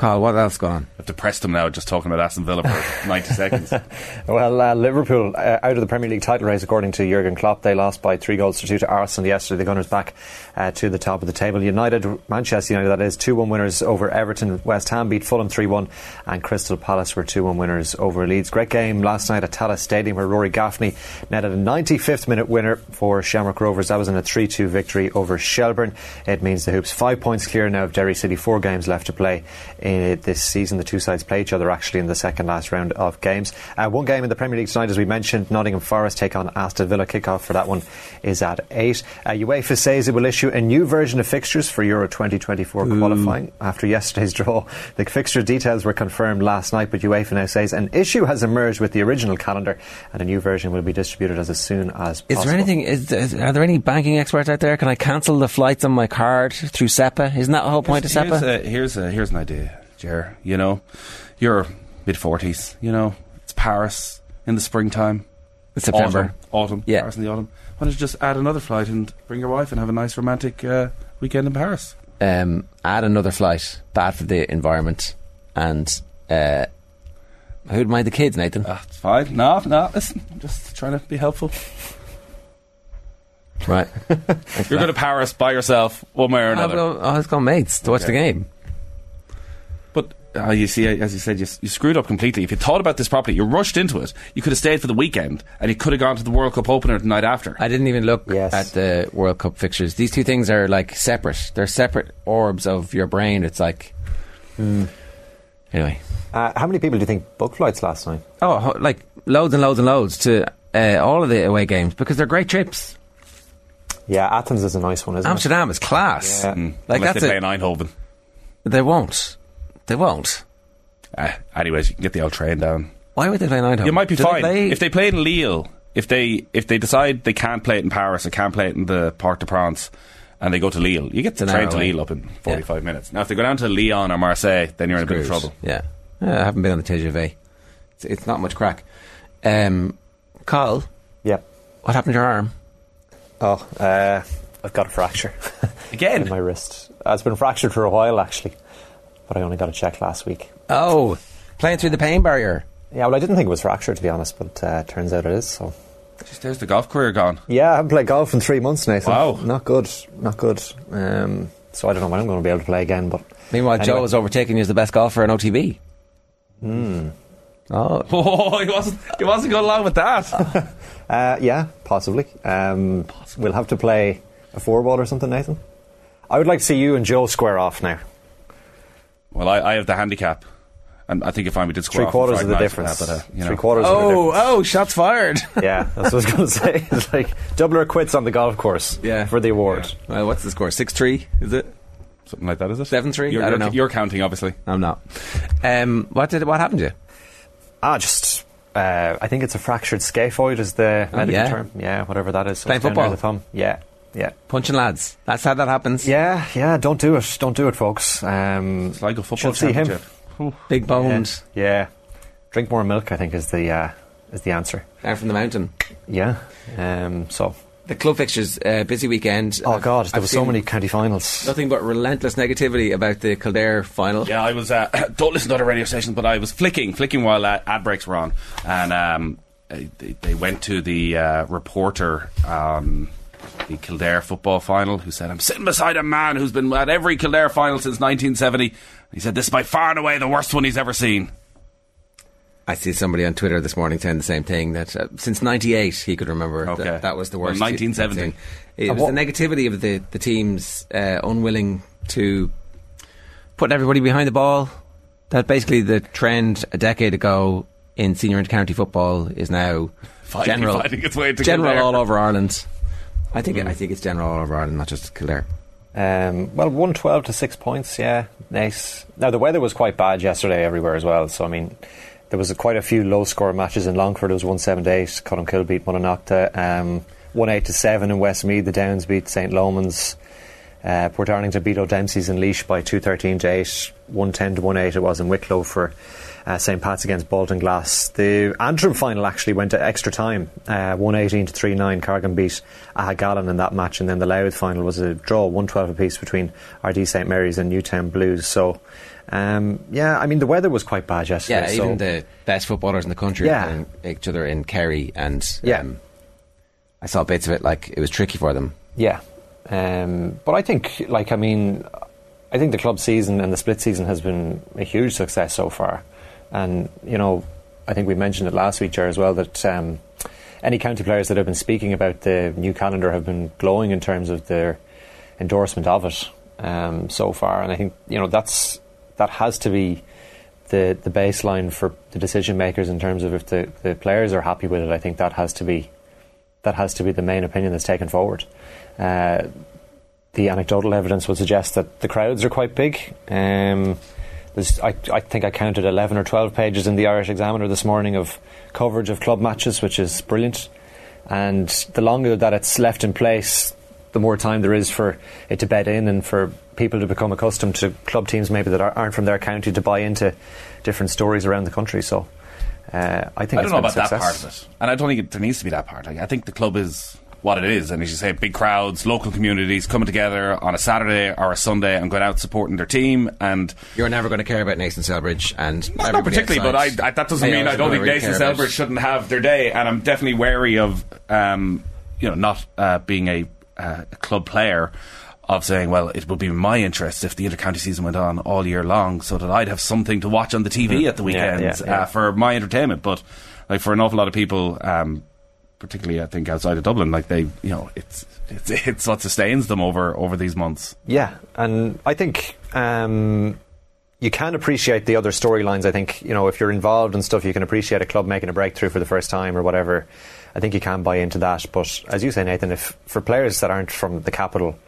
Carl, what else going on? I've depressed him now just talking about Aston Villa for 90 seconds. Well, uh, Liverpool uh, out of the Premier League title race, according to Jurgen Klopp. They lost by three goals to two to Arsenal yesterday. The Gunners back uh, to the top of the table. United, Manchester United, that is, 2 1 winners over Everton. West Ham beat Fulham 3 1, and Crystal Palace were 2 1 winners over Leeds. Great game last night at Tallaght Stadium where Rory Gaffney netted a 95th minute winner for Shamrock Rovers. That was in a 3 2 victory over Shelbourne. It means the Hoops five points clear now of Derry City, four games left to play in this season. The two sides play each other actually in the second last round of games. Uh, one game in the Premier League tonight, as we mentioned, Nottingham Forest take on Aston Villa. Kickoff for that one is at 8. Uh, UEFA says it will issue a new version of fixtures for Euro 2024 qualifying. After yesterday's draw, the fixture details were confirmed last night, but UEFA now says an issue has emerged with the original calendar and a new version will be distributed as, as soon as possible. Is there anything? Is, is, are there any banking experts out there? Can I cancel the flights on my card through SEPA? Isn't that the whole point of here's, SEPA? a, here's, a, here's an idea, Jer. You know, you're mid 40s, you know, it's Paris in the springtime. It's September. Autumn, autumn Yeah. Paris in the autumn. Why don't you just add another flight and bring your wife and have a nice romantic uh, weekend in Paris? Um, add another flight. Bad for the environment, and uh, Who'd mind the kids, Nathan? It's fine. No, no. Listen, I'm just trying to be helpful. Right. You're going to Paris by yourself, one way or I'll another. go, oh, go mates to watch the game. But uh, you see, as you said, you, you screwed up completely. If you thought about this properly, you rushed into it. You could have stayed for the weekend, and you could have gone to the World Cup opener the night after. I didn't even look at the World Cup fixtures. These two things are like separate. They're separate orbs of your brain. It's like. Anyway. Uh, how many people do you think booked flights last night? Oh, like loads and loads and loads to uh, all of the away games because they're great trips. Yeah, Athens is a nice one, isn't Amsterdam is class. Yeah. Mm, Like Unless that's they play a, in Eindhoven. They won't. They won't. Uh, anyways, you can get the old train down. Why would they play in Eindhoven? You might be Do they fine play- if they play in Lille. If they if they decide they can't play it in Paris or can't play it in the Parc de France, and they go to Lille, you get the an train hour to away. Lille up in forty five minutes. Now, if they go down to Lyon or Marseille, then you're in a bit of Screws. trouble. Yeah. Yeah, I haven't been on the TGV. It's, it's not much crack. Um, Carl. Yep. What happened to your arm? Oh, uh, I've got a fracture. Again? in my wrist. Uh, it's been fractured for a while, actually. But I only got a check last week. Oh, playing through the pain barrier. Yeah, well, I didn't think it was fractured, to be honest, but uh, turns out it is, so. Just there's the golf career gone. Yeah, I haven't played golf in three months, Nathan. Wow. Not good. Not good. Um, so I don't know when I'm going to be able to play again, but. Meanwhile, Joe Anyway. is overtaking you as the best golfer on OTB. Hmm. Oh. Oh, he wasn't. He wasn't going along with that. Uh, yeah, possibly. Um, We'll have to play a four ball or something, Nathan. I would like to see you and Joe square off now. Well, I, I have the handicap, and I think if I we did score Three quarters on of the Friday night for difference. that, but, uh, you know. Three quarters of the Oh, difference. oh, shots fired. Yeah, that's what I was going to say. It's like double or quits on the golf course Yeah. for the award. Well, what's the score? 6 3, is it? Something like that, is it? 7 3? You're, I don't you're- know. You're counting, obviously. I'm not. Um, what, did, what happened to you? Ah, just. Uh, I think it's a fractured scaphoid, is the Oh, medical yeah? term. Yeah, whatever that is. Playing it's down football? The thumb. Yeah, yeah. Punching lads. That's how that happens. Yeah, yeah, don't do it. Don't do it, folks. Um, a football see him. championship. Big bones. Yeah, yeah. Drink more milk, I think, is the uh, is the answer. Down from the mountain. Yeah. Um, so. The club fixtures, uh, busy weekend. Oh, God, there I've were so many county finals. Nothing but relentless negativity about the Kildare final. Yeah, I was. Uh, don't listen to other radio stations, but I was flicking, flicking while uh, ad breaks were on, and um, they, they went to the uh, reporter on the Kildare football final, who said, "I'm sitting beside a man who's been at every Kildare final since 1970." He said, "This is by far and away the worst one he's ever seen." I see somebody on Twitter this morning saying the same thing that uh, since '98 he could remember Okay. that, that was the Well, worst. 1970. It was what- the negativity of the the teams uh, unwilling to put everybody behind the ball. That basically the trend a decade ago in senior and county football is now Finally general, finding its way to general all over Ireland. I think I think it's general all over Ireland, not just Kildare. Um, well, 112 to 6 points, yeah, nice. Now, the weather was quite bad yesterday everywhere as well, so I mean, there was a, quite a few low score matches in Longford. It was 178, Cottonkill beat Mononocta, um, 18 to 7 in Westmeath, the Downs beat St. Lomans, uh, Portarlington beat O'Dempsey's in Laois by 213 to 8, 110 to 18 it was in Wicklow for uh, St. Pat's against Baltinglass. The Antrim final actually went to extra time, uh, 118 to 39. Cargin beat Aghagallon in that match, and then the Louth final was a draw, 112 apiece between Ardee St. Mary's and Newtown Blues. So, um, yeah, I mean, the weather was quite bad yesterday. Yeah, so even the best footballers in the country Yeah. playing each other in Kerry, and Yeah. um, I saw bits of it. Like it was tricky for them. Yeah. Um, but I think, like, I mean, I think the club season and the split season has been a huge success so far. And, you know, I think we mentioned it last week, Chair, as well, that um, any county players that have been speaking about the new calendar have been glowing in terms of their endorsement of it um, so far. And I think, you know, that's that has to be the, the baseline for the decision makers in terms of if the, the players are happy with it. I think that has to be that has to be the main opinion that's taken forward. Uh, the anecdotal evidence would suggest that the crowds are quite big. Um, there's, I, I think I counted 11 or 12 pages in the Irish Examiner this morning of coverage of club matches, which is brilliant. And the longer that it's left in place, the more time there is for it to bed in and for people to become accustomed to club teams maybe that are- aren't from their county to buy into different stories around the country. So uh, I think I it's don't know about that part of it, and I don't think it, there needs to be that part. Like, I think the club is what it is. And as you say, big crowds, local communities coming together on a Saturday or a Sunday and going out supporting their team. And You're never going to care about Nathan Celbridge and not, not particularly, but I, I, that doesn't mean I don't think Nathan Celbridge shouldn't have their day. And I'm definitely wary of, um, you know, not uh, being a, uh, club player of saying, well, it would be in my interest if the intercounty season went on all year long so that I'd have something to watch on the TV Mhm. at the Yeah, weekends yeah, yeah. Uh, for my entertainment. But like for an awful lot of people, um, particularly I think outside of Dublin, like they, you know, it's it's, it's what sustains them over over these months. Yeah, and I think um, you can appreciate the other storylines. I think you know if you're involved in stuff, you can appreciate a club making a breakthrough for the first time or whatever. I think you can buy into that. But as you say, Nathan, if for players that aren't from the capital,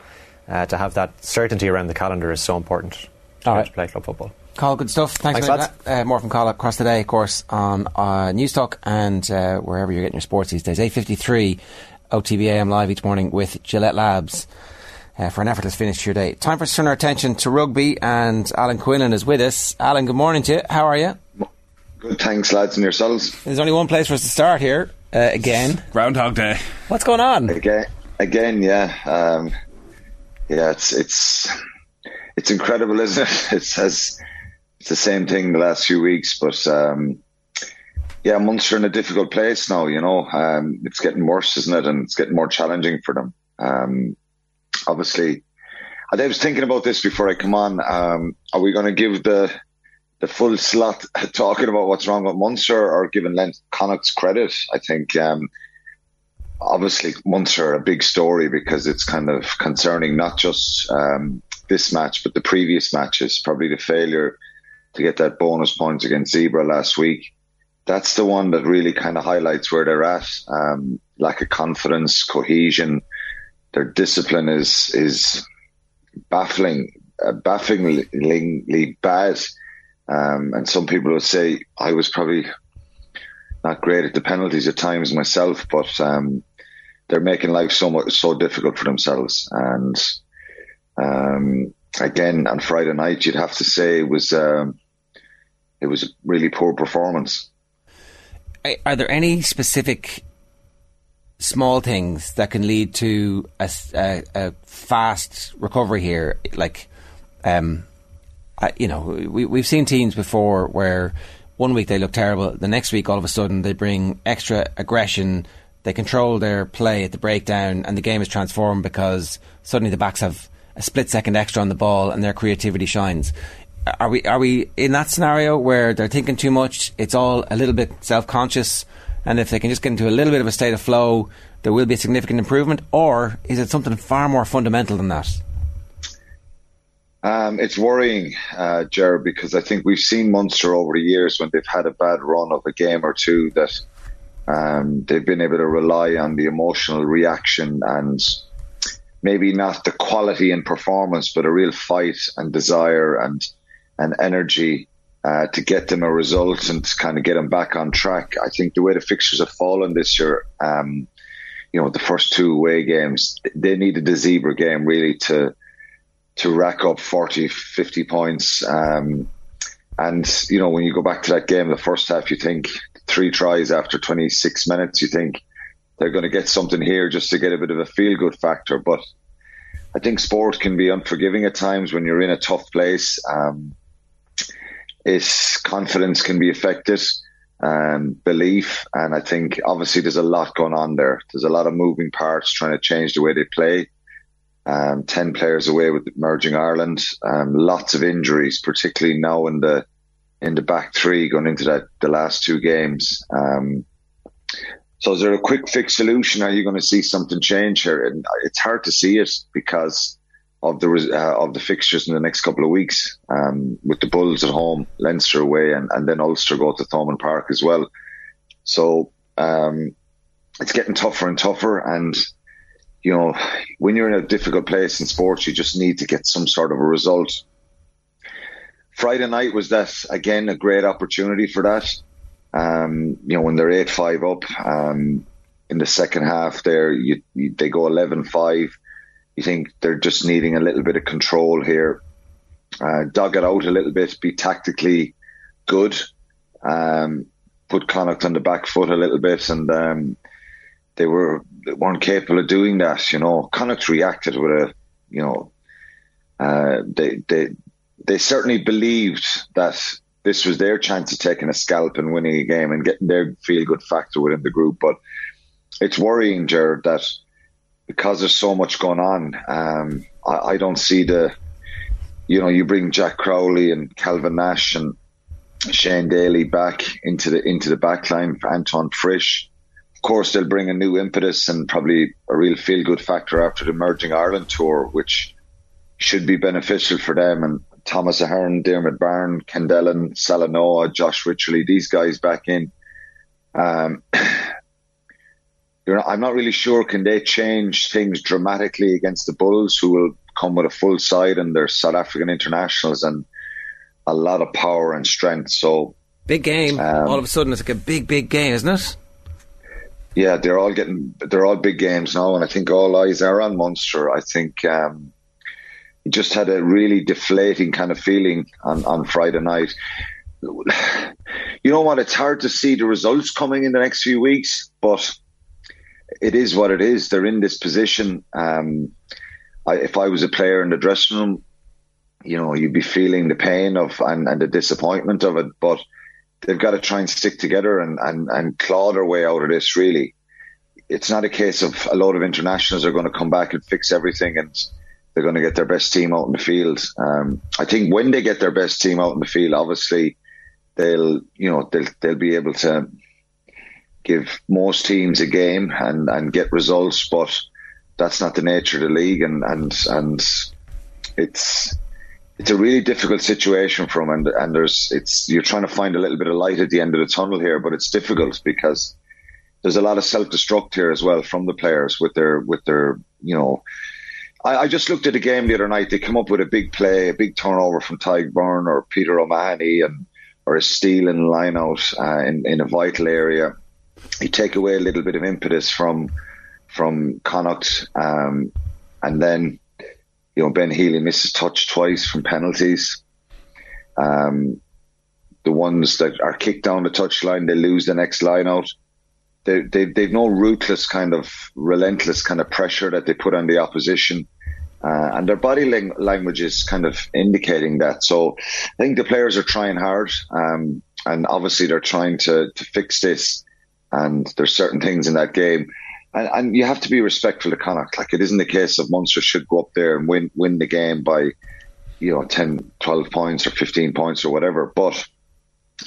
uh, to have that certainty around the calendar is so important. All to right. play club football. Carl, good stuff. Thanks, Thanks, for lads. that. Uh, more from Carl across the day, of course, on uh, Newstalk and uh, wherever you're getting your sports these days. 8.53, OTBAM live each morning with Gillette Labs uh, for an effortless finish to your day. Time for us to turn our attention to rugby, and Alan Quinlan is with us. Alan, good morning to you. How are you? Good, thanks, lads, and yourselves. There's only one place for us to start here, uh, again. Groundhog Day. What's going on? Again, again, yeah, um, yeah. It's it's it's incredible, isn't it? It says it's the same thing the last few weeks, but um, yeah, Munster in a difficult place now. You know, um, it's getting worse, isn't it? And it's getting more challenging for them. Um, obviously, I was thinking about this before I come on. Um, are we going to give the the full slot talking about what's wrong with Munster or giving Len Connacht's credit? I think um, obviously Munster a big story because it's kind of concerning not just um, this match but the previous matches. Probably the failure to get that bonus points against Zebre last week. That's the one that really kind of highlights where they're at. Um, lack of confidence, cohesion. Their discipline is is baffling, uh, bafflingly bad. Um, and some people would say I was probably not great at the penalties at times myself, but um, they're making life so much so difficult for themselves. And um, again, on Friday night, you'd have to say was um, it was a really poor performance. Are- there any specific small things that can lead to a fast recovery here? Like, um, I, you know, we, we've seen teams before where one week they look terrible, the next week all of a sudden they bring extra aggression, they control their play at the breakdown, and the game is transformed because suddenly the backs have a split second extra on the ball and their creativity shines. Are we are we in that scenario where they're thinking too much? It's all a little bit self conscious, and if they can just get into a little bit of a state of flow, there will be a significant improvement. Or is it something far more fundamental than that? Um, it's worrying, uh, Jared, because I think we've seen Munster over the years when they've had a bad run of a game or two that um, they've been able to rely on the emotional reaction and maybe not the quality and performance, but a real fight and desire and and energy uh, to get them a result and to kind of get them back on track. I think the way the fixtures have fallen this year, um, you know, the first two away games, they needed the Zebre game really to to rack up 40, 50 points. Um, and, you know, when you go back to that game, the first half, you think three tries after 26 minutes, you think they're going to get something here just to get a bit of a feel good factor. But I think sport can be unforgiving at times when you're in a tough place. Um, its confidence can be affected, um, belief. And I think obviously there's a lot going on there. There's a lot of moving parts trying to change the way they play um, 10 players away with Emerging Ireland, um, lots of injuries, particularly now in the in the back three going into that the last two games. Um, so is there a quick fix solution? Are you going to see something change here? And it's hard to see it because of the uh, of the fixtures in the next couple of weeks um, with the Bulls at home, Leinster away, and, and then Ulster go to Thomond Park as well. So um, it's getting tougher and tougher, and you know, when you're in a difficult place in sports, you just need to get some sort of a result. Friday night was that again a great opportunity for that. Um, you know, when they're eight five up um, in the second half, there you, you, they go 11-5. You think they're just needing a little bit of control here, uh, dug it out a little bit, be tactically good, um, put Connacht on the back foot a little bit, and um, they were they weren't capable of doing that. You know, Connacht reacted with a, you know, uh, they they they certainly believed that this was their chance of taking a scalp and winning a game and getting their feel good factor within the group. But it's worrying, Jared, that because there's so much going on, um, I, I don't see the, you know, you bring Jack Crowley and Calvin Nash and Shane Daly back into the into the backline for Antoine Frisch. Of course, they'll bring a new impetus and probably a real feel good factor after the Emerging Ireland tour, which should be beneficial for them. And Thomas Ahern, Dermot Byrne, Ken Dillon, Salanoa, Josh Wycherley, these guys back in. Um, not, I'm not really sure. Can they change things dramatically against the Bulls, who will come with a full side and their South African internationals and a lot of power and strength. So big game. Um, all of a sudden, it's like a big, big game, isn't it? Yeah, they're all getting they're all big games now, and I think all eyes are on Munster. I think um, he just had a really deflating kind of feeling on, on Friday night. You know what? It's hard to see the results coming in the next few weeks, but it is what it is. They're in this position. Um, I, if I was a player in the dressing room, you know, you'd be feeling the pain of and, and the disappointment of it, but they've got to try and stick together and, and, and claw their way out of this, really. It's not a case of a load of internationals are going to come back and fix everything and they're going to get their best team out in the field. Um, I think when they get their best team out in the field, obviously they'll, you know, they'll, they'll be able to give most teams a game and, and get results, but that's not the nature of the league. And, and, and it's, it's a really difficult situation for them, and and there's it's you're trying to find a little bit of light at the end of the tunnel here, but it's difficult because there's a lot of self destruct here as well from the players with their with their you know. I, I, just looked at the game the other night. They come up with a big play, a big turnover from Beirne or Peter O'Mahony, and or a steal and line out uh, in in a vital area. You take away a little bit of impetus from from Connacht, um, and then you know, Ben Healy misses touch twice from penalties. Um, the ones that are kicked down the touchline, they lose the next line out. They, they, they've no ruthless kind of relentless kind of pressure that they put on the opposition. Uh, and their body ling- language is kind of indicating that. So I think the players are trying hard. Um, and obviously they're trying to, to fix this. And there's certain things in that game and, and you have to be respectful to Connacht. Like it isn't the case of Munster should go up there and win win the game by, you know, 10, 12 points or 15 points or whatever. But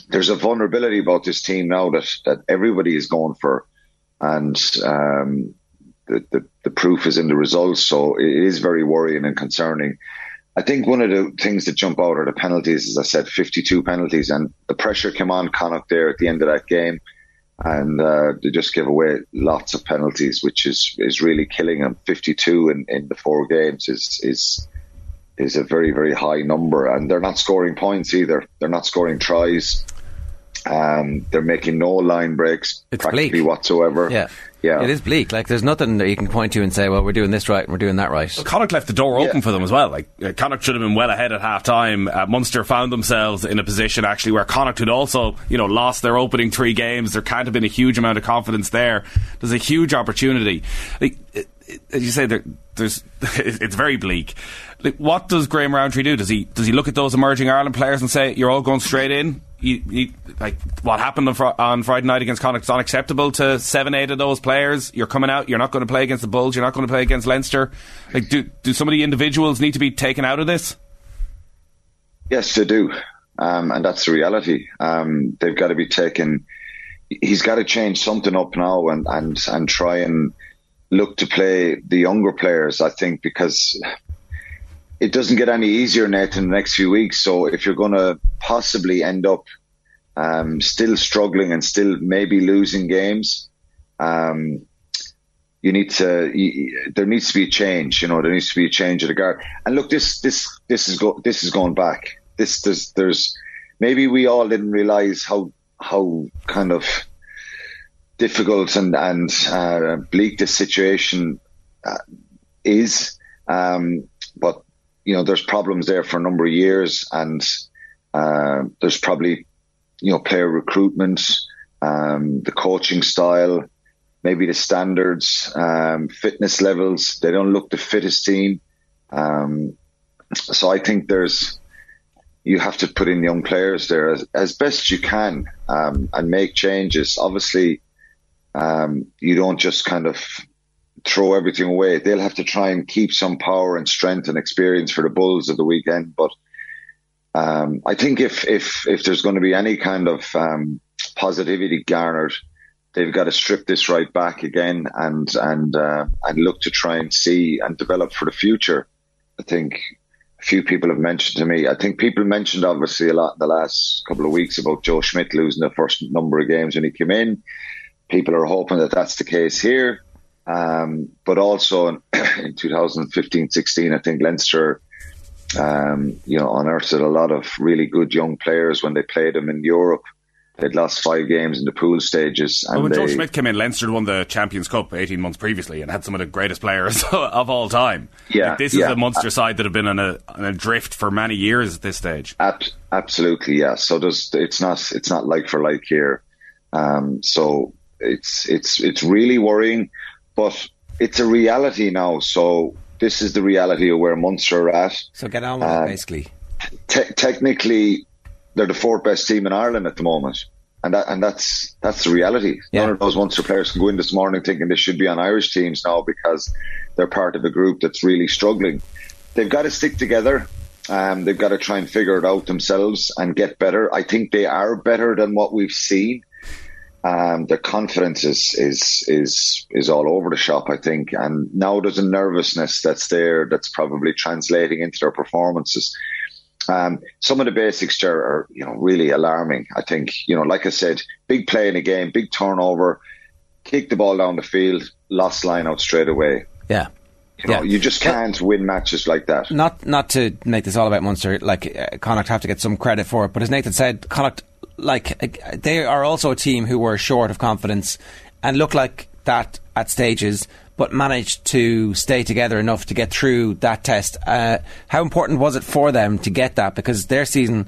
there's a vulnerability about this team now that, that everybody is going for. And um, the, the, the proof is in the results. So it is very worrying and concerning. I think one of the things that jump out are the penalties. As I said, 52 penalties. And the pressure came on Connacht there at the end of that game and uh, they just give away lots of penalties, which is is really killing them. Fifty two in, in the four games is is is a very very high number, and they're not scoring points either. They're not scoring tries. Um, they're making no line breaks it's practically bleak. whatsoever. Yeah. Yeah. It is bleak. Like, there's nothing that you can point to and say, well, we're doing this right and we're doing that right. Connacht left the door open for them as well. Like uh, Connacht should have been well ahead at half time. Uh, Munster found themselves in a position actually where Connacht had also, you know, lost their opening three games. There can't have been a huge amount of confidence there. There's a huge opportunity. Like, it, it, as you say, there, there's it's very bleak. Like, what does Graham Rowntree do? Does he does he look at those emerging Ireland players and say, "You're all going straight in"? You, you, like what happened on, fr- on, Friday night against Connacht is unacceptable to seven, eight of those players. You're coming out. You're not going to play against the Bulls. You're not going to play against Leinster. Like, do do some of the individuals need to be taken out of this? Yes, they do, um, and that's the reality. Um, they've got to be taken. He's got to change something up now and and and try and look to play the younger players. I think because it doesn't get any easier, Nathan, in the next few weeks. So if you're going to possibly end up um, still struggling and still maybe losing games, um, you need to. You, there needs to be a change. You know, there needs to be a change of the guard. And look, this this this is go, this is going back. This there's there's maybe we all didn't realize how how kind of difficult and and uh, bleak this situation uh, is. Um, you know, there's problems there for a number of years, and uh, there's probably you know player recruitment, um, the coaching style, maybe the standards, um, fitness levels. They don't look the fittest team. Um, so I think there's you have to put in young players there as, as best you can um, and make changes. Obviously, um, you don't just kind of throw everything away. They'll have to try and keep some power and strength and experience for the Bulls of the weekend. But um, I think if if if there's going to be any kind of um, positivity garnered, they've got to strip this right back again and and uh, and look to try and see and develop for the future. I think a few people have mentioned to me. I think people mentioned obviously a lot in the last couple of weeks about Joe Schmidt losing the first number of games when he came in. People are hoping that that's the case here. Um, but also in, in 2015-16, I think Leinster, um, you know, unearthed a lot of really good young players when they played them in Europe. They'd lost five games in the pool stages. And Well, when Joe they- Schmidt came in, Leinster won the Champions Cup 18 months previously and had some of the greatest players of all time. Yeah, Like, this is yeah. a Munster side that have been on a, on a drift for many years at this stage. Ab- absolutely, yeah. So there's, it's not it's not like for like here. Um, so it's it's it's really worrying, but it's a reality now. So this is the reality of where Munster are at. So get on with Um, it, basically. Te- technically, they're the fourth best team in Ireland at the moment, and that and that's that's the reality. None of those Munster players can go in this morning thinking they should be on Irish teams now because they're part of a group that's really struggling. They've got to stick together. Um, they've got to try and figure it out themselves and get better. I think they are better than what we've seen. Um, their confidence is, is is is all over the shop, I think, and now there's a nervousness that's there that's probably translating into their performances. Um, some of the basics there are, you know, really alarming. I think, you know, like I said, big play in a game, big turnover, kick the ball down the field, lost line out straight away. Yeah. You know, you just can't win matches like that. Not not to make this all about Munster, like uh, Connacht have to get some credit for it, but as Nathan said, Connacht, like uh, they are also a team who were short of confidence and look like that at stages, but managed to stay together enough to get through that test. Uh, how important was it for them to get that? Because their season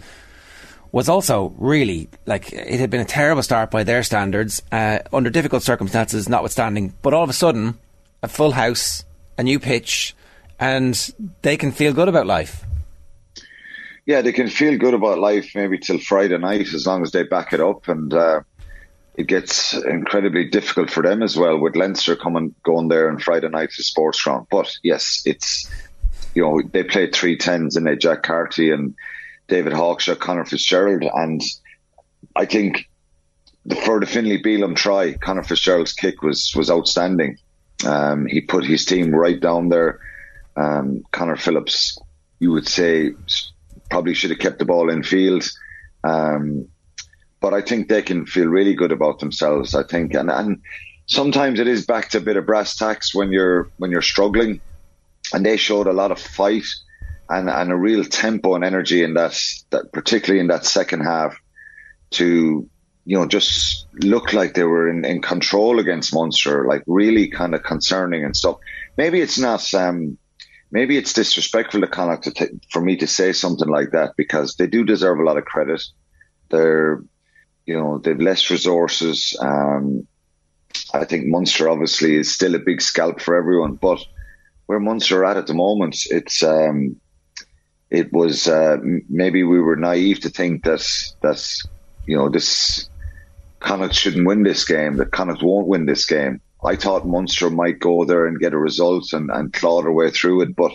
was also really like it had been a terrible start by their standards uh, under difficult circumstances, notwithstanding. But all of a sudden, a full house, a new pitch, and they can feel good about life. Yeah, they can feel good about life maybe till Friday night as long as they back it up, and uh, it gets incredibly difficult for them as well with Leinster coming going there on Friday night to Sports Ground. But yes, it's you know they played three tens and they Jack Carty and David Hawkshaw, Conor Fitzgerald, and I think the for the Finlay Bealham try, Conor Fitzgerald's kick was was outstanding. Um, he put his team right down there. Um, Connor Phillips, you would say, probably should have kept the ball in field. Um, but I think they can feel really good about themselves. I think, and, and sometimes it is back to a bit of brass tacks when you're when you're struggling, and they showed a lot of fight and and a real tempo and energy in that that particularly in that second half to you know just look like they were in, in control against Munster, like really kind of concerning and stuff. Maybe it's not. Um, maybe it's disrespectful to Connacht to t- for me to say something like that because they do deserve a lot of credit. They're, you know, they've less resources. Um, I think Munster obviously is still a big scalp for everyone, but where Munster are at at the moment, it's um, it was uh, maybe we were naive to think that that you know this Connacht shouldn't win this game, that Connacht won't win this game. I thought Munster might go there and get a result and, and claw their way through it, but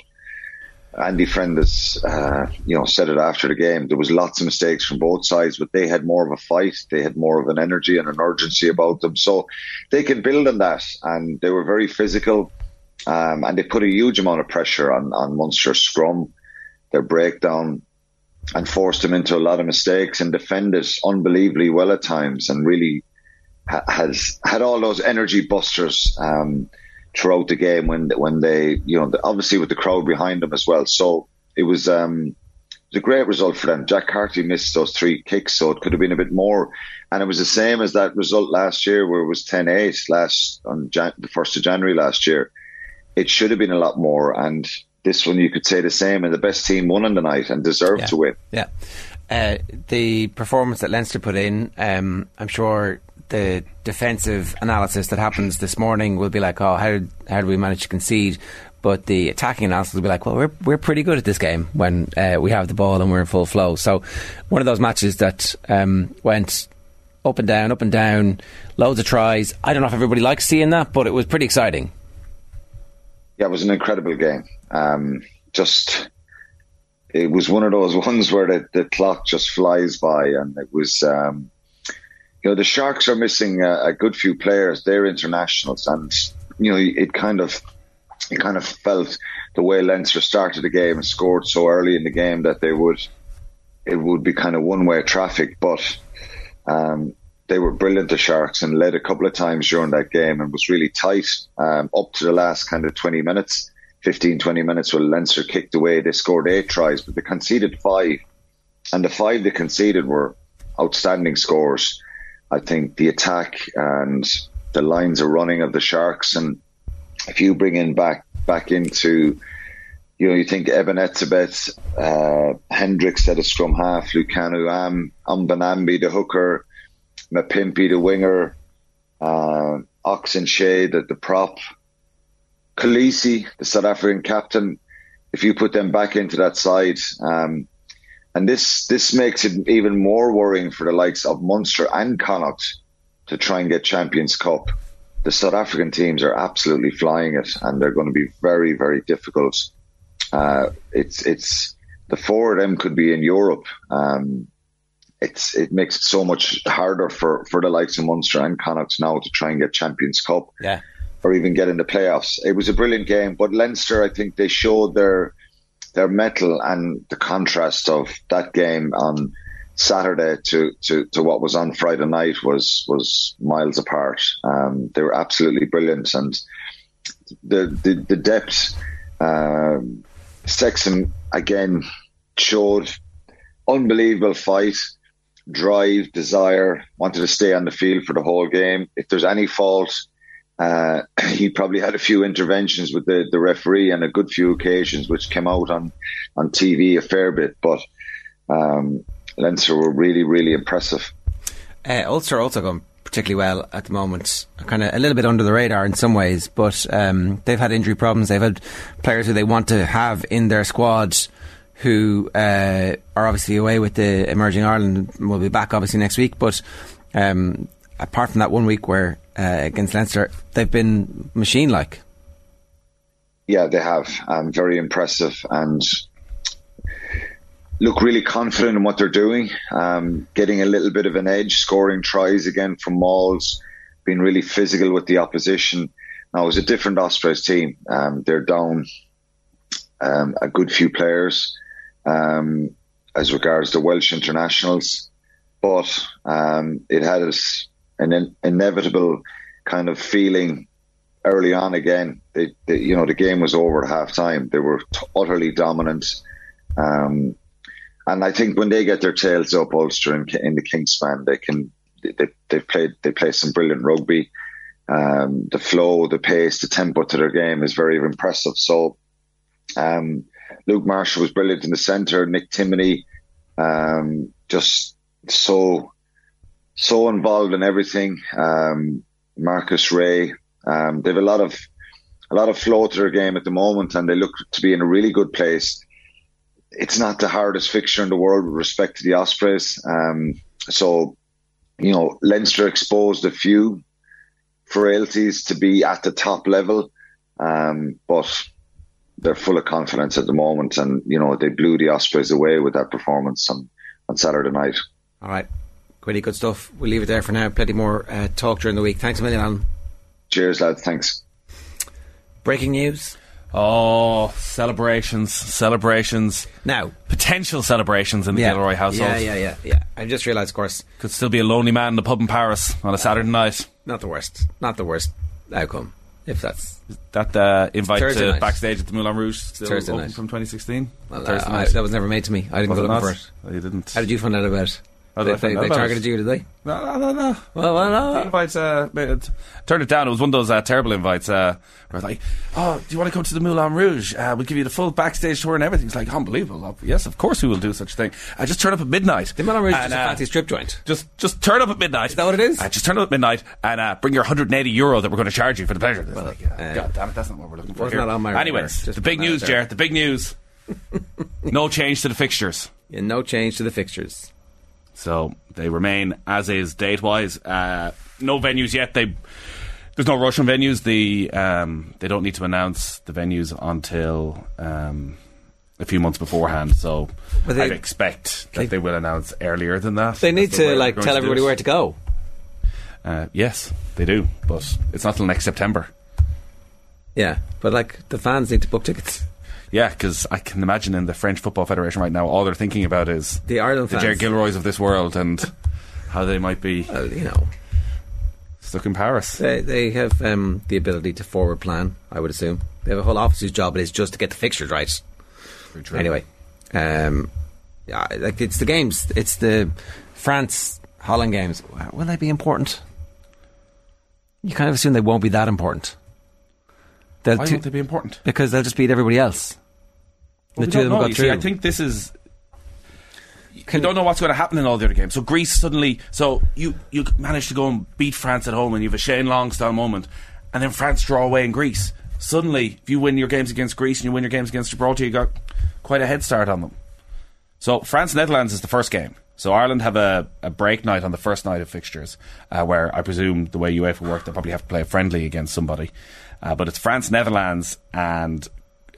Andy Friend has, uh, you know, said it after the game. There was lots of mistakes from both sides, but they had more of a fight. They had more of an energy and an urgency about them. So they can build on that. And they were very physical. Um, and they put a huge amount of pressure on, on Munster's scrum, their breakdown, and forced them into a lot of mistakes and defended unbelievably well at times and really ha- has had all those energy busters um, throughout the game when when they you know obviously with the crowd behind them as well. So it was um, it was a great result for them. Jack Carty missed those three kicks, so it could have been a bit more. And it was the same as that result last year, where it was 10-8 last on Jan- the first of January last year. It should have been a lot more, and this one you could say the same. And the best team won on the night and deserved Yeah. to win. Yeah. Uh, the performance that Leinster put in, um, I'm sure the defensive analysis that happens this morning will be like, oh, how how did we manage to concede? But the attacking analysis will be like, well, we're we're pretty good at this game when uh, we have the ball and we're in full flow. So one of those matches that um, went up and down, up and down, loads of tries. I don't know if everybody likes seeing that, but it was pretty exciting. Yeah, it was an incredible game. Um, just it was one of those ones where the, the clock just flies by, and it was. Um, you know, the Sharks are missing a, a good few players. They're internationals, and you know, it kind of, it kind of felt the way Leinster started the game and scored so early in the game that they would, it would be kind of one-way traffic. But um, they were brilliant, the Sharks, and led a couple of times during that game and was really tight um, up to the last kind of 20 minutes, 15, 20 minutes where Leinster kicked away. They scored eight tries, but they conceded five. And the five they conceded were outstanding scores. I think the attack and the lines of running of the Sharks, and if you bring in back back into, you know, you think Eben Etzebeth, uh, Hendrikse at a scrum half, Lukhanyo Am, Mbonambi the hooker, Mapimpi the winger, uh, Ox Nché the, the prop, Kolisi the South African captain. If you put them back into that side, um, and this this makes it even more worrying for the likes of Munster and Connacht to try and get Champions Cup. The South African teams are absolutely flying it, and they're going to be very very difficult. Uh, it's it's the four of them could be in Europe. Um, it's it makes it so much harder for, for the likes of Munster and Connacht now to try and get Champions Cup. Yeah. Or even get in the playoffs. It was a brilliant game, but Leinster, I think they showed their their mettle and the contrast of that game on Saturday to, to, to what was on Friday night was was miles apart. Um, they were absolutely brilliant, and the the, the depth. Um, Sexton again showed unbelievable fight, drive, desire. Wanted to stay on the field for the whole game. If there's any fault, uh, he probably had a few interventions with the, the referee and a good few occasions which came out on, on TV a fair bit. But um, Leinster were really, really impressive. Uh, Ulster also going particularly well at the moment. Kind of a little bit under the radar in some ways, but um, they've had injury problems. They've had players who they want to have in their squad who uh, are obviously away with the emerging Ireland. We'll be back obviously next week, but um, apart from that one week where uh, against Leinster, they've been machine like. Yeah, they have. Um, very impressive and look really confident in what they're doing. Um, getting a little bit of an edge, scoring tries again from mauls, being really physical with the opposition. Now, it was a different Ospreys team. Um, they're down um, a good few players um, as regards the Welsh internationals, but um, it had an in- inevitable kind of feeling early on again. They, they, you know, the game was over at half time. They were t- utterly dominant. Um, and I think when they get their tails up, Ulster in, in the Kingspan, they can, they, they've played, they play some brilliant rugby. Um, the flow, the pace, the tempo to their game is very impressive. So, um, Luke Marshall was brilliant in the centre. Nick Timoney, um, just so, so involved in everything. Um, Marcus Rea, um, they have a lot of, a lot of flow to their game at the moment, and they look to be in a really good place. It's not the hardest fixture in the world with respect to the Ospreys. Um, so, you know, Leinster exposed a few frailties to be at the top level, um, but they're full of confidence at the moment, and you know they blew the Ospreys away with that performance on, on Saturday night. All right, Quiddy, good stuff. We'll leave it there for now. Plenty more uh, talk during the week. Thanks a million, Alan. Cheers, lads. Thanks. Breaking news. Oh, celebrations, celebrations. Now, potential celebrations in the Yeah. Gilroy household. Yeah, yeah, yeah, yeah. I just realised, of course, Could still be a lonely man in the pub in Paris on a Saturday night. not the worst, not the worst outcome. If that's That uh, invite Thursday to night. backstage at the Moulin Rouge still Thursday open night. from 2016. well, uh, Thursday I- night. that was never made to me. I didn't Was go it looking not? for it. Oh, you didn't. How did you find out about it? Oh, They, they, they targeted you, did they? No, no, no, no. Well, well, no. The invites, uh, it- turned it down. It was one of those uh, terrible invites. Uh, where like, oh, do you want to come to the Moulin Rouge? Uh, we'll give you the full backstage tour and everything. It's like unbelievable. Yes, of course we will do such a thing. Uh, just turn up at midnight. The Moulin Rouge is And, just a uh, fancy strip joint. Just, just turn up at midnight. Is that what it is? Uh, just turn up at midnight and uh, bring your 180 euro that we're going to charge you for the pleasure. It's like, God damn it, that's not what we're looking for. here. not on my. Anyways, the big news. Jared. The big news. no change to the fixtures. Yeah, no change to the fixtures. So they remain as is date wise. Uh, no venues yet. They there's no Russian venues. The um, they don't need to announce the venues until um, a few months beforehand. So they- I'd expect that they, will announce earlier than that. They need That's the way to like tell to everybody where to go. Uh, yes, they do, but it's not till next September. Yeah, but like the fans need to book tickets. Yeah, because I can imagine in the French Football Federation right now, all they're thinking about is The Ireland the. Jared Gilroys of this world and how they might be, you know, stuck in Paris. They they have um, the ability to forward plan. I would assume they have a whole office whose job it is just to get the fixtures right. true. Anyway, um, yeah, like it's the games. It's the France Holland games. Will they be important? You kind of assume they won't be that important. They'll Why two- won't they be important? Because they'll just beat everybody else. Well, the we two of don't them know. got through. see, I think this is. You don't know what's going to happen in all the other games. So Greece suddenly, so you you manage to go and beat France at home, and you have a Shane Long style moment, and then France draw away in Greece. Suddenly, if you win your games against Greece and you win your games against Gibraltar, you got quite a head start on them. So France Netherlands is the first game. So Ireland have a, a break night on the first night of fixtures, uh, where I presume the way UEFA work, they probably have to play a friendly against somebody. Uh, but it's France Netherlands and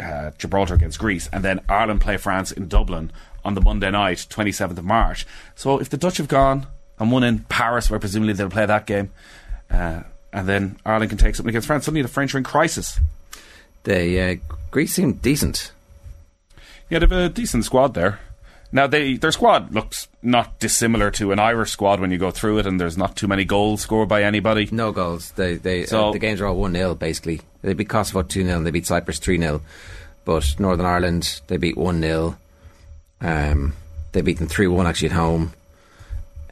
uh, Gibraltar against Greece, and then Ireland play France in Dublin on the Monday night, 27th of March. So if the Dutch have gone and won in Paris, where presumably they'll play that game, uh, and then Ireland can take something against France, suddenly the French are in crisis. They uh, Greece seemed decent. Yeah, they have a decent squad there. Now, they their squad looks not dissimilar to an Irish squad when you go through it, and there's not too many goals scored by anybody. No goals. They they So- uh, the games are all one 0 basically. They beat Kosovo two 0 and they beat Cyprus three 0 But Northern Ireland they beat one 0 Um, they beat them three one actually at home.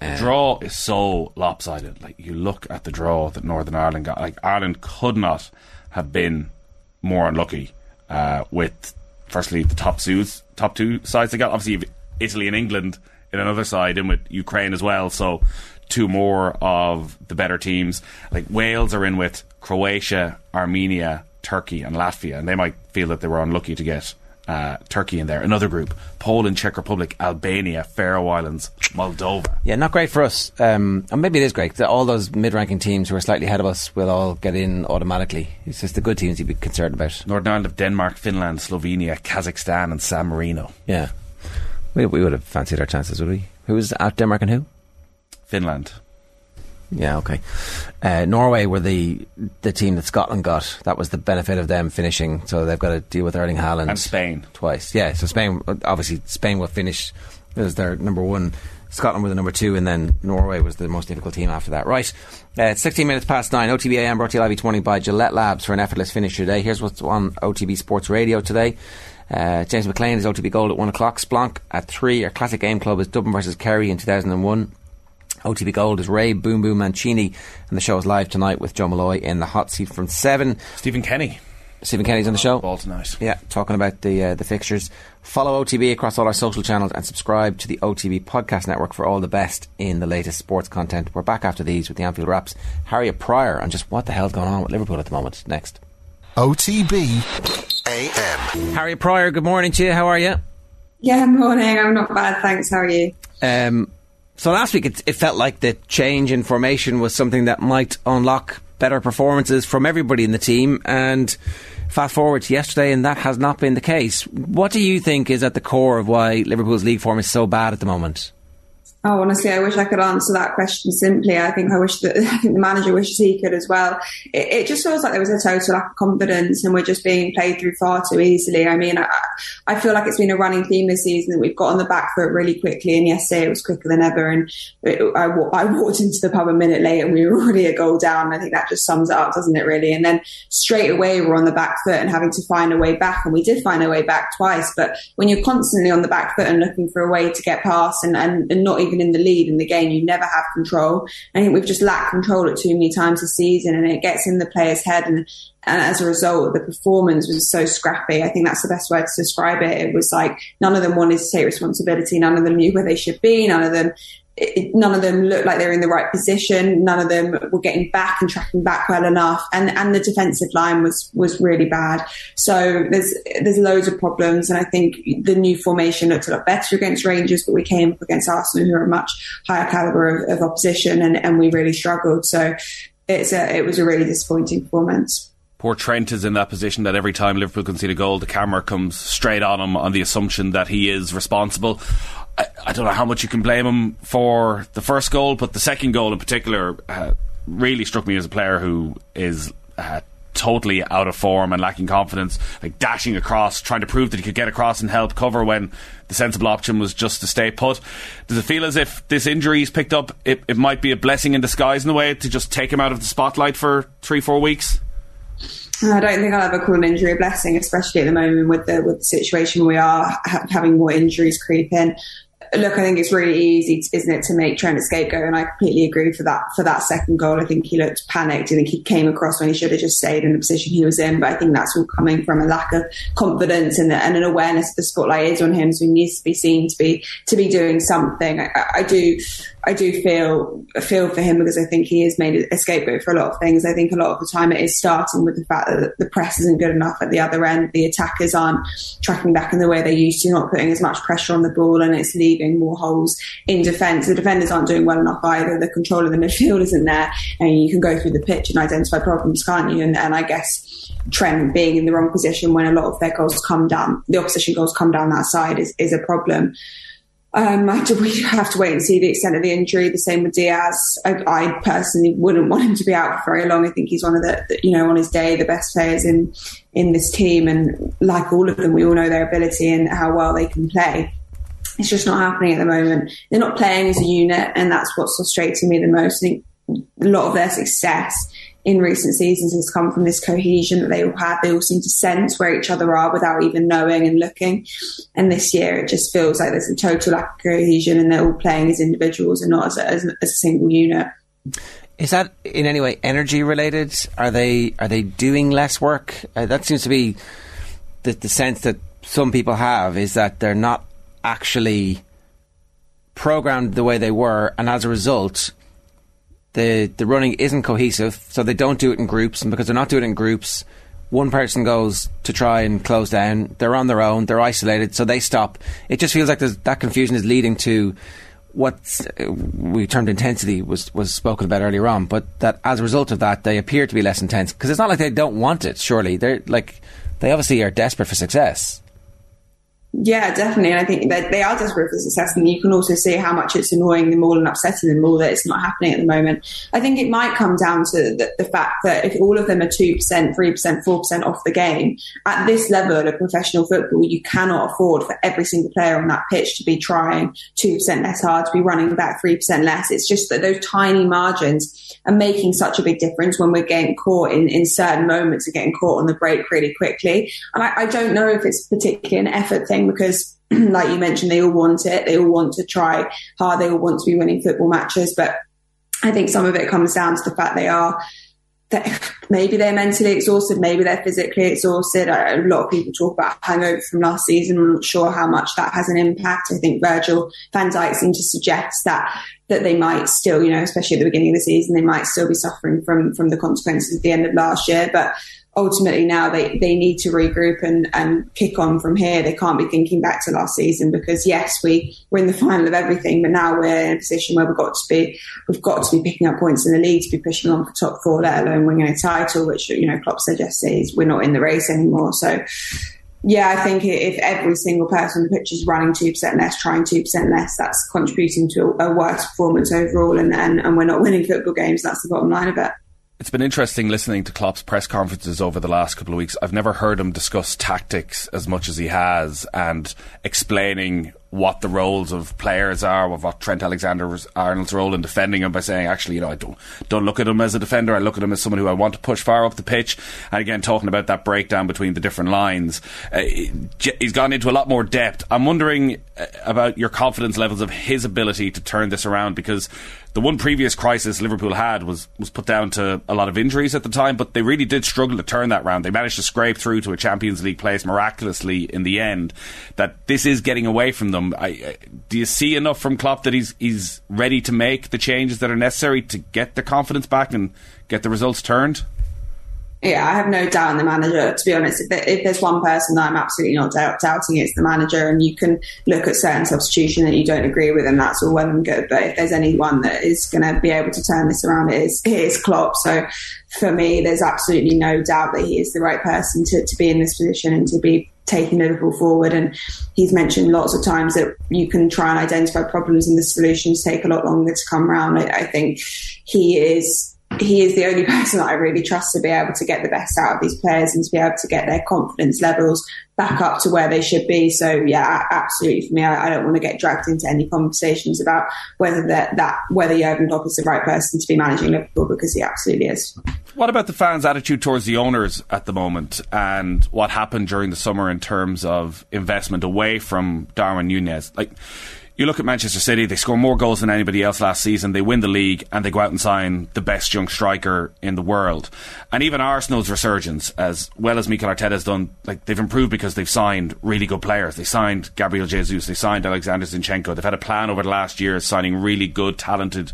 Uh, draw is so lopsided. Like you look at the draw that Northern Ireland got. Like Ireland could not have been more unlucky uh, with firstly the top two top two sides they got. Obviously, Italy and England in another side, and with Ukraine as well. So two more of the better teams. Like Wales are in with Croatia, Armenia, Turkey, and Latvia, and they might feel that they were unlucky to get. Uh, Turkey in there, another group: Poland, Czech Republic, Albania, Faroe Islands, Moldova. Yeah, not great for us. Um, and maybe it is great. that All those mid-ranking teams who are slightly ahead of us will all get in automatically. It's just the good teams you'd be concerned about. Northern Ireland of Denmark, Finland, Slovenia, Kazakhstan, and San Marino. Yeah, we, we would have fancied our chances, would we? Who was at Denmark and who? Finland. Yeah, okay. Uh, Norway were the the team that Scotland got. That was the benefit of them finishing. So they've got to deal with Erling Haaland And Spain. twice. Yeah, so Spain obviously Spain will finish as their number one. Scotland were the number two, and then Norway was the most difficult team after that. Right, uh, it's 16 minutes past nine. OTBAM brought to you live each morning by Gillette Labs for an effortless finish today. Here's what's on OTB Sports Radio today. Uh, James McLean is OTB Gold at 1 o'clock. Splonk at 3. Our classic game club is Dublin versus Kerry in 2001. OTB Gold is Ray Boom Boom Mancini, and the show is live tonight with Joe Molloy in the hot seat from 7. Stephen Kenny. Stephen Kenny's on the show. Ball tonight. Yeah, talking about the uh, the fixtures. Follow OTB across all our social channels and subscribe to the OTB podcast network for all the best in the latest sports content. We're back after these with the Anfield Wraps. Harriet Pryor and just what the hell's going on with Liverpool at the moment. Next. OTB AM. Harriet Pryor, good morning to you. How are you? Yeah, morning. I'm not bad, thanks. How are you? Um, so last week it, it felt like the change in formation was something that might unlock better performances from everybody in the team. And fast forward to yesterday, and that has not been the case. What do you think is at the core of why Liverpool's league form is so bad at the moment? Oh, honestly, I wish I could answer that question simply. I think I wish that I think the manager wishes he could as well. It, it just feels like there was a total lack of confidence, and we're just being played through far too easily. I mean, I, I feel like it's been a running theme this season that we've got on the back foot really quickly, and yesterday it was quicker than ever. And it, I, I walked into the pub a minute late, and we were already a goal down. I think that just sums it up, doesn't it? Really. And then straight away we're on the back foot and having to find a way back, and we did find a way back twice. But when you're constantly on the back foot and looking for a way to get past, and, and, and not even even in the lead in the game, you never have control. I think we've just lacked control at too many times this season, and it gets in the player's head. And, and as a result, the performance was so scrappy. I think that's the best way to describe it. It was like none of them wanted to take responsibility. None of them knew where they should be. None of them it, none of them looked like they were in the right position. None of them were getting back and tracking back well enough, and and the defensive line was was really bad. So there's there's loads of problems, and I think the new formation looked a lot better against Rangers, but we came up against Arsenal, who are a much higher caliber of, of opposition, and, and we really struggled. So it's a it was a really disappointing performance. Poor Trent is in that position that every time Liverpool concede a goal, the camera comes straight on him on the assumption that he is responsible. I, I, don't know how much you can blame him for the first goal, but the second goal in particular uh, really struck me as a player who is uh, totally out of form and lacking confidence, like dashing across, trying to prove that he could get across and help cover when the sensible option was just to stay put. Does it feel as if this injury he's picked up, it, it might be a blessing in disguise in a way to just take him out of the spotlight for three, four weeks? I don't think I'll ever call an injury a blessing, especially at the moment with the with the situation we are ha- having more injuries creep in look, I think it's really easy, isn't it, to make Trent a scapegoat, and I completely agree for that for that second goal. I think he looked panicked. I think he came across when he should have just stayed in the position he was in. But I think that's all coming from a lack of confidence and, and an awareness that the spotlight is on him, so he needs to be seen to be to be doing something. I, I do. I do feel feel for him because I think he has made a scapegoat for a lot of things. I think a lot of the time it is starting with the fact that the press isn't good enough at the other end. The attackers aren't tracking back in the way they used to, not putting as much pressure on the ball, and it's leaving more holes in defence. The defenders aren't doing well enough either. The control of the midfield isn't there, and you can go through the pitch and identify problems, can't you? And, and I guess Trent being in the wrong position when a lot of their goals come down, the opposition goals come down that side is, is a problem. Um, we have to wait and see the extent of the injury. The same with Diaz. I, I, personally wouldn't want him to be out for very long. I think he's one of the, the, you know, on his day, the best players in in this team, and like all of them, we all know their ability and how well they can play. It's just not happening at the moment. They're not playing as a unit, and that's what's frustrating me the most. I think a lot of their success in recent seasons has come from this cohesion that they all have. They all seem to sense where each other are without even knowing and looking. And this year, it just feels like there's a total lack of cohesion, and they're all playing as individuals and not as a, as, as a single unit. Is that in any way energy related? Are they are they doing less work? Uh, that seems to be the, the sense that some people have is that they're not actually programmed the way they were, and as a result, the the running isn't cohesive, so they don't do it in groups, and because they're not doing it in groups, one person goes to try and close down. They're on their own. They're isolated, so they stop. It just feels like that confusion is leading to what uh, we termed intensity was was spoken about earlier on, but that as a result of that, they appear to be less intense because it's not like they don't want it. Surely they're like they obviously are desperate for success. Yeah, definitely. And I think that they are desperate for success. And you can also see how much it's annoying them all and upsetting them all that it's not happening at the moment. I think it might come down to the, the fact that if all of them are 2%, 3%, 4% off the game, at this level of professional football, you cannot afford for every single player on that pitch to be trying 2% less hard, to be running back 3% less. It's just that those tiny margins are making such a big difference when we're getting caught in, in certain moments and getting caught on the break really quickly. And I, I don't know if it's particularly an effort thing because like you mentioned, they all want it. They all want to try hard. They all want to be winning football matches. But I think some of it comes down to the fact they are maybe they're mentally exhausted, maybe they're physically exhausted. A lot of people talk about hangover from last season. I'm not sure how much that has an impact. I think Virgil van Dijk seemed to suggest that that they might still, you know, especially at the beginning of the season, they might still be suffering from from the consequences of the end of last year. But ultimately now they, they need to regroup and, and kick on from here. They can't be thinking back to last season because yes, we were in the final of everything, but now we're in a position where we've got to be we've got to be picking up points in the league to be pushing on for top four, let alone winning a title, which you know Klopp said yesterday is we're not in the race anymore. So yeah, I think if every single person on the pitch is running 2% less, trying 2% less, that's contributing to a worse performance overall. And, and, and we're not winning football games. That's the bottom line of it. It's been interesting listening to Klopp's press conferences over the last couple of weeks. I've never heard him discuss tactics as much as he has and explaining what the roles of players are, what Trent Alexander-Arnold's role in defending him by saying, actually, you know, I don't don't look at him as a defender. I look at him as someone who I want to push far up the pitch. And again, talking about that breakdown between the different lines, uh, he's gone into a lot more depth. I'm wondering uh, about your confidence levels of his ability to turn this around because the one previous crisis Liverpool had was was put down to a lot of injuries at the time, but they really did struggle to turn that round. They managed to scrape through to a Champions League place miraculously in the end. That this is getting away from them. I, do you see enough from Klopp that he's he's ready to make the changes that are necessary to get the confidence back and get the results turned? Yeah, I have no doubt in the manager. To be honest, if, if there's one person that I'm absolutely not doubt, doubting, it's the manager. And you can look at certain substitution that you don't agree with, and that's all well and good. But if there's anyone that is going to be able to turn this around, it is, it is Klopp. So for me, there's absolutely no doubt that he is the right person to, to be in this position and to be taking Liverpool forward. And he's mentioned lots of times that you can try and identify problems and the solutions take a lot longer to come around. I, I think he is he is the only person that I really trust to be able to get the best out of these players and to be able to get their confidence levels back up to where they should be. So yeah, absolutely for me, I, I don't want to get dragged into any conversations about whether that, that whether Jurgen Klopp is the right person to be managing Liverpool because he absolutely is. What about the fans' attitude towards the owners at the moment, and what happened during the summer in terms of investment away from Darwin Nunez? Like you look at Manchester City, they score more goals than anybody else last season. They win the league and they go out and sign the best young striker in the world. And even Arsenal's resurgence, as well as Mikel Arteta has done, like they've improved because they've signed really good players. They signed Gabriel Jesus, they signed Alexander Zinchenko. They've had a plan over the last year signing really good, talented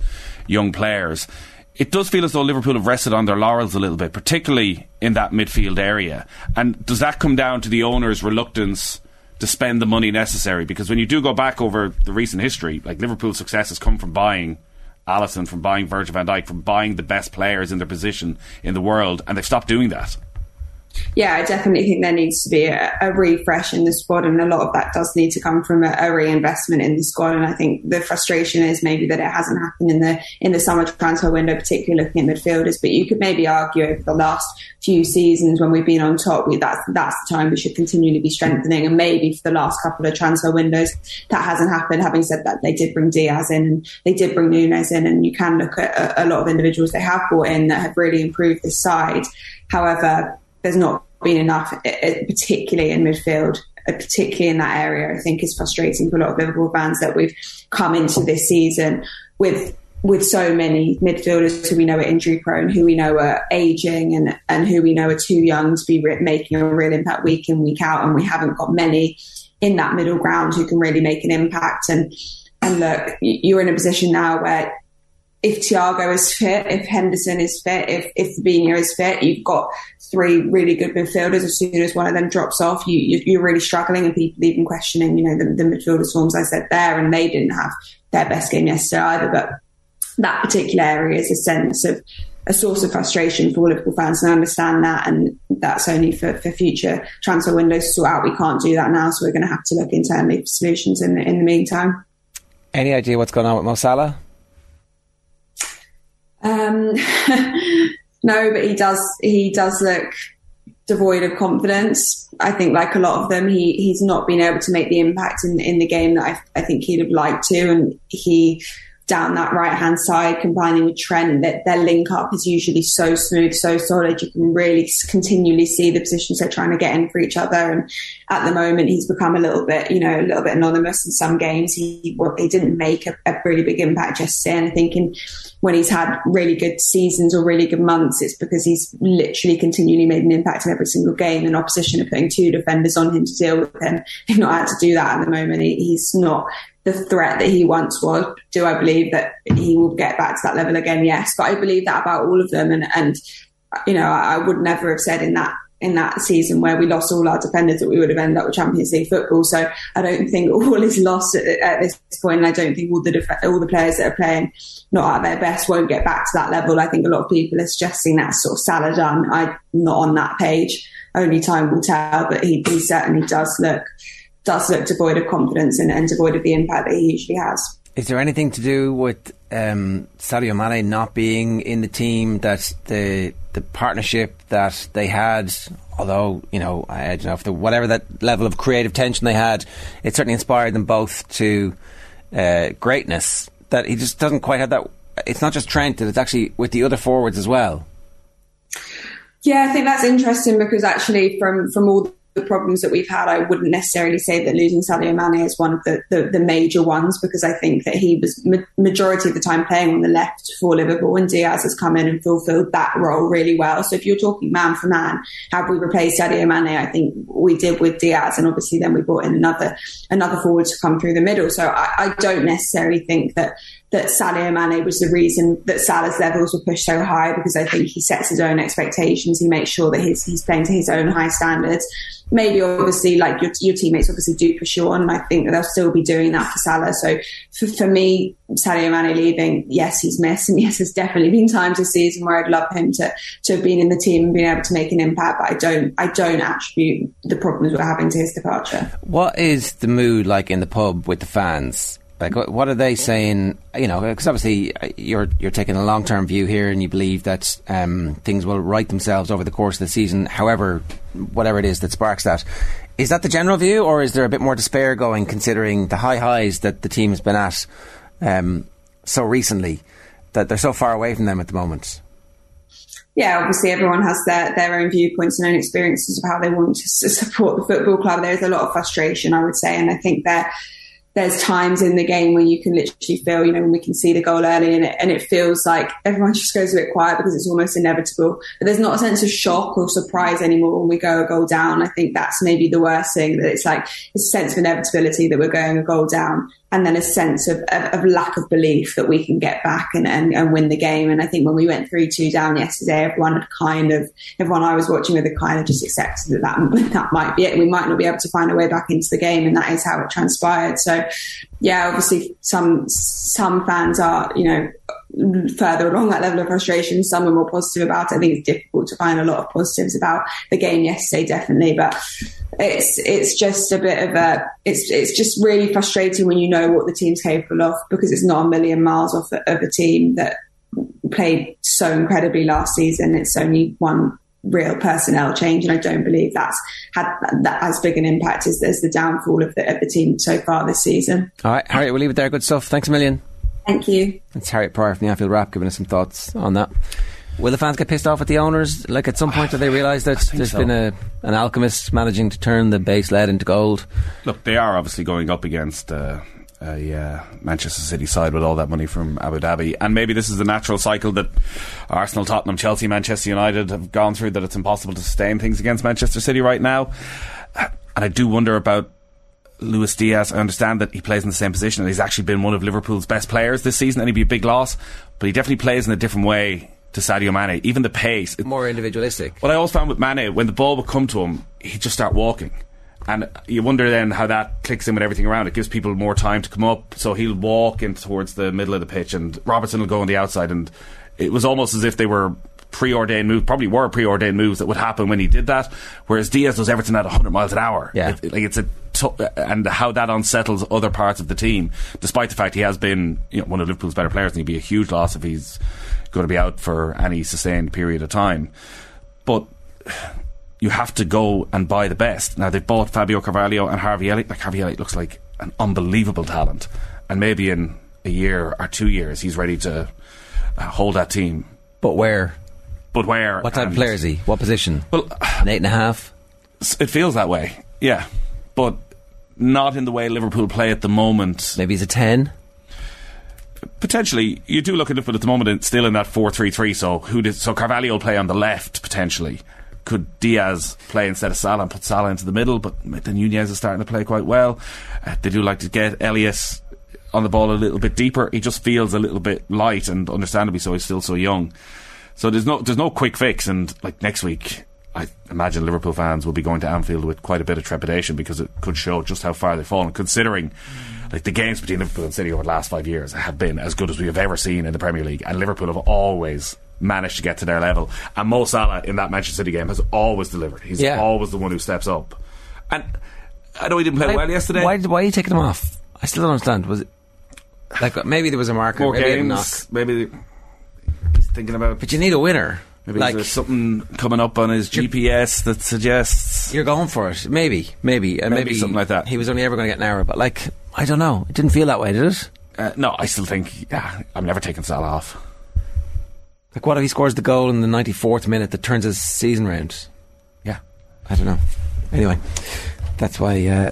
young players. It does feel as though Liverpool have rested on their laurels a little bit, particularly in that midfield area. And does that come down to the owner's reluctance? To spend the money necessary. Because when you do go back over the recent history, like Liverpool's success has come from buying Alisson, from buying Virgil van Dijk, from buying the best players in their position in the world, and they've stopped doing that yeah, I definitely think there needs to be a, a, refresh in the squad, and a lot of that does need to come from a, a, reinvestment in the squad. And I think the frustration is maybe that it hasn't happened in the in the summer transfer window, particularly looking at midfielders. But you could maybe argue over the last few seasons when we've been on top, we, that's that's the time we should continually be strengthening. And maybe for the last couple of transfer windows, that hasn't happened. Having said that, they did bring Diaz in and they did bring Nunez in, and you can look at a, a lot of individuals they have brought in that have really improved this side. However, there's not been enough, particularly in midfield, uh, particularly in that area. I think is frustrating for a lot of Liverpool fans that we've come into this season with with so many midfielders who we know are injury prone, who we know are aging, and and who we know are too young to be re- making a real impact week in week out, and we haven't got many in that middle ground who can really make an impact. And and look, you're in a position now where if Thiago is fit, if Henderson is fit, if if Fabinho is fit, you've got three really good midfielders. As soon as one of them drops off, you, you are really struggling, and people even questioning, you know, the, the midfielders' forms. I said there, and they didn't have their best game yesterday either. But that particular area is a sense of a source of frustration for Liverpool fans, and I understand that. And that's only for, for future transfer windows to sort out. We can't do that now, so we're going to have to look internally for solutions in the, in the meantime. Any idea what's going on with Mo Salah? Um, no, but he does. He does look devoid of confidence. I think, like a lot of them, he he's not been able to make the impact in in the game that I, I think he'd have liked to, and he down that right hand side, combining with Trent, that their link up is usually so smooth, so solid. You can really continually see the positions they're trying to get in for each other. And at the moment, he's become a little bit, you know, a little bit anonymous in some games. He well, he didn't make a, a, really big impact yesterday. And I think in, when he's had really good seasons or really good months, it's because he's literally continually made an impact in every single game. And opposition are putting two defenders on him to deal with him. They've not had to do that at the moment. He, he's not the threat that he once was. Do I believe that he will get back to that level again? Yes, but I believe that about all of them. And, and you know, I, I would never have said in that in that season where we lost all our defenders that we would have ended up with Champions League football. So I don't think all is lost at, at this point. And I don't think all the def- all the players that are playing not at their best won't get back to that level. I think a lot of people are suggesting that sort of Salah done. I'm not on that page. Only time will tell, but he, he certainly does look does look devoid of confidence and, and devoid of the impact that he usually has. Is there anything to do with um, Sadio Mane not being in the team that the the partnership that they had although you know, I don't know if the, whatever that level of creative tension they had, it certainly inspired them both to uh, greatness. That he just doesn't quite have that. It's not just Trent; it's actually with the other forwards as well. Yeah, I think that's interesting because actually, from from all the problems that we've had, I wouldn't necessarily say that losing Sadio Mane is one of the, the, the major ones because I think that he was ma- majority of the time playing on the left for Liverpool and Diaz has come in and fulfilled that role really well. So if you're talking man for man, have we replaced Sadio Mane? I think we did with Diaz and obviously then we brought in another another forward to come through the middle. So I, I don't necessarily think that that Sadio Mane was the reason that Salah's levels were pushed so high because I think he sets his own expectations. He makes sure that he's, he's playing to his own high standards. Maybe obviously like your, your teammates obviously do push you on and I think that they'll still be doing that for Salah. So for, for me, Sadio Mane leaving, yes, he's missed and yes, there's definitely been times this season where I'd love him to, to have been in the team and been able to make an impact, but I don't, I don't attribute the problems we're having to his departure. What is the mood like in the pub with the fans? Like, what are they saying? You know, because obviously uh, you're you're taking a long term view here, and you believe that um, things will right themselves over the course of the season. However, whatever it is that sparks that, is that the general view, or is there a bit more despair going, considering the high highs that the team has been at um, so recently, that they're so far away from them at the moment? yeah, obviously everyone has their, their own viewpoints and own experiences of how they want to support the football club. There's a lot of frustration, I would say, and I think that there's times in the game where you can literally feel, you know, when we can see the goal early and it, and it feels like everyone just goes a bit quiet because it's almost inevitable. But there's not a sense of shock or surprise anymore when we go a goal down. I think that's maybe the worst thing that it's like it's a sense of inevitability that we're going a goal down and then a sense of, of, of lack of belief that we can get back and, and, and win the game. And I think when we went 3 2 down yesterday, everyone had kind of, everyone I was watching with had kind of just accepted that, that that might be it. We might not be able to find a way back into the game, and that is how it transpired. So, yeah, obviously, some some fans are, you know, further along that level of frustration. Some are more positive about it. I think it's difficult to find a lot of positives about the game yesterday, definitely. But it's it's just a bit of a it's it's just really frustrating when you know what the team's capable of because it's not a million miles off of a team that played so incredibly last season. It's only one real personnel change, and I don't believe that's had that as big an impact as, as the downfall of the of the team so far this season. All right, Harriet, we'll leave it there. Good stuff. Thanks a million. Thank you. It's Harriet Pryor from the Anfield Wrap giving us some thoughts on that. Will the fans get pissed off at the owners? Like at some point, do they realise that there's so. been a an alchemist managing to turn the base lead into gold? Look, they are obviously going up against uh, a uh, Manchester City side with all that money from Abu Dhabi, and maybe this is the natural cycle that Arsenal, Tottenham, Chelsea, Manchester United have gone through. That it's impossible to sustain things against Manchester City right now, and I do wonder about. Luis Diaz, I understand that he plays in the same position and he's actually been one of Liverpool's best players this season and he'd be a big loss, but he definitely plays in a different way to Sadio Mane. Even the pace. More individualistic. what I always found with Mane, when the ball would come to him, he'd just start walking. And you wonder then how that clicks in with everything around. It gives people more time to come up. So he'll walk in towards the middle of the pitch, and Robertson will go on the outside. And it was almost as if they were preordained moves, probably were preordained moves that would happen when he did that. Whereas Diaz does everything at 100 miles an hour. Yeah. It- like it's a and how that unsettles other parts of the team, despite the fact he has been you know, one of Liverpool's better players, and he'd be a huge loss if he's going to be out for any sustained period of time. But you have to go and buy the best. Now they've bought Fabio Carvalho and Harvey Elliott. Like Harvey Elliott looks like an unbelievable talent, and maybe in a year or two years he's ready to uh, hold that team. But where? But where? What type of player is he? What position? Well, an eight and a half. It feels that way, yeah, but not in the way Liverpool play at the moment. Maybe he's a ten. Potentially, you do look at Liverpool at the moment, and still in that four-three-three. So who did? So Carvalho will play on the left potentially. Could Diaz play instead of Salah and put Salah into the middle? But then Nunez is starting to play quite well. Uh, they do like to get Elias on the ball a little bit deeper. He just feels a little bit light, and understandably so. He's still so young. So there's no there's no quick fix. And like next week, I imagine Liverpool fans will be going to Anfield with quite a bit of trepidation because it could show just how far they've fallen, considering like the games between Liverpool and City over the last five years have been as good as we have ever seen in the Premier League, and Liverpool have always managed to get to their level. And Mo Salah in that Manchester City game has always delivered. He's Yeah. always the one who steps up. And I know he didn't play Why- well yesterday. Why, why are you taking him off? I still don't understand. Was it like maybe there was a marker? More maybe he had a knock. games, maybe he's thinking about. But you need a winner. Maybe Like- there's something coming up on his GPS that suggests You're going for it. Maybe, maybe, uh, Maybe maybe something like that. He was only ever going to get an hour, but like, I don't know. It didn't feel that way, did it? Uh, no, I still think yeah, I'm never taking Salah off. Like, what if he scores the goal in the 94th minute that turns his season round? Yeah. I don't know. Anyway, that's why uh,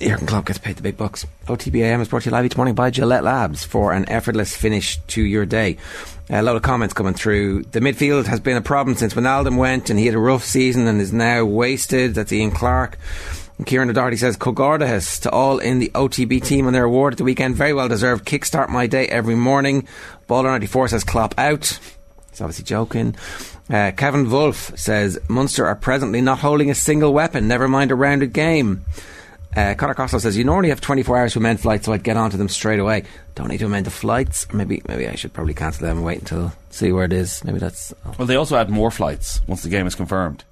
Jurgen Klopp gets paid the big bucks. OTBAM is brought to you live each morning by Gillette Labs for an effortless finish to your day. A lot of comments coming through. The midfield has been a problem since Wijnaldum went and he had a rough season and is now wasted. That's Ian Clark. And Kieran O'Doherty says, Comhghairdeachas to all in the OTB team on their award at the weekend. Very well deserved. Kickstart my day every morning. Baller94 says, Klopp out. He's obviously joking. Uh, Kevin Wolf says Munster are presently not holding a single weapon, never mind a rounded game. Uh, Conor Costello says you normally have 24 hours to amend flights, so I'd get onto them straight away. Don't need to amend the flights. Maybe maybe I should probably cancel them and wait until see where it is. Maybe that's Well, they also add more flights once the game is confirmed.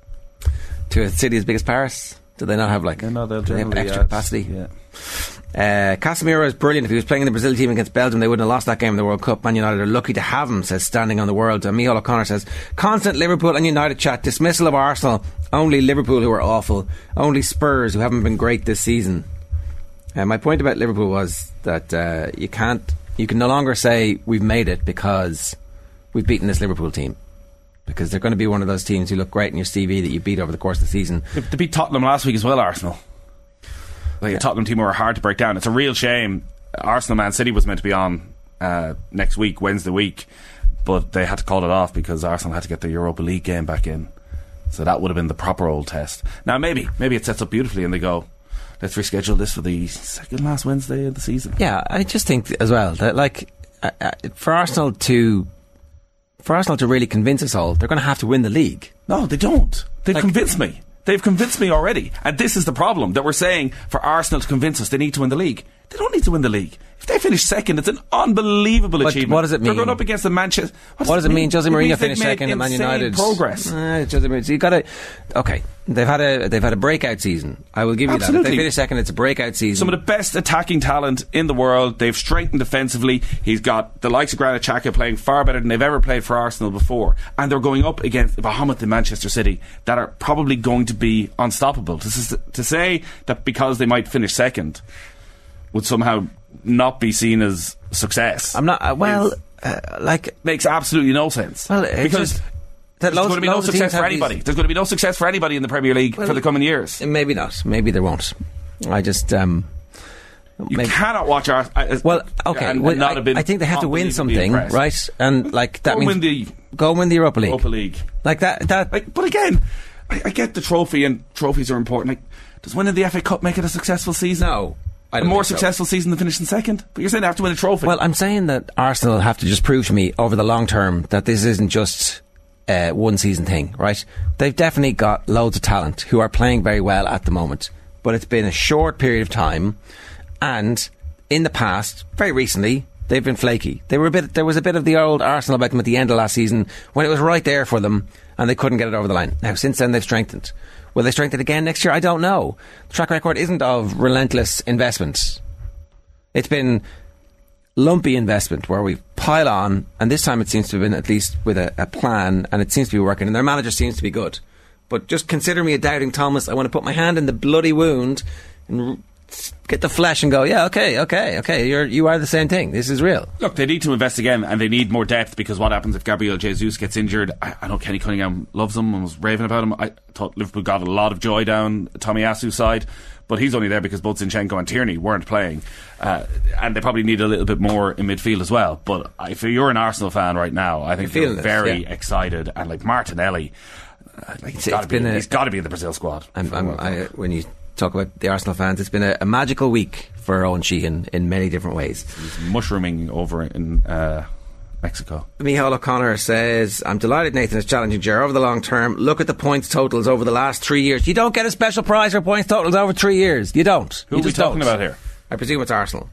to a city as big as Paris. Do they not have like? no, they'll do they have generally extra add- capacity? yeah. Uh, Casemiro is brilliant. If he was playing in the Brazil team against Belgium, they wouldn't have lost that game in the World Cup. Man United are lucky to have him, says Standing on the World. And Michael O'Connor says, constant Liverpool and United chat, dismissal of Arsenal, only Liverpool who are awful, only Spurs who haven't been great this season. Uh, my point about Liverpool was that uh, you can't, you can no longer say we've made it because we've beaten this Liverpool team. Because they're going to be one of those teams who look great in your CV that you beat over the course of the season. They beat Tottenham last week as well, Arsenal. Like a Tottenham team who are hard to break down. It's a real shame. Arsenal Man City was meant to be on uh, next week, Wednesday week, but they had to call it off because Arsenal had to get the Europa League game back in. So that would have been the proper old test. Now maybe, maybe it sets up beautifully and they go, let's reschedule this for the second last Wednesday of the season. Yeah, I just think as well that like uh, uh, for Arsenal to for Arsenal to really convince us all, they're going to have to win the league. No, they don't. They've convinced me. They've convinced me already. And this is the problem that we're saying for Arsenal to convince us they need to win the league. They don't need to win the league. If they finish second, it's an unbelievable But achievement. what does it mean? They're going up against the Manchester. What, does it mean? Jose Mourinho finished second at Man United. Progress. Uh, Jose Mourinho. So you got to okay. They've had a they've had a breakout season. I will give you that. If Absolutely. they finish second, it's a breakout season. Some of the best attacking talent in the world. They've strengthened defensively. He's got the likes of Granit Xhaka playing far better than they've ever played for Arsenal before, and they're going up against Bahamut in Manchester City that are probably going to be unstoppable. To, s- to say that because they might finish second would somehow not be seen as success. I'm not. Uh, well, uh, like makes absolutely no sense. Well, it's because. just There's loads- going to be no success for these- anybody. There's going to be no success for anybody in the Premier League for the coming years. Maybe not. Maybe there won't. I just. Um, You cannot watch our. Uh, well, okay. and- well, not I, have been I think they have to win something, impressed. right? And like that Go means win the go win the Europa League. Europa League. Like that. That. Like, but again, I, I get the trophy, and trophies are important. Like, does winning the FA Cup make it a successful season? No. A more think so. successful season than finishing second. But you're saying they have to win a trophy. Well, I'm saying that Arsenal have to just prove to me over the long term that this isn't just a one season thing, right? They've definitely got loads of talent who are playing very well at the moment, but it's been a short period of time, and in the past, very recently, they've been flaky. They were a bit. There was a bit of the old Arsenal about them at the end of last season when it was right there for them, and they couldn't get it over the line. Now, since then, they've strengthened. Will they strengthen again next year? I don't know. The track record isn't of relentless investments. It's been lumpy investment where we pile on, and this time it seems to have been at least with a, a plan, and it seems to be working, and their manager seems to be good. But just consider me a doubting Thomas. I want to put my hand in the bloody wound and get the flesh and go, yeah, okay, okay, okay. You're you are the same thing. This is real. Look, they need to invest again, and they need more depth because what happens if Gabriel Jesus gets injured? I, I know Kenny Cunningham loves him and was raving about him. I thought Liverpool got a lot of joy down Tomiyasu's side, but he's only there because both Zinchenko and Tierney weren't playing, uh, and they probably need a little bit more in midfield as well. But if you're an Arsenal fan right now, I think You're you're very yeah. excited, and like Martinelli. Uh, like he's It's- got to be, been a- he's got to be in the Brazil squad. I'm, I'm, I, when you talk about the Arsenal fans, it's been a, a magical week for Owen Sheehan in many different ways. He's mushrooming over in uh, Mexico. Michael O'Connor says, I'm delighted Nathan is challenging Jer over the long term. Look at the points totals over the last three years. You don't get a special prize for points totals over three years. You don't. Who you are we talking don't. about here? I presume it's Arsenal.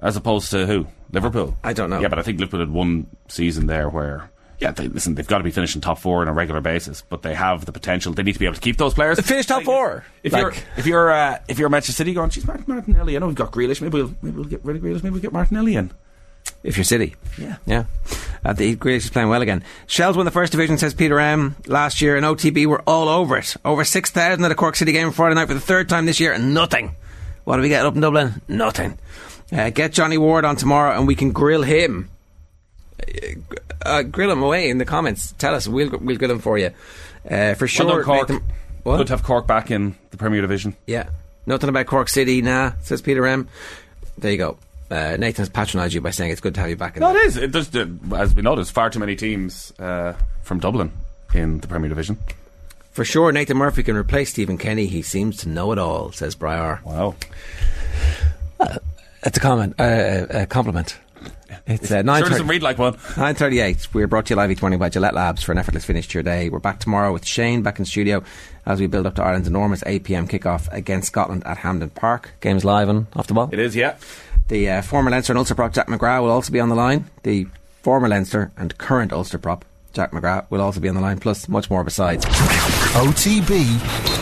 As opposed to who? Liverpool? I don't know. Yeah, but I think Liverpool had one season there where, yeah, they, listen, they've got to be finishing top four on a regular basis, but they have the potential. They need to be able to keep those players. Finish top four. If Like- you're if you're uh, if you're Manchester City going, she's Martin Martinelli. I know we've got Grealish. Maybe we'll maybe we'll get rid of Grealish. Maybe we'll get Martinelli in. If you're City. Yeah. Yeah. Uh, the Grealish is playing well again. Shels won the first division, says Peter M. Last year, and OTB were all over it. Over 6,000 at a Cork City game Friday night for the third time this year, and nothing. What do we get up in Dublin? Nothing. Uh, get Johnny Ward on tomorrow, and we can grill him. Uh, grill them away in the comments. Tell us, we'll, we'll grill them for you. Uh, for sure. Well Cork. What? Good to have Cork back in the Premier Division. Yeah. Nothing about Cork City, nah, says Peter M. There you go. Uh, Nathan's patronised you by saying it's good to have you back in No, the- it is. It uh, as we know, there's far too many teams uh, from Dublin in the Premier Division. For sure, Nathan Murphy can replace Stephen Kenny. He seems to know it all, says Briar. Wow. It's a comment, uh, a compliment. It's uh, Sure doesn't read like one. 9.38. We're brought to you live each morning by Gillette Labs for an effortless finish to your day. We're back tomorrow with Shane back in studio as we build up to Ireland's enormous 8pm kickoff against Scotland at Hampden Park. Game's live and off the ball. It is, yeah. The uh, former Leinster and Ulster prop Jack McGrath will also be on the line. The former Leinster and current Ulster prop Jack McGrath will also be on the line, plus much more besides. OTB